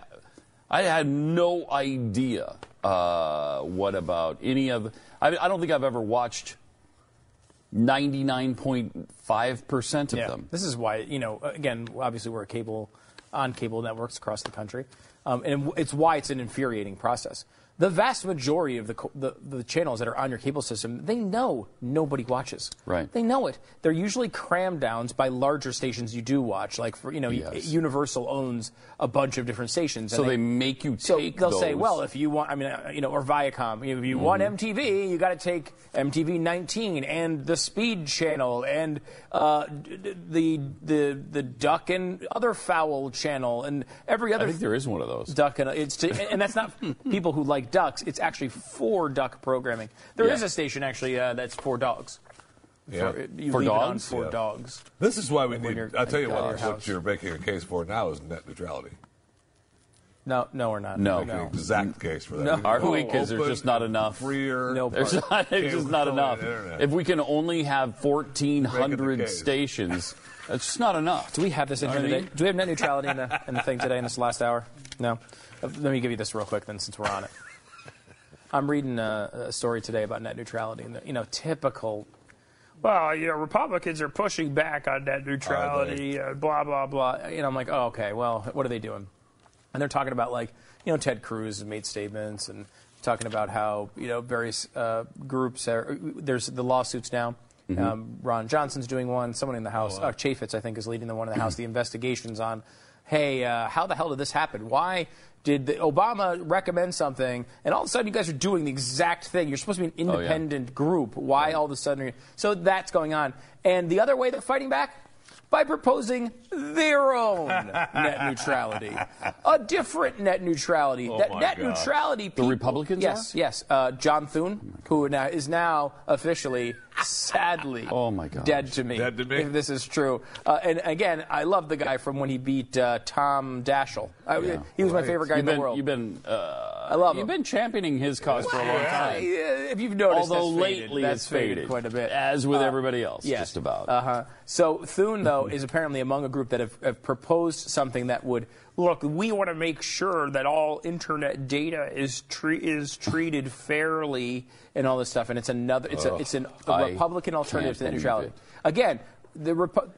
Speaker 1: I had no idea uh, what about any of. I, I don't think I've ever watched 99.5% of
Speaker 3: yeah.
Speaker 1: them.
Speaker 3: This is why, you know, again, obviously we're a cable on cable networks across the country, um, and it's why it's an infuriating process. The vast majority of the, the the channels that are on your cable system, they know nobody watches.
Speaker 1: Right.
Speaker 3: They know it. They're usually cram downs by larger stations you do watch. Like for you know,
Speaker 1: Yes.
Speaker 3: Universal owns a bunch of different stations.
Speaker 1: So
Speaker 3: and
Speaker 1: they make you take.
Speaker 3: so they'll say,
Speaker 1: those. Mm-hmm.
Speaker 3: well, if you want, I mean, uh, you know, or Viacom, if you want MTV, you got to take MTV 19 and the Speed Channel and uh, the the the Duck and other fowl channel and every other
Speaker 1: I think there is one of those.
Speaker 3: duck and it's to, and that's not people who like ducks. It's actually for duck programming. There is
Speaker 1: Yeah.
Speaker 3: a station actually uh, that's for dogs.
Speaker 2: Yeah.
Speaker 3: For, you
Speaker 1: For
Speaker 3: leave it on
Speaker 1: dogs?
Speaker 3: for
Speaker 2: Yeah.
Speaker 3: dogs.
Speaker 2: This is why we need.
Speaker 3: you're
Speaker 2: I'll tell you what.
Speaker 3: your
Speaker 2: What you're making a case for now is net neutrality.
Speaker 3: No, no, we're not.
Speaker 1: No.
Speaker 2: Making an exact case for that.
Speaker 3: No.
Speaker 2: need
Speaker 1: Are we?
Speaker 2: go
Speaker 1: 'Cause there's just not enough.
Speaker 2: Freer.
Speaker 3: No
Speaker 1: There's
Speaker 3: part.
Speaker 1: not, there's just not enough. If we can only have 1,400 stations, that's just not enough.
Speaker 3: Do we have this in here today? Do we have net neutrality in the, in the thing today in this last hour? No. Let me give you this real quick then, since we're on it. I'm reading a, a story today about net neutrality, and the, you know, typical. Well, you know, Republicans are pushing back on net neutrality, uh, blah blah blah. And I'm like, oh, okay. Well, what are they doing? And they're talking about like, you know, Ted Cruz has made statements and talking about how you know various uh, groups are. There's the lawsuits now. Um, Ron Johnson's doing one. Someone in the House, uh, Chaffetz, I think, is leading the one in the House. The investigations on, hey, uh, how the hell did this happen? Why did the, Obama recommend something, and all of a sudden you guys are doing the exact thing? You're supposed to be an
Speaker 1: Oh, yeah.
Speaker 3: independent group. Why all of a sudden? are- So that's going on. And the other way they're fighting back by proposing their own net neutrality, a different net neutrality.
Speaker 2: Oh
Speaker 3: that net
Speaker 2: God.
Speaker 3: neutrality. People,
Speaker 1: Republicans
Speaker 3: Yes, yes. Uh, John Thune, who now is now officially, sadly,
Speaker 1: Oh, my God,
Speaker 3: dead to me.
Speaker 2: Dead to me?
Speaker 3: If this is true. Uh, and again, I love the guy from when he beat uh, Tom Daschle. I,
Speaker 1: Yeah.
Speaker 3: He was my favorite guy
Speaker 1: You've
Speaker 3: in
Speaker 1: been,
Speaker 3: the world.
Speaker 1: you've been, uh,
Speaker 3: I love
Speaker 1: You've
Speaker 3: him.
Speaker 1: been championing his cause for a long time.
Speaker 3: If you've noticed,
Speaker 1: Although
Speaker 3: that's faded.
Speaker 1: lately
Speaker 3: that's
Speaker 1: it's faded,
Speaker 3: quite a bit,
Speaker 1: as with
Speaker 3: Uh,
Speaker 1: everybody else,
Speaker 3: yes.
Speaker 1: just about.
Speaker 3: Uh huh. So Thune, though, is apparently among a group that have, have proposed something that would look. We want to make sure that all internet data is tre- is treated fairly and all this stuff. And it's another. It's a it's an, a
Speaker 1: I
Speaker 3: Republican alternative to net neutrality. Again. The Repu-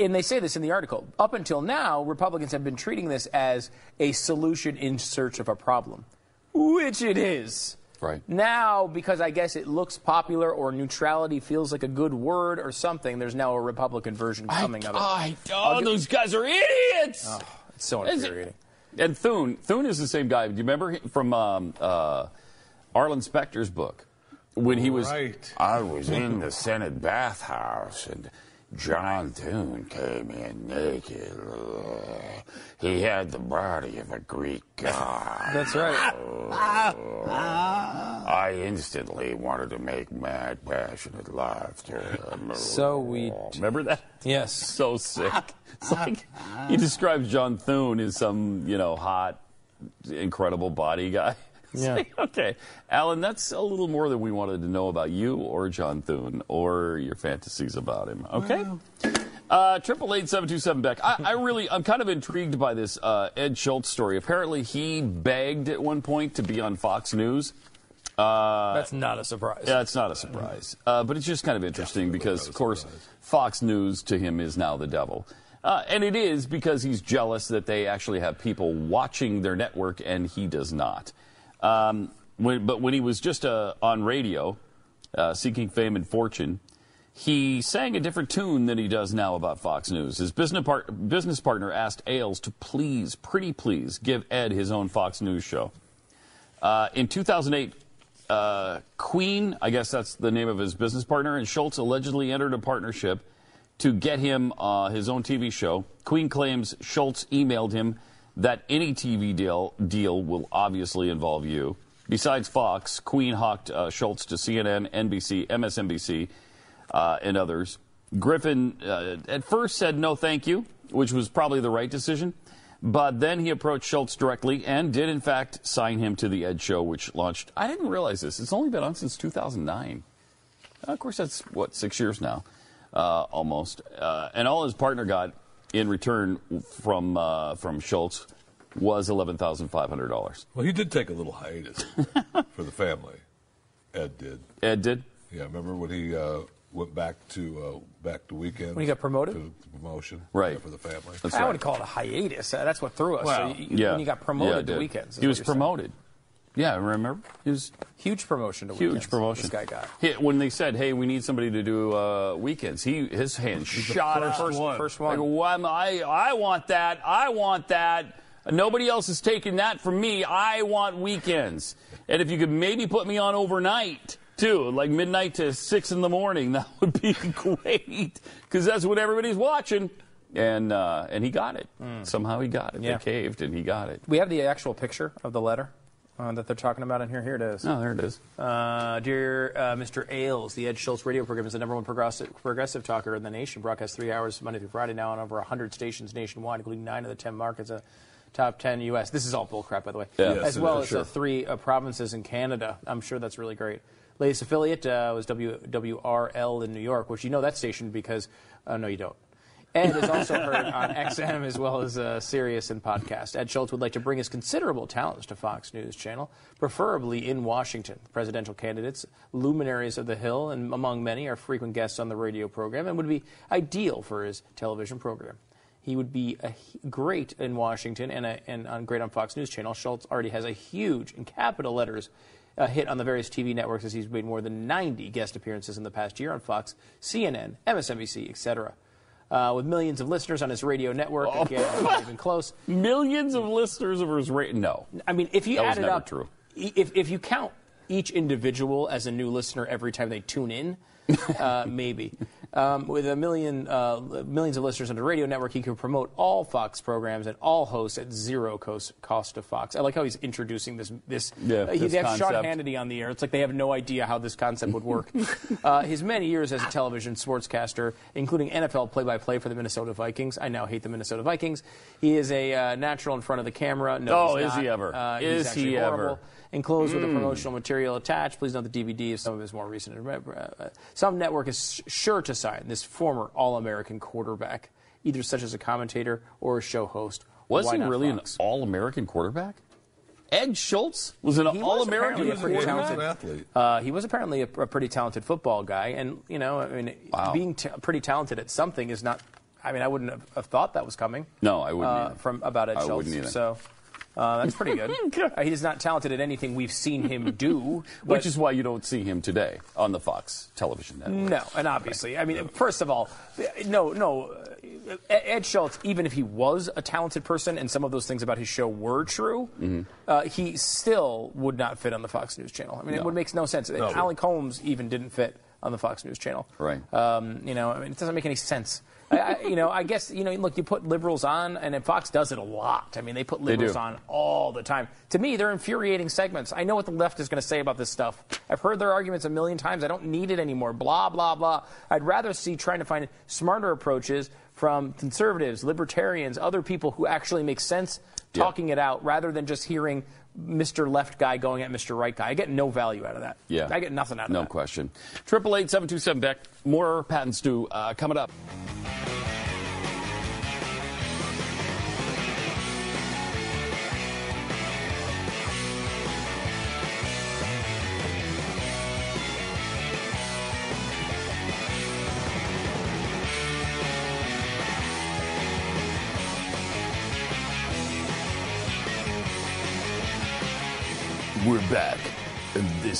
Speaker 3: and they say this in the article. Up until now, Republicans have been treating this as a solution in search of a problem, which it is.
Speaker 1: Right.
Speaker 3: Now, because I guess it looks popular or neutrality feels like a good word or something, there's now a Republican version coming of it.
Speaker 1: I, oh, those guys are idiots.
Speaker 3: It's so
Speaker 1: Is it-
Speaker 3: infuriating.
Speaker 1: And Thune, Thune is the same guy. Do you remember him from um, uh, Arlen Specter's book when he was?
Speaker 2: Right.
Speaker 6: I was in the Senate bathhouse and John Thune came in naked. He had the body of a Greek god.
Speaker 3: That's right.
Speaker 6: I instantly wanted to make mad, passionate laughter.
Speaker 3: So we.
Speaker 1: Remember that?
Speaker 3: Yes.
Speaker 1: So sick. It's like he describes John Thune as some, you know, hot, incredible body guy. It's
Speaker 3: Yeah.
Speaker 1: like, okay, Alan, that's a little more than we wanted to know about you or John Thune or your fantasies about him. Okay. Uh, Triple eight seven two seven Beck. I, I really, I'm kind of intrigued by this uh, Ed Schultz story. Apparently, he begged at one point to be on Fox News. Uh,
Speaker 3: That's not a surprise.
Speaker 1: yeah, it's not a surprise. Uh, but it's just kind of interesting because, of course, Fox News to him is now the devil. Uh, and it is because he's jealous that they actually have people watching their network and he does not. Um, when, but when he was just uh, on radio, uh, seeking fame and fortune, he sang a different tune than he does now about Fox News. His business, par- business partner asked Ailes to please, pretty please, give Ed his own Fox News show. Uh, in 2008, uh, Queen, I guess that's the name of his business partner, and Schultz allegedly entered a partnership to get him uh, his own TV show. Queen claims Schultz emailed him that any TV deal deal will obviously involve you. Besides Fox, Queen hawked uh, Schultz to CNN, NBC, MSNBC, uh, and others. Griffin uh, at first said no thank you, which was probably the right decision. But then he approached Schultz directly and did, in fact, sign him to the Ed Show, which launched. I didn't realize this. It's only been on since 2009. Uh, of course, that's, what, six years now, uh, almost. Uh, and all his partner got in return from, uh, from Schultz was $11,500.
Speaker 2: Well, he did take a little hiatus for the family. Ed did.
Speaker 1: Ed did?
Speaker 2: Yeah, remember when he uh, went back to uh, back to weekend
Speaker 3: When he got promoted?
Speaker 2: To, to promotion.
Speaker 1: Right.
Speaker 2: yeah, for the family.
Speaker 1: That's
Speaker 3: I
Speaker 1: right.
Speaker 3: wouldn't call it a hiatus. Uh, that's what threw us.
Speaker 2: Well,
Speaker 3: so you,
Speaker 1: Yeah.
Speaker 3: When you got promoted
Speaker 1: it
Speaker 3: to
Speaker 1: did.
Speaker 3: weekends.
Speaker 1: He was
Speaker 3: you're saying.
Speaker 1: Yeah, remember? It was
Speaker 3: Huge promotion to
Speaker 1: huge
Speaker 3: weekends
Speaker 1: promotion.
Speaker 3: This guy got.
Speaker 1: He- when they said, "Hey, we need somebody to do uh, weekends," he his hand shot
Speaker 2: first. First one.
Speaker 3: First
Speaker 1: Like,
Speaker 3: one.
Speaker 1: well, I'm- I I want that. I want that. Nobody else is taking that from me. I want weekends. And if you could maybe put me on overnight too, like midnight to six in the morning, that would be great because that's what everybody's watching. And uh, and he got it. Somehow he got it.
Speaker 3: Yeah.
Speaker 1: They caved and he got it.
Speaker 3: We have the actual picture of the letter uh, that they're talking about in here. Here it is.
Speaker 1: Oh, there it is.
Speaker 3: Uh, dear uh, Mr. Ailes, the Ed Schultz radio program is the number one progressive, progressive talker in the nation. Broadcasts three hours Monday through Friday now on over 100 stations nationwide, including nine of the 10 markets, uh, top 10 U.S. This is all bullcrap, by the way.
Speaker 1: Yeah.
Speaker 2: Yes,
Speaker 3: as well as
Speaker 2: sure.
Speaker 3: uh, three uh, provinces in Canada. I'm sure that's really great. Latest affiliate uh, was w- WRL in New York, which you know that station because, uh, no, you don't. Ed is also heard on XM as well as uh, Sirius and podcast. Ed Schultz would like to bring his considerable talents to Fox News Channel, preferably in Washington. Presidential candidates, luminaries of the Hill, and among many are frequent guests on the radio program and would be ideal for his television program. He would be a, great in Washington and, a, and on great on Fox News Channel. Schultz already has a huge, in capital letters, uh, hit on the various TV networks as he's made more than 90 guest appearances in the past year on Fox, CNN, MSNBC, etc. Uh, with millions of listeners on his radio network,
Speaker 1: Oh.
Speaker 3: again, not even close.
Speaker 1: Millions of listeners of his radio. No.
Speaker 3: I mean, if you
Speaker 1: That was never
Speaker 3: up,
Speaker 1: true.
Speaker 3: If, if you count each individual as a new listener every time they tune in, uh, maybe. Um, with a million uh, millions of listeners on the radio network, he can promote all Fox programs and all hosts at zero cost, cost to Fox. I like how he's introducing this. This
Speaker 1: Yeah,
Speaker 3: uh, he-
Speaker 1: this
Speaker 3: they have Sean. Hannity on the air. It's like they have no idea how this concept would work. uh, his many years as a television sportscaster, including NFL play-by-play for the Minnesota Vikings. I now hate the Minnesota Vikings. He is a uh, natural in front of the camera. No,
Speaker 1: Oh,
Speaker 3: he's
Speaker 1: is he ever?
Speaker 3: Uh,
Speaker 1: Is
Speaker 3: he's actually
Speaker 1: he
Speaker 3: horrible.
Speaker 1: ever?
Speaker 3: Enclosed with a promotional material attached. Please note the DVD of some of his more recent. Uh, some network is sure to sign this former All-American quarterback, either such as a commentator or a show host.
Speaker 1: Was
Speaker 3: Why
Speaker 1: he
Speaker 3: not
Speaker 1: really
Speaker 3: Fox?
Speaker 1: an All American quarterback? Ed Schultz was an
Speaker 3: He was
Speaker 1: All American
Speaker 3: apparently a pretty.
Speaker 2: He was
Speaker 3: talented-
Speaker 2: athlete.
Speaker 3: Uh, he was apparently a, a pretty talented football guy, and you know, I mean,
Speaker 1: Wow.
Speaker 3: being t- pretty talented at something is not. I mean, I wouldn't have, have thought that was coming.
Speaker 1: No, I wouldn't
Speaker 3: uh,
Speaker 1: either.
Speaker 3: from about Ed
Speaker 1: I
Speaker 3: Schultz.
Speaker 1: wouldn't.
Speaker 3: So. Uh, that's pretty good. Uh, he is not talented at anything we've seen him do,
Speaker 1: Which is why you don't see him today on the Fox television network.
Speaker 3: No, and obviously, I mean, first of all, no, no. Ed Schultz, even if he was a talented person and some of those things about his show were true,
Speaker 1: Mm-hmm.
Speaker 3: uh, he still would not fit on the Fox News channel. I mean, it
Speaker 1: No.
Speaker 3: would make no sense. Alan Colmes even didn't fit on the Fox News channel.
Speaker 1: Right.
Speaker 3: Um, you know, I mean, it doesn't make any sense. I, you know, I guess you know. Look, you put liberals on, and Fox does it a lot. I mean, they put liberals
Speaker 1: do.
Speaker 3: on all the time. To me, they're infuriating segments. I know what the left is going to say about this stuff. I've heard their arguments a million times. I don't need it anymore. Blah blah blah. I'd rather see trying to find smarter approaches from conservatives, libertarians, other people who actually make sense
Speaker 1: Yeah.
Speaker 3: talking it out, rather than just hearing Mr. Left guy going at Mr. Right guy. I get no value out of that.
Speaker 1: Yeah.
Speaker 3: I get nothing out of
Speaker 1: No
Speaker 3: that.
Speaker 1: No question. Triple eight seven two seven Beck. More Pat and Stu uh, coming up.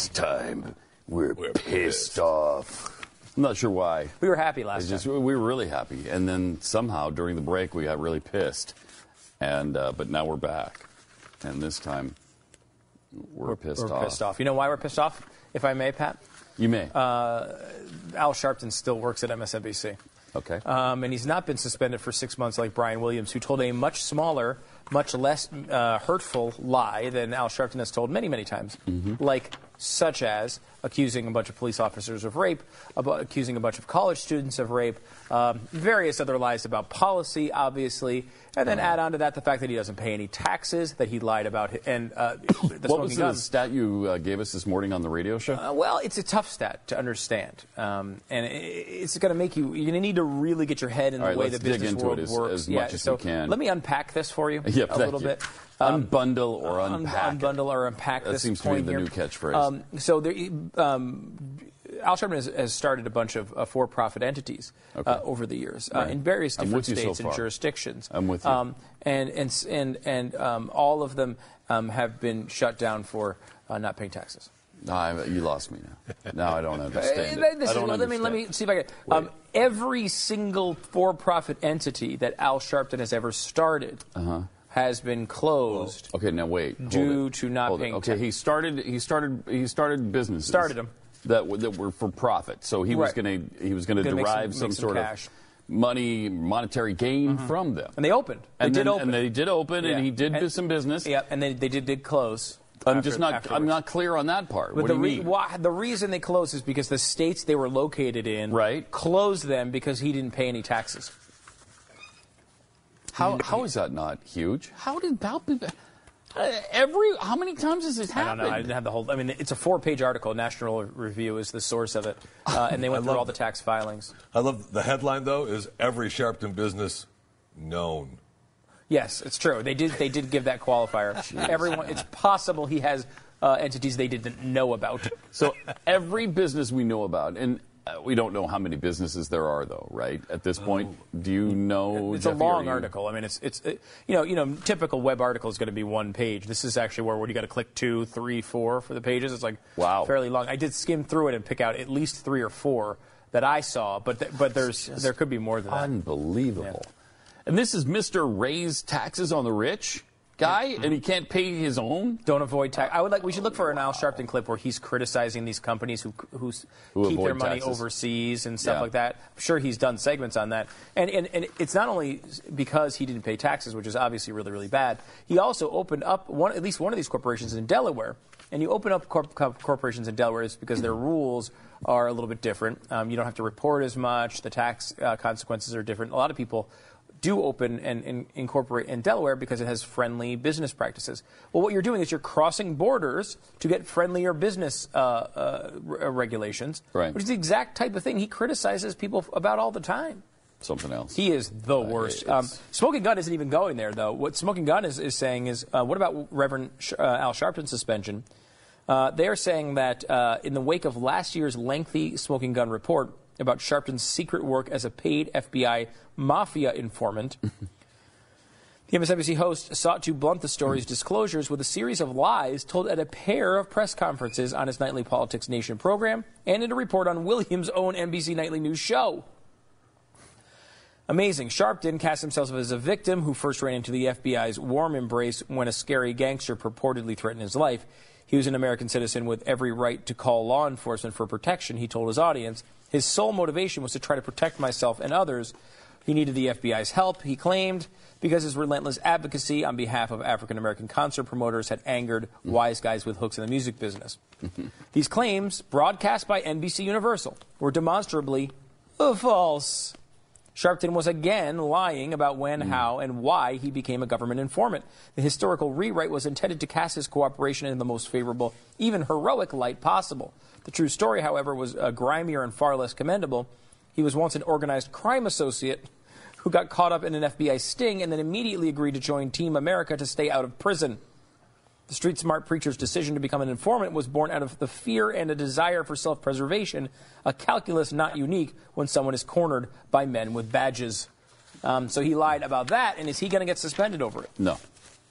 Speaker 1: This time we're, pissed, off. I'm not sure why.
Speaker 3: We were happy last
Speaker 1: It's just
Speaker 3: time.
Speaker 1: we were really happy, and then somehow during the break we got really pissed, and uh, but now we're back, and this time we're, pissed
Speaker 3: We're
Speaker 1: off.
Speaker 3: pissed off. You know why we're pissed off? If I may, Pat.
Speaker 1: You may.
Speaker 3: Uh, Al Sharpton still works at MSNBC.
Speaker 1: okay.
Speaker 3: Um, and he's not been suspended for six months like Brian Williams, who told a much smaller, much less uh, hurtful lie than Al Sharpton has told many, many times. Like, such as accusing a bunch of police officers of rape, about accusing a bunch of college students of rape, um, various other lies about policy, obviously, and then add on to that the fact that he doesn't pay any taxes, that he lied about, hi- and uh, the
Speaker 1: what
Speaker 3: smoking
Speaker 1: was the
Speaker 3: guns.
Speaker 1: stat you uh, gave us this morning on the radio show?
Speaker 3: Uh, well, it's a tough stat to understand, um, and it's going to make you. You're going to need to really get your head in
Speaker 1: All
Speaker 3: the
Speaker 1: right,
Speaker 3: way the
Speaker 1: dig
Speaker 3: business
Speaker 1: into
Speaker 3: world
Speaker 1: it as-
Speaker 3: works.
Speaker 1: as
Speaker 3: yeah,
Speaker 1: much as
Speaker 3: so. Let me unpack this for you
Speaker 1: Yeah,
Speaker 3: a little
Speaker 1: you.
Speaker 3: bit. Um,
Speaker 1: Unbundle or
Speaker 3: un-
Speaker 1: unpack.
Speaker 3: unbundle or unpack
Speaker 1: That
Speaker 3: this
Speaker 1: seems to be the
Speaker 3: here.
Speaker 1: new catchphrase.
Speaker 3: Um, so there, um, Al Sharpton has, has started a bunch of uh, for-profit entities
Speaker 1: Okay.
Speaker 3: uh, over the years uh, in various different
Speaker 1: you so
Speaker 3: states and jurisdictions.
Speaker 1: I'm with you.
Speaker 3: Um, and and and and um, all of them um, have been shut down for uh, not paying taxes.
Speaker 1: No, I, you lost me now. Now I don't understand
Speaker 3: Uh.
Speaker 1: I don't
Speaker 3: well, let me let me see if I can. Um, every single for-profit entity that Al Sharpton has ever started has been closed.
Speaker 1: Uh-huh. Okay, now wait.
Speaker 3: Due to not
Speaker 1: Hold it.
Speaker 3: paying
Speaker 1: Okay,
Speaker 3: tax.
Speaker 1: he started. He started. He started businesses.
Speaker 3: Started 'em.
Speaker 1: that w- that were for profit. So he was going to he was going to
Speaker 3: Gonna some-
Speaker 1: derive some,
Speaker 3: some
Speaker 1: sort
Speaker 3: cash.
Speaker 1: of money, monetary gain from them.
Speaker 3: And they opened. They
Speaker 1: and
Speaker 3: did
Speaker 1: then-
Speaker 3: open.
Speaker 1: and they did open,
Speaker 3: Yeah.
Speaker 1: and he did
Speaker 3: And-
Speaker 1: some business.
Speaker 3: Yeah, and they, they did, did close.
Speaker 1: I'm
Speaker 3: after-
Speaker 1: just not. I'm not clear on that part.
Speaker 3: But
Speaker 1: what
Speaker 3: the,
Speaker 1: do you mean?
Speaker 3: why, the reason they closed is because the states they were located in
Speaker 1: Right.
Speaker 3: closed them because he didn't pay any taxes.
Speaker 1: How how is that not huge? How did how did uh, every how many times has this happened?
Speaker 3: I don't
Speaker 1: happened?
Speaker 3: know. I didn't have the whole. I mean, it's a four-page article. National Review is the source of it, uh, and they went through all the tax filings.
Speaker 2: I love the headline though is every Sharpton business known.
Speaker 3: Yes, it's true. They did. They did give that qualifier. Everyone. It's possible he has uh, entities they didn't know about.
Speaker 1: So every business we know about, and Uh, we don't know how many businesses there are, though, right? At this point, oh. do you know?
Speaker 3: It's
Speaker 1: Jeffy,
Speaker 3: a long
Speaker 1: you-
Speaker 3: article. I mean, it's it's it, you know you know typical web article is going to be one page. This is actually where, where you got to click two, three, four for the pages. It's like
Speaker 1: Wow.
Speaker 3: fairly long. I did skim through it and pick out at least three or four that I saw, but th- but there's there could be more than that.
Speaker 1: Unbelievable. And this is Mr. Raise taxes on the rich guy, and he can't pay his own.
Speaker 3: Don't avoid tax. I would like. We should look for an Al Sharpton clip where he's criticizing these companies who who,
Speaker 1: Who
Speaker 3: keep their money
Speaker 1: taxes.
Speaker 3: overseas and stuff
Speaker 1: Yeah.
Speaker 3: like that. I'm sure he's done segments on that. And, and and it's not only because he didn't pay taxes, which is obviously really really bad. He also opened up one at least one of these corporations in Delaware. And you open up corp- corp- corporations in Delaware is because their rules are a little bit different. Um, you don't have to report as much. The tax uh, consequences are different. A lot of people do open and, and incorporate in Delaware because it has friendly business practices. Well, what you're doing is you're crossing borders to get friendlier business uh, uh, uh, regulations,
Speaker 1: Right.
Speaker 3: which is the exact type of thing he criticizes people about all the time.
Speaker 1: Something else.
Speaker 3: He is the worst. Um, Smoking Gun isn't even going there, though. What Smoking Gun is, is saying is, uh, what about Reverend Sh- uh, Al Sharpton's suspension? Uh, they're saying that uh, in the wake of last year's lengthy Smoking Gun report about Sharpton's secret work as a paid FBI mafia informant, the MSNBC host sought to blunt the story's disclosures with a series of lies told at a pair of press conferences on his nightly Politics Nation program and in a report on Williams' own NBC Nightly News show. Amazing. Sharpton cast himself as a victim who first ran into the FBI's warm embrace when a scary gangster purportedly threatened his life. He was an American citizen with every right to call law enforcement for protection, he told his audience. His sole motivation was to try to protect myself and others. He needed the FBI's help, he claimed, because his relentless advocacy on behalf of African American concert promoters had angered wise guys with hooks in the music business. These claims, broadcast by NBC Universal, were demonstrably false. Sharpton was again lying about when, how, and why he became a government informant. The historical rewrite was intended to cast his cooperation in the most favorable, even heroic light possible. The true story, however, was uh, grimier and far less commendable. He was once an organized crime associate who got caught up in an FBI sting and then immediately agreed to join Team America to stay out of prison. The street smart preacher's decision to become an informant was born out of the fear and a desire for self preservation, a calculus not unique when someone is cornered by men with badges. Um, so he lied about that, and is he going to get suspended over it?
Speaker 1: No,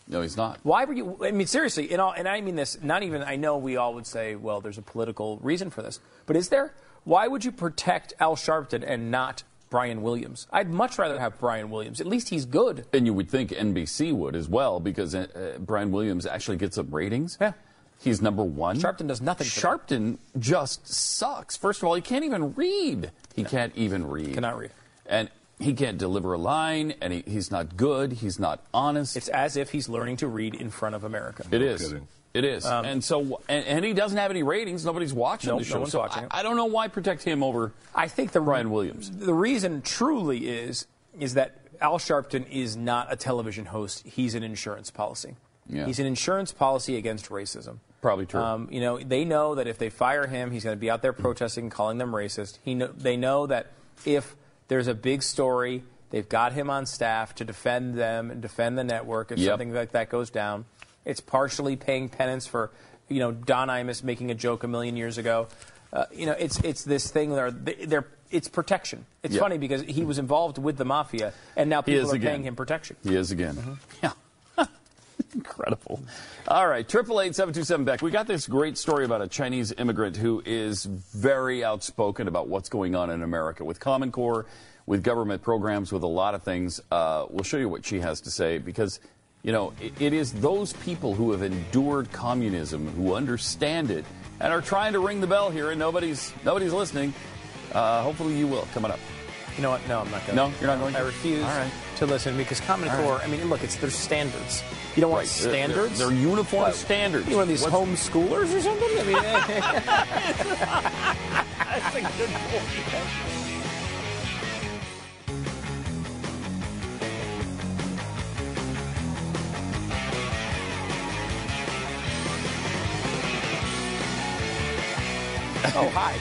Speaker 1: no, he's not.
Speaker 3: Why were you? I mean, seriously, all, and I mean this. Not even. I know we all would say, well, there's a political reason for this, but is there? Why would you protect Al Sharpton and not Brian Williams? I'd much rather have Brian Williams. At least he's good.
Speaker 1: And you would think NBC would as well, because uh, uh, Brian Williams actually gets some ratings.
Speaker 3: Yeah.
Speaker 1: He's number one.
Speaker 3: Sharpton does nothing for them.
Speaker 1: Sharpton just sucks. First of all, he can't even read. He can't even read.
Speaker 3: Cannot read.
Speaker 1: And he can't deliver a line, and he, he's not good. He's not honest.
Speaker 3: It's as if he's learning to read in front of America.
Speaker 1: It is.
Speaker 2: kidding.
Speaker 1: It is. and so, and, and he doesn't have any ratings. Nobody's watching
Speaker 3: Nope,
Speaker 1: the
Speaker 3: no one's
Speaker 1: so
Speaker 3: watching
Speaker 1: I. I don't know why protect him over.
Speaker 3: I think the
Speaker 1: Ryan Williams.
Speaker 3: The reason truly is is that Al Sharpton is not a television host. He's an insurance policy.
Speaker 1: Yeah.
Speaker 3: He's an insurance policy against racism.
Speaker 1: Probably true.
Speaker 3: Um, you know, they know that if they fire him, he's going to be out there protesting, and calling them racist. He know, they know that if there's a big story, they've got him on staff to defend them and defend the network if
Speaker 1: Yep.
Speaker 3: something like that goes down. It's partially paying penance for, you know, Don Imus making a joke a million years ago. uh, you know, it's it's this thing where they- they're it's protection. It's
Speaker 1: Yeah.
Speaker 3: funny because he was involved with the mafia, and now people are
Speaker 1: again.
Speaker 3: paying him protection.
Speaker 1: He is again. Yeah. Incredible. All right, triple eight seven two seven Beck. We got this great story about a Chinese immigrant who is very outspoken about what's going on in America with Common Core, with government programs, with a lot of things. Uh, we'll show you what she has to say because, you know, it, it is those people who have endured communism who understand it and are trying to ring the bell here, and nobody's nobody's listening. Uh, hopefully, you will coming up.
Speaker 3: You know what? No, I'm not going.
Speaker 1: No, you're not going
Speaker 3: I
Speaker 1: to?
Speaker 3: refuse
Speaker 1: right.
Speaker 3: to listen because Common Core.
Speaker 1: right.
Speaker 3: I mean, look, it's their standards. You don't want
Speaker 1: Right. They're- they're-
Speaker 3: standards.
Speaker 1: they're uniform
Speaker 3: What,
Speaker 1: standards.
Speaker 3: You one of these
Speaker 1: What's-
Speaker 3: homeschoolers or something? I mean,
Speaker 1: That's a good point.
Speaker 3: Oh, hi.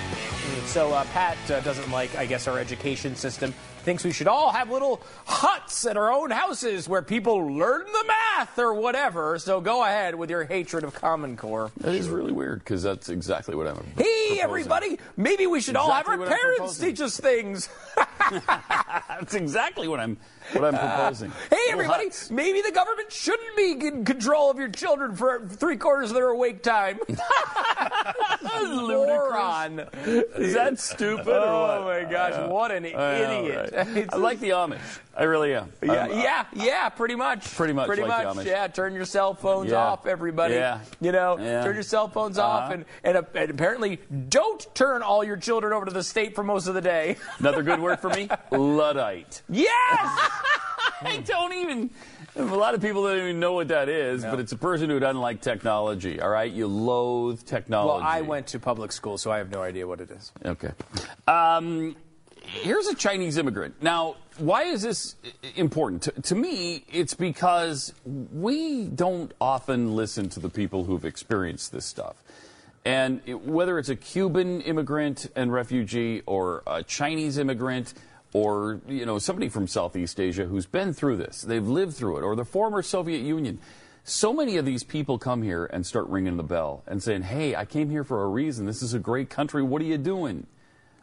Speaker 3: So uh, Pat uh, doesn't like, I guess, our education system. Thinks we should all have little huts at our own houses where people learn the math or whatever. So go ahead with your hatred of Common Core.
Speaker 1: That is really weird because that's exactly what I'm.
Speaker 3: Hey,
Speaker 1: proposing.
Speaker 3: everybody! Maybe we should all have our parents teach us things.
Speaker 1: That's exactly what I'm what I'm proposing.
Speaker 3: Hey,
Speaker 1: Little
Speaker 3: everybody!
Speaker 1: huts.
Speaker 3: Maybe the government shouldn't be in control of your children for three quarters of their awake time. Moron!
Speaker 1: Is that stupid or
Speaker 3: Oh my gosh! What an idiot!
Speaker 1: right? I like the Amish. I really am.
Speaker 3: Yeah,
Speaker 1: I'm-
Speaker 3: yeah, yeah, pretty much.
Speaker 1: Pretty much
Speaker 3: Pretty
Speaker 1: like
Speaker 3: much. Yeah, turn your cell phones
Speaker 1: Yeah.
Speaker 3: off, everybody.
Speaker 1: Yeah.
Speaker 3: You know,
Speaker 1: Yeah.
Speaker 3: turn your cell phones off,
Speaker 1: Uh-huh.
Speaker 3: and and, uh, and apparently don't turn all your children over to the state for most of the day.
Speaker 1: Another good word for me: luddite.
Speaker 3: yes.
Speaker 1: I don't even. A lot of people don't even know what that is, but it's a person who doesn't like technology. All right, you loathe technology.
Speaker 3: well, I went to public school, so I have no idea what it is.
Speaker 1: Okay. Um, here's a Chinese immigrant. Now, why is this important? To, to me, it's because we don't often listen to the people who've experienced this stuff. And it, whether it's a Cuban immigrant and refugee or a Chinese immigrant or you know somebody from Southeast Asia who's been through this, they've lived through it, or the former Soviet Union. So many of these people come here and start ringing the bell and saying, "Hey, I came here for a reason. This is a great country. What are you doing?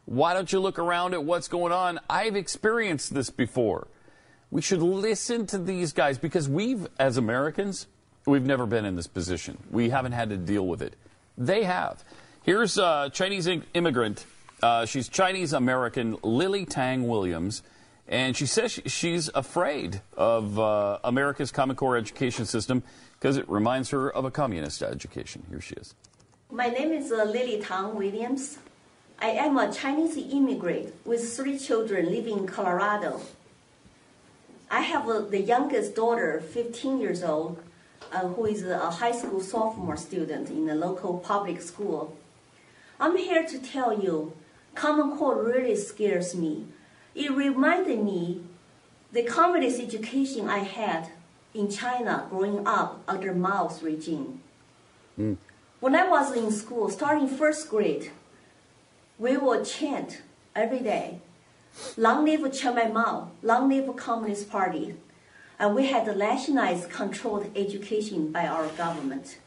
Speaker 1: Why don't you look around at what's going on? I've experienced this before." We should listen to these guys because we've, as Americans, we've never been in this position. We haven't had to deal with it. They have. Here's a Chinese immigrant. Uh, she's Chinese American Lily Tang Williams, and she says she's afraid of uh, America's Common Core education system because it reminds her of a communist education. Here she is.
Speaker 7: My name is uh, Lily Tang Williams. I am a Chinese immigrant with three children living in Colorado. I have uh, the youngest daughter, 15 years old, uh, who is a high school sophomore student in a local public school. I'm here to tell you, Common Core really scares me. It reminded me the communist education I had in China growing up under Mao's regime. When I was in school, starting first grade, we would chant every day, Long live Chairman Mao, long live Communist Party. And we had nationalized controlled education by our government,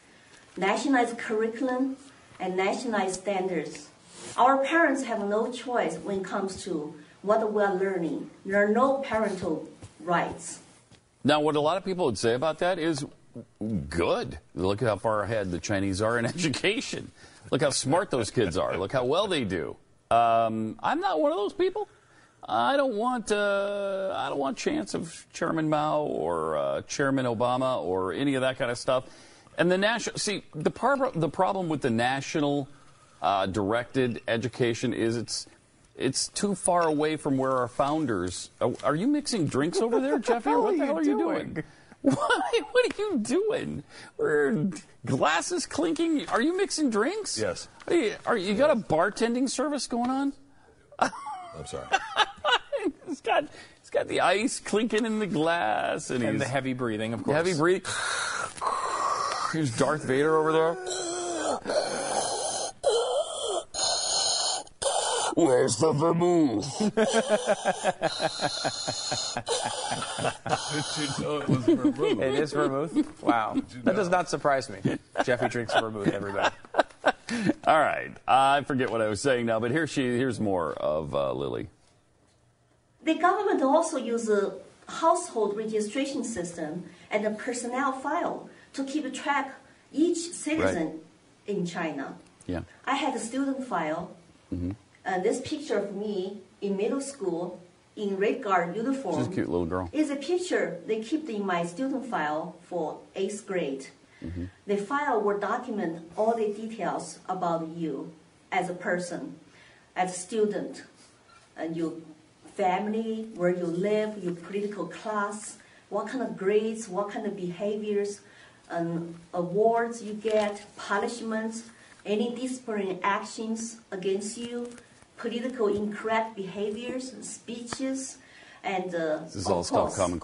Speaker 7: nationalized curriculum, and nationalized standards. Our parents have no choice when it comes to what we are learning. There are no parental rights.
Speaker 1: Now, what a lot of people would say about that is good. Look at how far ahead the Chinese are in education. Look how smart those kids are. Look how well they do. Um, I'm not one of those people. I don't want uh, I don't want chance of Chairman Mao or uh, Chairman Obama or any of that kind of stuff. And the national see the par- the problem with the national uh, directed education is it's it's too far away from where our founders. Are, are you mixing drinks over there, Jeffy? Or what the hell are you doing? What, what are you doing? We're glasses clinking. Are you mixing drinks?
Speaker 2: Yes.
Speaker 1: Are you, are you got a bartending service going on?
Speaker 2: I'm sorry.
Speaker 1: it's got it's got the ice clinking in the glass and,
Speaker 3: And
Speaker 1: he's
Speaker 3: the heavy breathing, of course.
Speaker 1: heavy breathing. Here's Darth Vader over there.
Speaker 6: Where's the vermouth?
Speaker 2: Did you know it was vermouth?
Speaker 3: It is vermouth. Wow, that does not surprise me. Jeffy drinks vermouth. Everybody.
Speaker 1: All right. I forget what I was saying now, but here she here's more of uh, Lily.
Speaker 7: The government also uses a household registration system and a personnel file to keep track each citizen in China.
Speaker 1: Yeah.
Speaker 7: I had a student file.
Speaker 1: Mm-hmm.
Speaker 7: Uh, this picture of me in middle school in red guard uniform.
Speaker 1: She's a cute little girl.
Speaker 7: Is a picture they kept in my student file for eighth grade.
Speaker 1: Mm-hmm.
Speaker 7: The file will document all the details about you as a person, as a student, and your family, where you live, your political class, what kind of grades, what kind of behaviors, and awards you get, punishments, any disciplinary actions against you, political incorrect behaviors, and speeches, and uh,
Speaker 1: This is all stuff Common.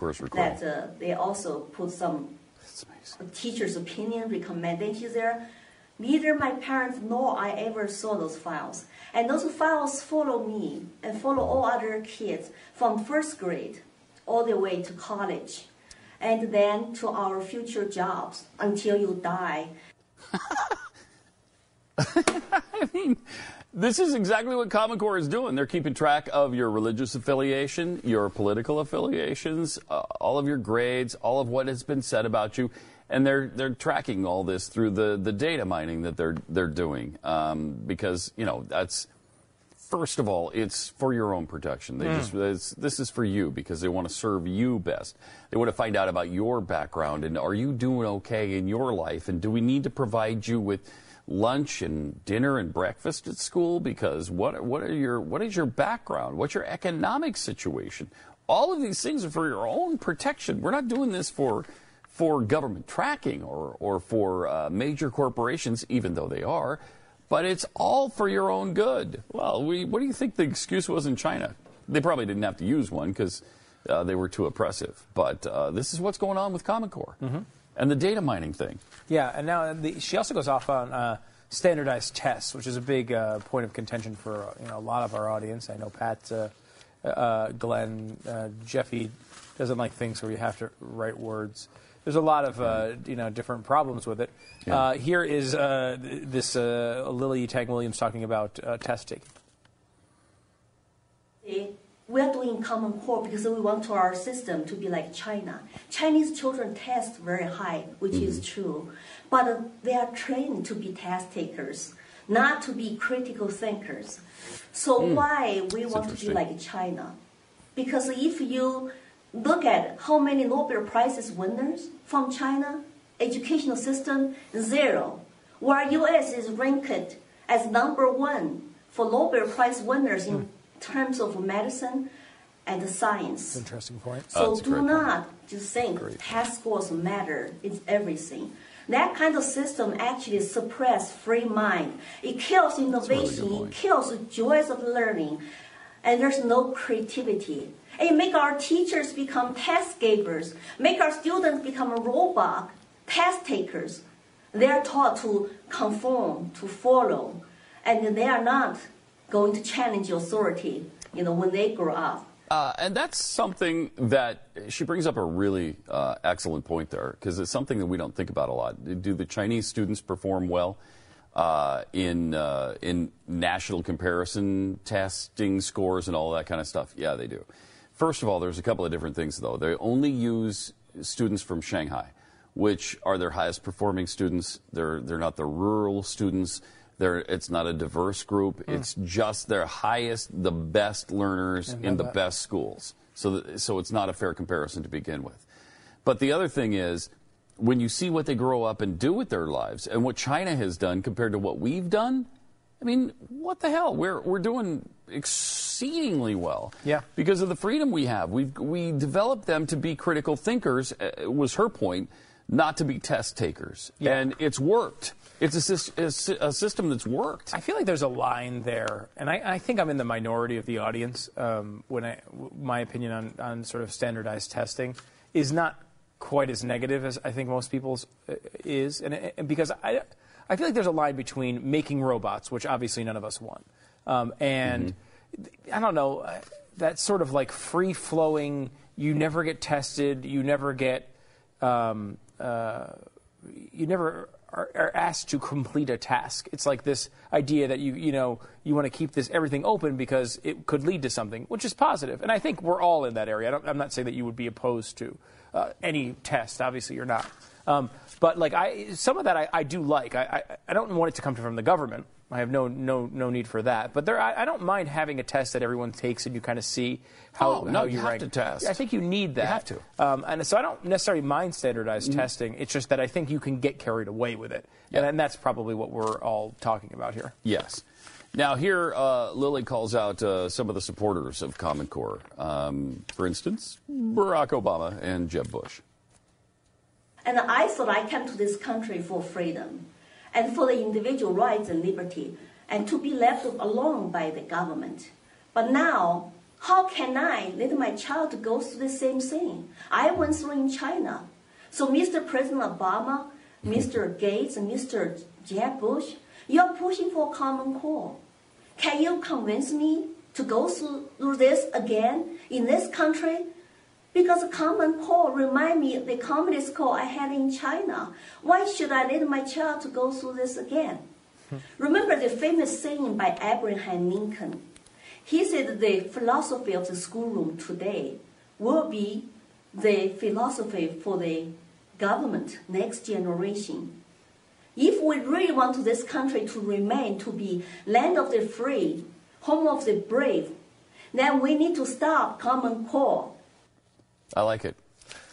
Speaker 7: That uh, they also put some teacher's opinion, recommendations there. Neither my parents nor I ever saw those files. And those files follow me and follow all other kids from first grade all the way to college and then to our future jobs until you die.
Speaker 1: I mean, this is exactly what Common Core is doing. They're keeping track of your religious affiliation, your political affiliations, uh, all of your grades, all of what has been said about you, and they're they're tracking all this through the, the data mining that they're they're doing um, because you know that's first of all it's for your own protection. They
Speaker 8: Mm.
Speaker 1: just it's, this is for you because they want to serve you best. They want to find out about your background and are you doing okay in your life and do we need to provide you with lunch and dinner and breakfast at school? Because what what are your what is your background? What's your economic situation? All of these things are for your own protection. We're not doing this for for government tracking or or for uh, major corporations even though they are but it's all for your own good. Well we, what do you think the excuse was in China? They probably didn't have to use one because uh, they were too oppressive but uh, this is what's going on with Common Core and the data mining thing
Speaker 3: Yeah, and now the, she also goes off on uh, standardized tests, which is a big uh, point of contention for uh, you know a lot of our audience. I know Pat, uh, uh, Glenn, uh, Jeffy doesn't like things where you have to write words. There's a lot of uh, you know different problems with it.
Speaker 1: Yeah.
Speaker 3: Uh, here is uh, this uh, Lily Tang Williams talking about uh, test taking.
Speaker 7: We are doing Common Core because we want our system to be like China. Chinese children test very high, which is
Speaker 8: Mhm.
Speaker 7: true, but uh, they are trained to be test takers, not to be critical thinkers. So
Speaker 8: Mm.
Speaker 7: why we
Speaker 8: That's
Speaker 7: want to be like China? Because if you look at how many Nobel Prizes winners from China, educational system zero, where U.S. is ranked as number one for Nobel Prize winners in terms of medicine and science.
Speaker 3: Interesting point.
Speaker 7: So do not just think test scores matter. It's everything. That kind of system actually suppress free mind. It kills innovation. It kills the joys of learning, and there's no creativity. It make our teachers become test givers. Make our students become a robot test takers. They are taught to conform, to follow, and they are not going to challenge authority. You know, when they grow up.
Speaker 1: Uh, and that's something that she brings up a really uh, excellent point there because it's something that we don't think about a lot. Do the Chinese students perform well uh, in uh, in national comparison testing scores and all that kind of stuff? Yeah, they do. First of all, there's a couple of different things though. They only use students from Shanghai, which are their highest performing students. They're they're not the rural students. They're, it's not a diverse group. It's just their highest, the best learners in the
Speaker 8: that-
Speaker 1: best schools. So, th- so it's not a fair comparison to begin with. But the other thing is, when you see what they grow up and do with their lives, and what China has done compared to what we've done, I mean, what the hell? We're we're doing exceedingly well.
Speaker 3: Yeah.
Speaker 1: Because of the freedom we have, We've, we developed them to be critical thinkers. Uh, was her point, not to be test takers, and it's worked. It's a, a system that's worked.
Speaker 3: I feel like there's a line there, and I, I think I'm in the minority of the audience um, when I, my opinion on, on sort of standardized testing is not quite as negative as I think most people's uh, is, and, and because I, I feel like there's a line between making robots, which obviously none of us want, um, and I don't know uh, that sort of like free flowing. You never get tested. You never get. Um, uh, you never are, are asked to complete a task. It's like this idea that you you know you want to keep this everything open because it could lead to something, which is positive. And I think we're all in that area. I am not saying that you would be opposed to uh, any test. Obviously, you're not. Um, but like I, some of that I, I do like. I, I, I don't want it to come from the government. I have no no no need for that. But there, I, I don't mind having a test that everyone takes and you kind of see how,
Speaker 1: Oh, no,
Speaker 3: how
Speaker 1: you have
Speaker 3: rank.
Speaker 1: to test.
Speaker 3: I think you need that.
Speaker 1: You have to.
Speaker 3: Um, and so I don't necessarily mind standardized
Speaker 1: Mm-hmm.
Speaker 3: testing. It's just that I think you can get carried away with it, and, and that's probably what we're all talking about here.
Speaker 1: Yes. Now, here, uh, Lily calls out uh, some of the supporters of Common Core. Um, for instance, Barack Obama and Jeb Bush.
Speaker 7: And I thought I came to this country for freedom and for the individual rights and liberty and to be left alone by the government. But now, how can I let my child go through the same thing I went through in China? So, Mr. President Obama, Mr. Gates, Mr. Jeb Bush, you're pushing for a common core. Can you convince me to go through this again in this country? Because common core remind me the communist core I had in China. Why should I let my child to go through this again? Remember the famous saying by Abraham Lincoln. He said the philosophy of the schoolroom today will be the philosophy for the government next generation. If we really want this country to remain to be land of the free, home of the brave, then we need to stop common core.
Speaker 1: I like it.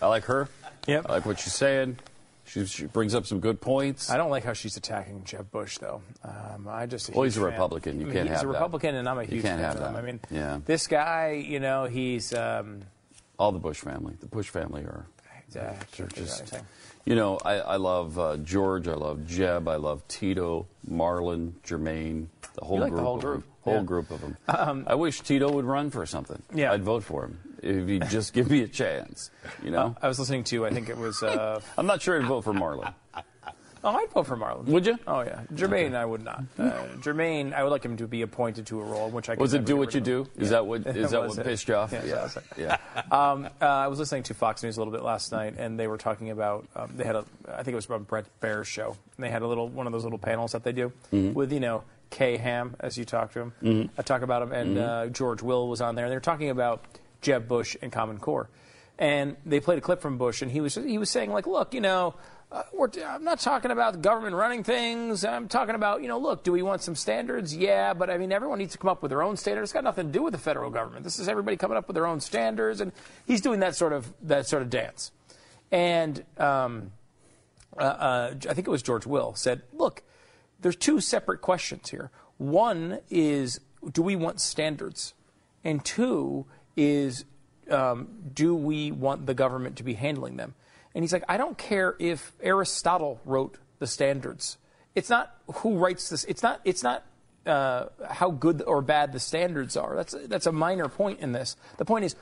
Speaker 1: I like her.
Speaker 3: Yep.
Speaker 1: I like what she's saying. She, she brings up some good points.
Speaker 3: I don't like how she's attacking Jeb Bush, though. Um, I just
Speaker 1: Well, he's a
Speaker 3: fan.
Speaker 1: Republican. You can't
Speaker 3: he's
Speaker 1: have
Speaker 3: a
Speaker 1: that.
Speaker 3: Republican, and I'm a huge You
Speaker 1: can't
Speaker 3: fan
Speaker 1: have
Speaker 3: of him.
Speaker 1: that.
Speaker 3: I mean,
Speaker 1: Yeah.
Speaker 3: this guy, you know, he's. Um,
Speaker 1: All the Bush family. The Bush family are.
Speaker 3: uh,
Speaker 1: They're
Speaker 3: can't think of
Speaker 1: just. You know, I, I love uh, George. I love Jeb. I love Tito, Marlon, Jermaine. The whole
Speaker 3: like the
Speaker 1: group.
Speaker 3: whole
Speaker 1: of
Speaker 3: group.
Speaker 1: Whole
Speaker 3: Yeah.
Speaker 1: group of them. I wish Tito would run for something.
Speaker 3: Yeah.
Speaker 1: I'd vote for him if he'd just give me a chance. You know.
Speaker 3: I was listening to, I think it was. Uh,
Speaker 1: I'm not sure I'd vote for Marlon.
Speaker 3: oh, I'd vote for Marlon.
Speaker 1: Would you?
Speaker 3: Oh yeah, Jermaine, I would not. Uh, Jermaine, I would like him to be appointed to a role in which I could
Speaker 1: Was it do what you do? Is that what is that what
Speaker 3: it.
Speaker 1: pissed you off?
Speaker 3: Yeah,
Speaker 1: yeah. yeah.
Speaker 3: Um, uh, I was listening to Fox News a little bit last night, and they were talking about um, they had a I think it was from Bret Baier's show, and they had a little one of those little panels that they do
Speaker 1: Mm-hmm.
Speaker 3: with you know Kay Ham as you talk to him. I talk about him, and uh, George Will was on there, and they were talking about Jeb Bush and Common Core, and they played a clip from Bush, and he was he was saying like, look, you know. Uh, I'm not talking about government running things. I'm talking about, you know, look, do we want some standards? Yeah, but I mean, everyone needs to come up with their own standards. It's got nothing to do with the federal government. This is everybody coming up with their own standards, and he's doing that sort of that sort of dance. And um, uh, uh, I think it was George Will said, look, there's two separate questions here. One is, do we want standards? And two is, um, do we want the government to be handling them? And he's like, I don't care if Aristotle wrote the standards. It's not who writes this. It's not. It's not uh, how good or bad the standards are. That's that's a minor point in this. The point is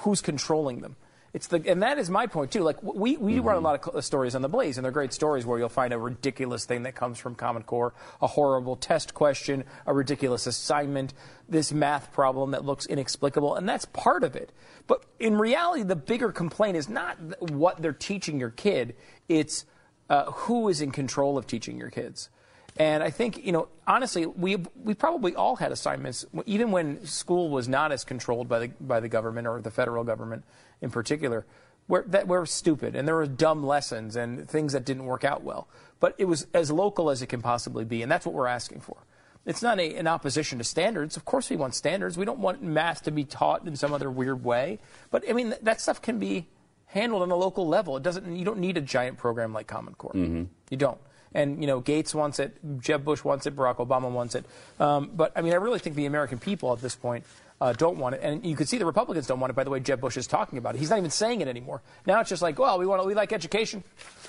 Speaker 3: who's controlling them. It's the and that is my point too. Like we we run a lot of stories on the Blaze, and they're great stories where you'll find a ridiculous thing that comes from Common Core, a horrible test question, a ridiculous assignment, this math problem that looks inexplicable, and that's part of it. But in reality, the bigger complaint is not th- what they're teaching your kid; it's uh, who is in control of teaching your kids. And I think, you know, honestly, we we probably all had assignments, even when school was not as controlled by the by the government or the federal government in particular, where that were stupid and there were dumb lessons and things that didn't work out well. But it was as local as it can possibly be, and that's what we're asking for. It's not a, an opposition to standards. Of course, we want standards. We don't want math to be taught in some other weird way. But I mean, th- that stuff can be handled on a local level. It doesn't. You don't need a giant program like Common Core. Mm-hmm. You don't. And you know, Gates wants it, Jeb Bush wants it, Barack Obama wants it. Um, but I mean, I really think the American people at this point uh, don't want it, and you can see the Republicans don't want it. By the way, Jeb Bush is talking about it. He's not even saying it anymore. Now it's just like, well, we want, we like education.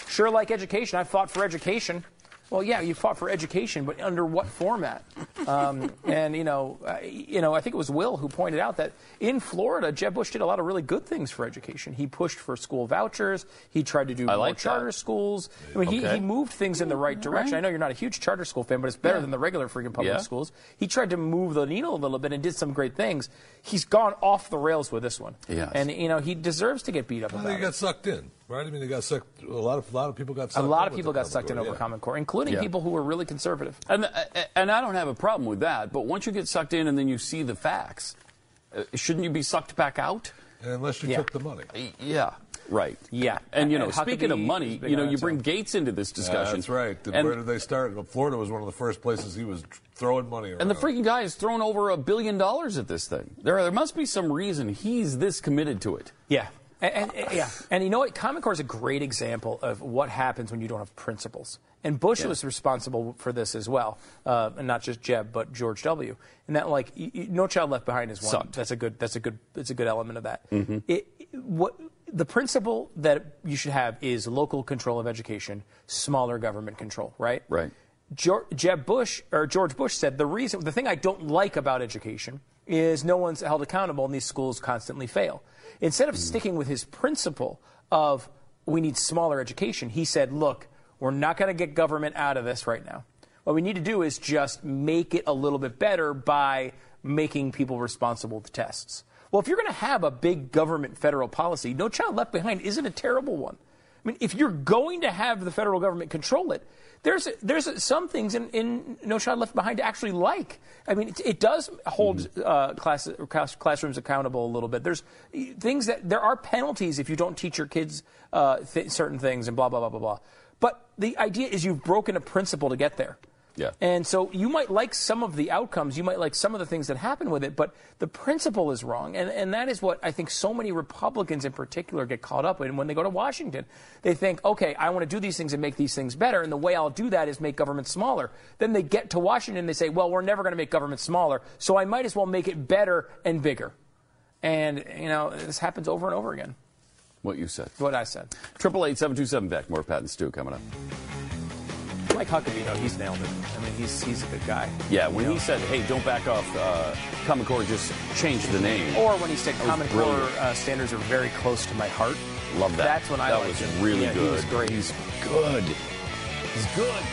Speaker 3: Sure, like education. I fought for education. Well, yeah, you fought for education, but under what format? Um, and you know, uh, you know, I think it was Will who pointed out that in Florida, Jeb Bush did a lot of really good things for education. He pushed for school vouchers. He tried to do
Speaker 1: I
Speaker 3: more
Speaker 1: like that.
Speaker 3: charter schools. I mean, he,
Speaker 1: Okay.
Speaker 3: he moved things in the right direction. I know you're not a huge charter school fan, but it's better than the regular freaking public
Speaker 1: Yeah.
Speaker 3: schools. He tried to move the needle a little bit and did some great things. He's gone off the rails with this one.
Speaker 1: Yes.
Speaker 3: And you know, he deserves to get beat up
Speaker 2: I
Speaker 3: about
Speaker 2: think he
Speaker 3: it.
Speaker 2: got sucked in. Right? I mean, they got sucked. A lot of a lot of people got
Speaker 3: A
Speaker 2: sucked.
Speaker 3: lot
Speaker 2: in
Speaker 3: of people got sucked in over
Speaker 2: Core,
Speaker 3: Common Core, including
Speaker 1: Yeah.
Speaker 3: people who were really conservative.
Speaker 1: And, and I don't have a problem with that, but once you get sucked in and then you see the facts, uh, shouldn't you be sucked back out?
Speaker 2: Unless you
Speaker 3: Yeah.
Speaker 2: took the money.
Speaker 1: Yeah, right.
Speaker 3: Yeah.
Speaker 1: And, you know,
Speaker 3: And
Speaker 1: speaking of money, you know, you bring
Speaker 3: too.
Speaker 1: Gates into this discussion.
Speaker 2: That's right. Did-
Speaker 1: And,
Speaker 2: Where did they start? Florida was one of the first places he was throwing money around.
Speaker 1: and the freaking guy has thrown over a billion dollars at this thing. There, there must be some reason he's this committed to it.
Speaker 3: Yeah. And, and- yeah, and you know what? Common Core is a great example of what happens when you don't have principles. And Bush
Speaker 1: Yeah.
Speaker 3: was responsible for this as well, uh, and not just Jeb, but George W. And that, like, No Child Left Behind is one.
Speaker 1: Sucked.
Speaker 3: That's a good. That's a good. It's a good element of that.
Speaker 1: Mm-hmm.
Speaker 3: It, what the principle that you should have is local control of education, smaller government control. Right.
Speaker 1: Right.
Speaker 3: George, Jeb Bush or George Bush said the reason, the thing I don't like about education is no one's held accountable and these schools constantly fail. Instead of hmm. sticking with his principle of we need smaller education, he said, look, we're not going to get government out of this right now. What we need to do is just make it a little bit better by making people responsible with tests. Well, if you're going to have a big government federal policy, No Child Left Behind isn't a terrible one. I mean, if you're going to have the federal government control it, there's there's some things in, in No Child Left Behind to actually like. I mean, it, it does hold uh, class, class, classrooms accountable a little bit. There's things that there are penalties if you don't teach your kids uh, th- certain things and blah blah blah blah blah. But the idea is you've broken a principle to get there.
Speaker 1: Yeah.
Speaker 3: And so you might like some of the outcomes, you might like some of the things that happen with it, but the principle is wrong. And, and that is what I think so many Republicans in particular get caught up in when they go to Washington. They think, okay, I want to do these things and make these things better, and the way I'll do that is make government smaller. Then they get to Washington and they say, well, we're never going to make government smaller, so I might as well make it better and bigger. And, you know, this happens over and over again.
Speaker 1: What you said.
Speaker 3: What I said.
Speaker 1: Triple eight seven two seven Beck. More Pat and Stu coming up.
Speaker 3: Mike Huckabee, though, he's nailed it. I mean, he's, he's a good guy.
Speaker 1: Yeah, when
Speaker 3: You know?
Speaker 1: he said, "Hey, don't back off," uh, Common Core just changed the name.
Speaker 3: Or when he said Common Core uh, standards are very close to my heart.
Speaker 1: Love that.
Speaker 3: That's when I
Speaker 1: that was
Speaker 3: him.
Speaker 1: really
Speaker 3: Yeah,
Speaker 1: good.
Speaker 3: He was great.
Speaker 1: He's good. He's good.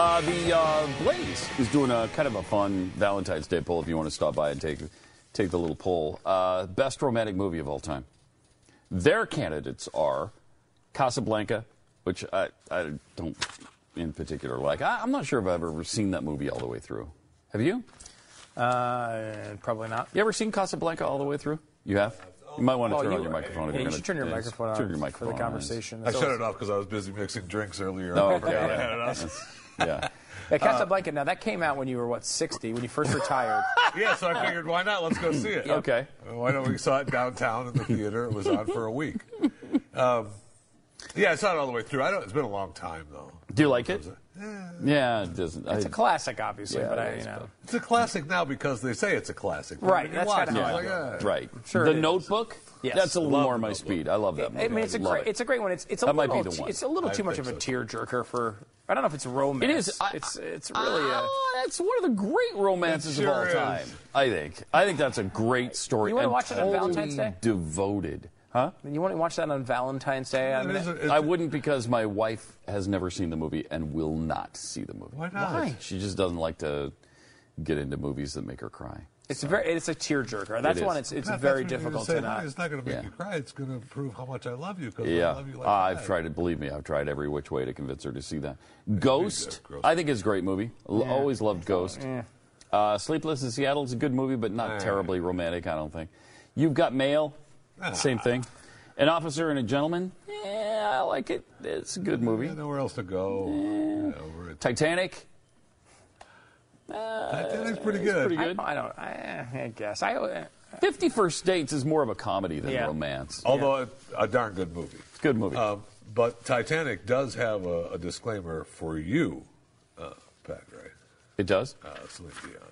Speaker 1: Uh, the uh, Blaze is doing a kind of a fun Valentine's Day poll. If you want to stop by and take take the little poll, uh, best romantic movie of all time. Their candidates are Casablanca, which I, I don't in particular like. I, I'm not sure if I've ever seen that movie all the way through. Have you?
Speaker 3: Uh, probably not.
Speaker 1: You ever seen Casablanca all the way through? You have. You might want to
Speaker 3: Oh,
Speaker 1: turn
Speaker 3: you-
Speaker 1: on your microphone. if
Speaker 3: yeah,
Speaker 1: you're
Speaker 3: you should turn your microphone on
Speaker 1: Turn your
Speaker 3: for the conversation.
Speaker 2: I shut it off because I was busy mixing drinks earlier.
Speaker 1: Oh,
Speaker 2: I
Speaker 1: okay.
Speaker 2: Forgot I
Speaker 1: yeah.
Speaker 2: had it
Speaker 1: yeah.
Speaker 3: Yeah, Casablanca. now that came out when you were what, 60, when you first retired.
Speaker 2: yeah, so I figured, why not? Let's go see it.
Speaker 1: Okay.
Speaker 2: Why don't we saw it downtown in the theater? It was on for a week. Um, yeah, I saw it all the way through. I don't. It's been a long time though.
Speaker 1: Do you like it? Yeah, it doesn't.
Speaker 3: It's
Speaker 1: I-
Speaker 3: a classic, obviously,
Speaker 1: Yeah,
Speaker 3: but I,
Speaker 1: is,
Speaker 3: you know.
Speaker 2: It's a classic now because they say it's a classic.
Speaker 3: Right,
Speaker 2: when you
Speaker 3: that's
Speaker 2: watch
Speaker 3: kinda
Speaker 2: it,
Speaker 3: how I
Speaker 2: like,
Speaker 3: feel.
Speaker 2: ah.
Speaker 1: Right.
Speaker 3: Sure
Speaker 1: the
Speaker 3: it is.
Speaker 1: Notebook.
Speaker 3: Yes.
Speaker 1: That's a little
Speaker 2: Love
Speaker 1: more my
Speaker 2: Notebook.
Speaker 1: speed. I love that movie.
Speaker 3: I mean, it's a great,
Speaker 1: it.
Speaker 3: it's a great one. It's, it's a
Speaker 1: That might
Speaker 3: little,
Speaker 1: be the
Speaker 3: too-
Speaker 1: one.
Speaker 3: it's a little
Speaker 2: I
Speaker 3: too much of a
Speaker 2: so, too.
Speaker 3: tearjerker for. I don't know if it's romance.
Speaker 1: It is. I-
Speaker 3: it's it's really. Uh,
Speaker 1: Ah, it's one of the great romances
Speaker 2: It
Speaker 1: of all
Speaker 2: sure is.
Speaker 1: time. I think. I think that's a great story.
Speaker 3: You wanna
Speaker 1: and
Speaker 3: watch it on
Speaker 1: totally
Speaker 3: Valentine's Day?
Speaker 1: Devoted. Huh?
Speaker 3: you want to watch that on Valentine's Day? I mean,
Speaker 2: is a- it's-
Speaker 1: I wouldn't because my wife has never seen the movie and will not see the movie.
Speaker 2: Why not?
Speaker 3: Why?
Speaker 1: She just doesn't like to get into movies that make her cry.
Speaker 3: It's a very. It's a tearjerker. That's
Speaker 1: It
Speaker 3: one. It's it's
Speaker 2: Not-
Speaker 3: very
Speaker 2: that's what
Speaker 3: difficult
Speaker 2: saying.
Speaker 3: to not.
Speaker 2: It's not going to make
Speaker 1: Yeah.
Speaker 2: you cry. It's going to prove how much I love you because I love you like
Speaker 1: I've tried it. Believe me, I've tried every which way to convince her to see that. Ghost, I think is a great movie. L- Always loved Ghost. Uh, Sleepless in Seattle is a good movie, but not
Speaker 2: Eh.
Speaker 1: terribly romantic. I don't think. You've Got Mail,
Speaker 2: Ah.
Speaker 1: same thing. An Officer and a Gentleman, yeah, I like it. It's a good movie.
Speaker 2: Yeah, nowhere else to go. Yeah, over it.
Speaker 1: Titanic,
Speaker 2: Titanic's pretty good.
Speaker 1: pretty good.
Speaker 3: I, I don't. I, I guess I. uh,
Speaker 1: Fifty First Dates is more of a comedy than
Speaker 3: Yeah.
Speaker 1: romance.
Speaker 2: Although a, a darn good movie.
Speaker 1: It's a good movie.
Speaker 2: Um, but Titanic does have a, a disclaimer for you, uh, Pat, right?
Speaker 1: it does.
Speaker 2: Uh, Celine Dion.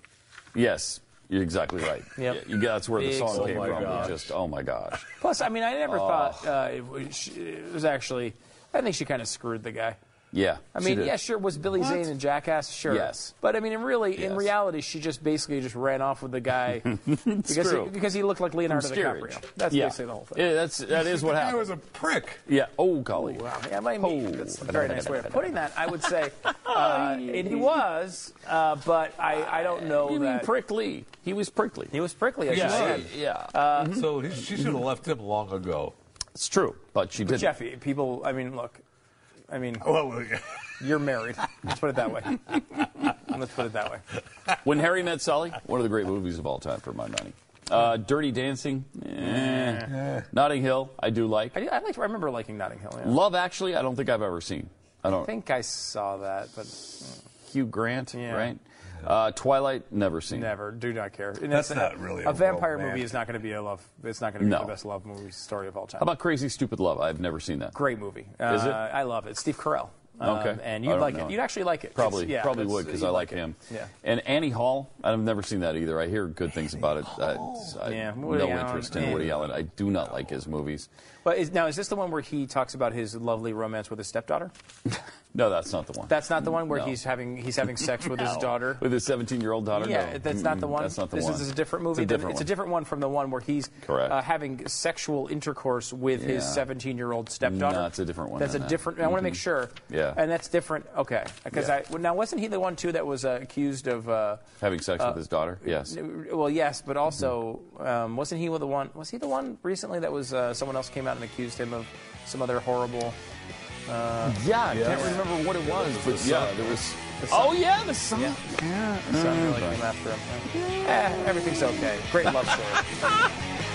Speaker 1: Yes, you're exactly right.
Speaker 3: Yep.
Speaker 1: Yeah, you, that's where the
Speaker 3: Big
Speaker 1: song came
Speaker 2: Dion.
Speaker 1: from.
Speaker 2: Oh my
Speaker 1: Just oh my gosh.
Speaker 3: Plus, I mean, I never
Speaker 1: Oh.
Speaker 3: thought uh, it, was, it was actually. I think she kind of screwed the guy.
Speaker 1: Yeah.
Speaker 3: I mean, yeah, sure. Was Billy
Speaker 1: What?
Speaker 3: Zane in Jackass? Sure.
Speaker 1: Yes.
Speaker 3: But I mean, in really, in reality, she just basically just ran off with the guy because
Speaker 1: true.
Speaker 3: he, because he looked like Leonardo DiCaprio. That's
Speaker 1: yeah.
Speaker 3: basically the whole thing.
Speaker 1: Yeah, that's that is what
Speaker 2: happened.
Speaker 1: happened.
Speaker 2: was a prick.
Speaker 1: yeah. Oh, golly.
Speaker 3: Wow. Yeah, my,
Speaker 1: Oh.
Speaker 3: that's a very nice way of putting that. I would say uh, it, he was, uh, but I, I don't know
Speaker 1: You mean prickly? He was prickly.
Speaker 3: he was prickly. As you said.
Speaker 1: yeah.
Speaker 2: So he, she should have left him long ago.
Speaker 1: It's true, but she did.
Speaker 3: Jeffy, people. I mean, look. I mean,
Speaker 2: Well,
Speaker 3: you're married. Let's put it that way. Let's put it that way.
Speaker 1: When Harry Met Sally, one of the great movies of all time for my money. Uh, Dirty Dancing, eh. Notting Hill, I do like.
Speaker 3: I, do- I like. I remember liking Notting Hill. Yeah.
Speaker 1: Love Actually, I don't think I've ever seen. I
Speaker 3: I
Speaker 1: don't.
Speaker 3: think I saw that, but
Speaker 1: Hugh Grant,
Speaker 3: Yeah.
Speaker 1: right? Uh, Twilight, never seen.
Speaker 3: never. Do not care. And
Speaker 2: That's
Speaker 3: it's-
Speaker 2: not really
Speaker 3: a,
Speaker 2: a
Speaker 3: vampire
Speaker 2: romantic.
Speaker 3: movie. Is not going to be a love. It's not going to be
Speaker 1: No.
Speaker 3: the best love movie story of all time.
Speaker 1: How about Crazy Stupid Love? I've never seen that.
Speaker 3: Great movie.
Speaker 1: Is it?
Speaker 3: Uh, I love it. Steve Carell. Um,
Speaker 1: Okay.
Speaker 3: and you'd like
Speaker 1: know
Speaker 3: it.
Speaker 1: it.
Speaker 3: You'd actually like it.
Speaker 1: Probably,
Speaker 3: yeah,
Speaker 1: probably would because I like
Speaker 3: it.
Speaker 1: him.
Speaker 3: Yeah.
Speaker 1: And Annie Hall, I've never seen that either. I hear good things about it. I, I
Speaker 3: Yeah, Woody
Speaker 1: no
Speaker 3: Allen,
Speaker 1: interest in. Woody Allen. I do not like his movies.
Speaker 3: But is, now, is this the one where he talks about his lovely romance with his stepdaughter?
Speaker 1: No, that's not the one.
Speaker 3: That's not the one where
Speaker 1: No.
Speaker 3: he's having he's having sex with his daughter.
Speaker 1: With his 17-year-old daughter.
Speaker 3: Yeah,
Speaker 1: no.
Speaker 3: that's not the one.
Speaker 1: That's not the
Speaker 3: this
Speaker 1: one.
Speaker 3: Is, this is a different movie.
Speaker 1: It's a different
Speaker 3: It's
Speaker 1: one.
Speaker 3: a different one from the one where he's
Speaker 1: Correct.
Speaker 3: Uh, having sexual intercourse with his 17-year-old stepdaughter.
Speaker 1: No, it's a different one
Speaker 3: That's
Speaker 1: than
Speaker 3: a
Speaker 1: that.
Speaker 3: different. I want to make sure.
Speaker 1: Yeah.
Speaker 3: And that's different. Okay. Because
Speaker 1: Yeah.
Speaker 3: I now wasn't he the one too that was uh, accused of? Uh,
Speaker 1: Having sex with his daughter? Yes.
Speaker 3: well, yes, but also um, wasn't he the one? Was he the one recently that was uh, someone else came out and accused him of some other horrible?
Speaker 1: Uh, Yeah, I can't remember what it was, but yeah, there was. Oh yeah, the son.
Speaker 3: Yeah. The son really came after him. Eh, everything's okay. Great love story.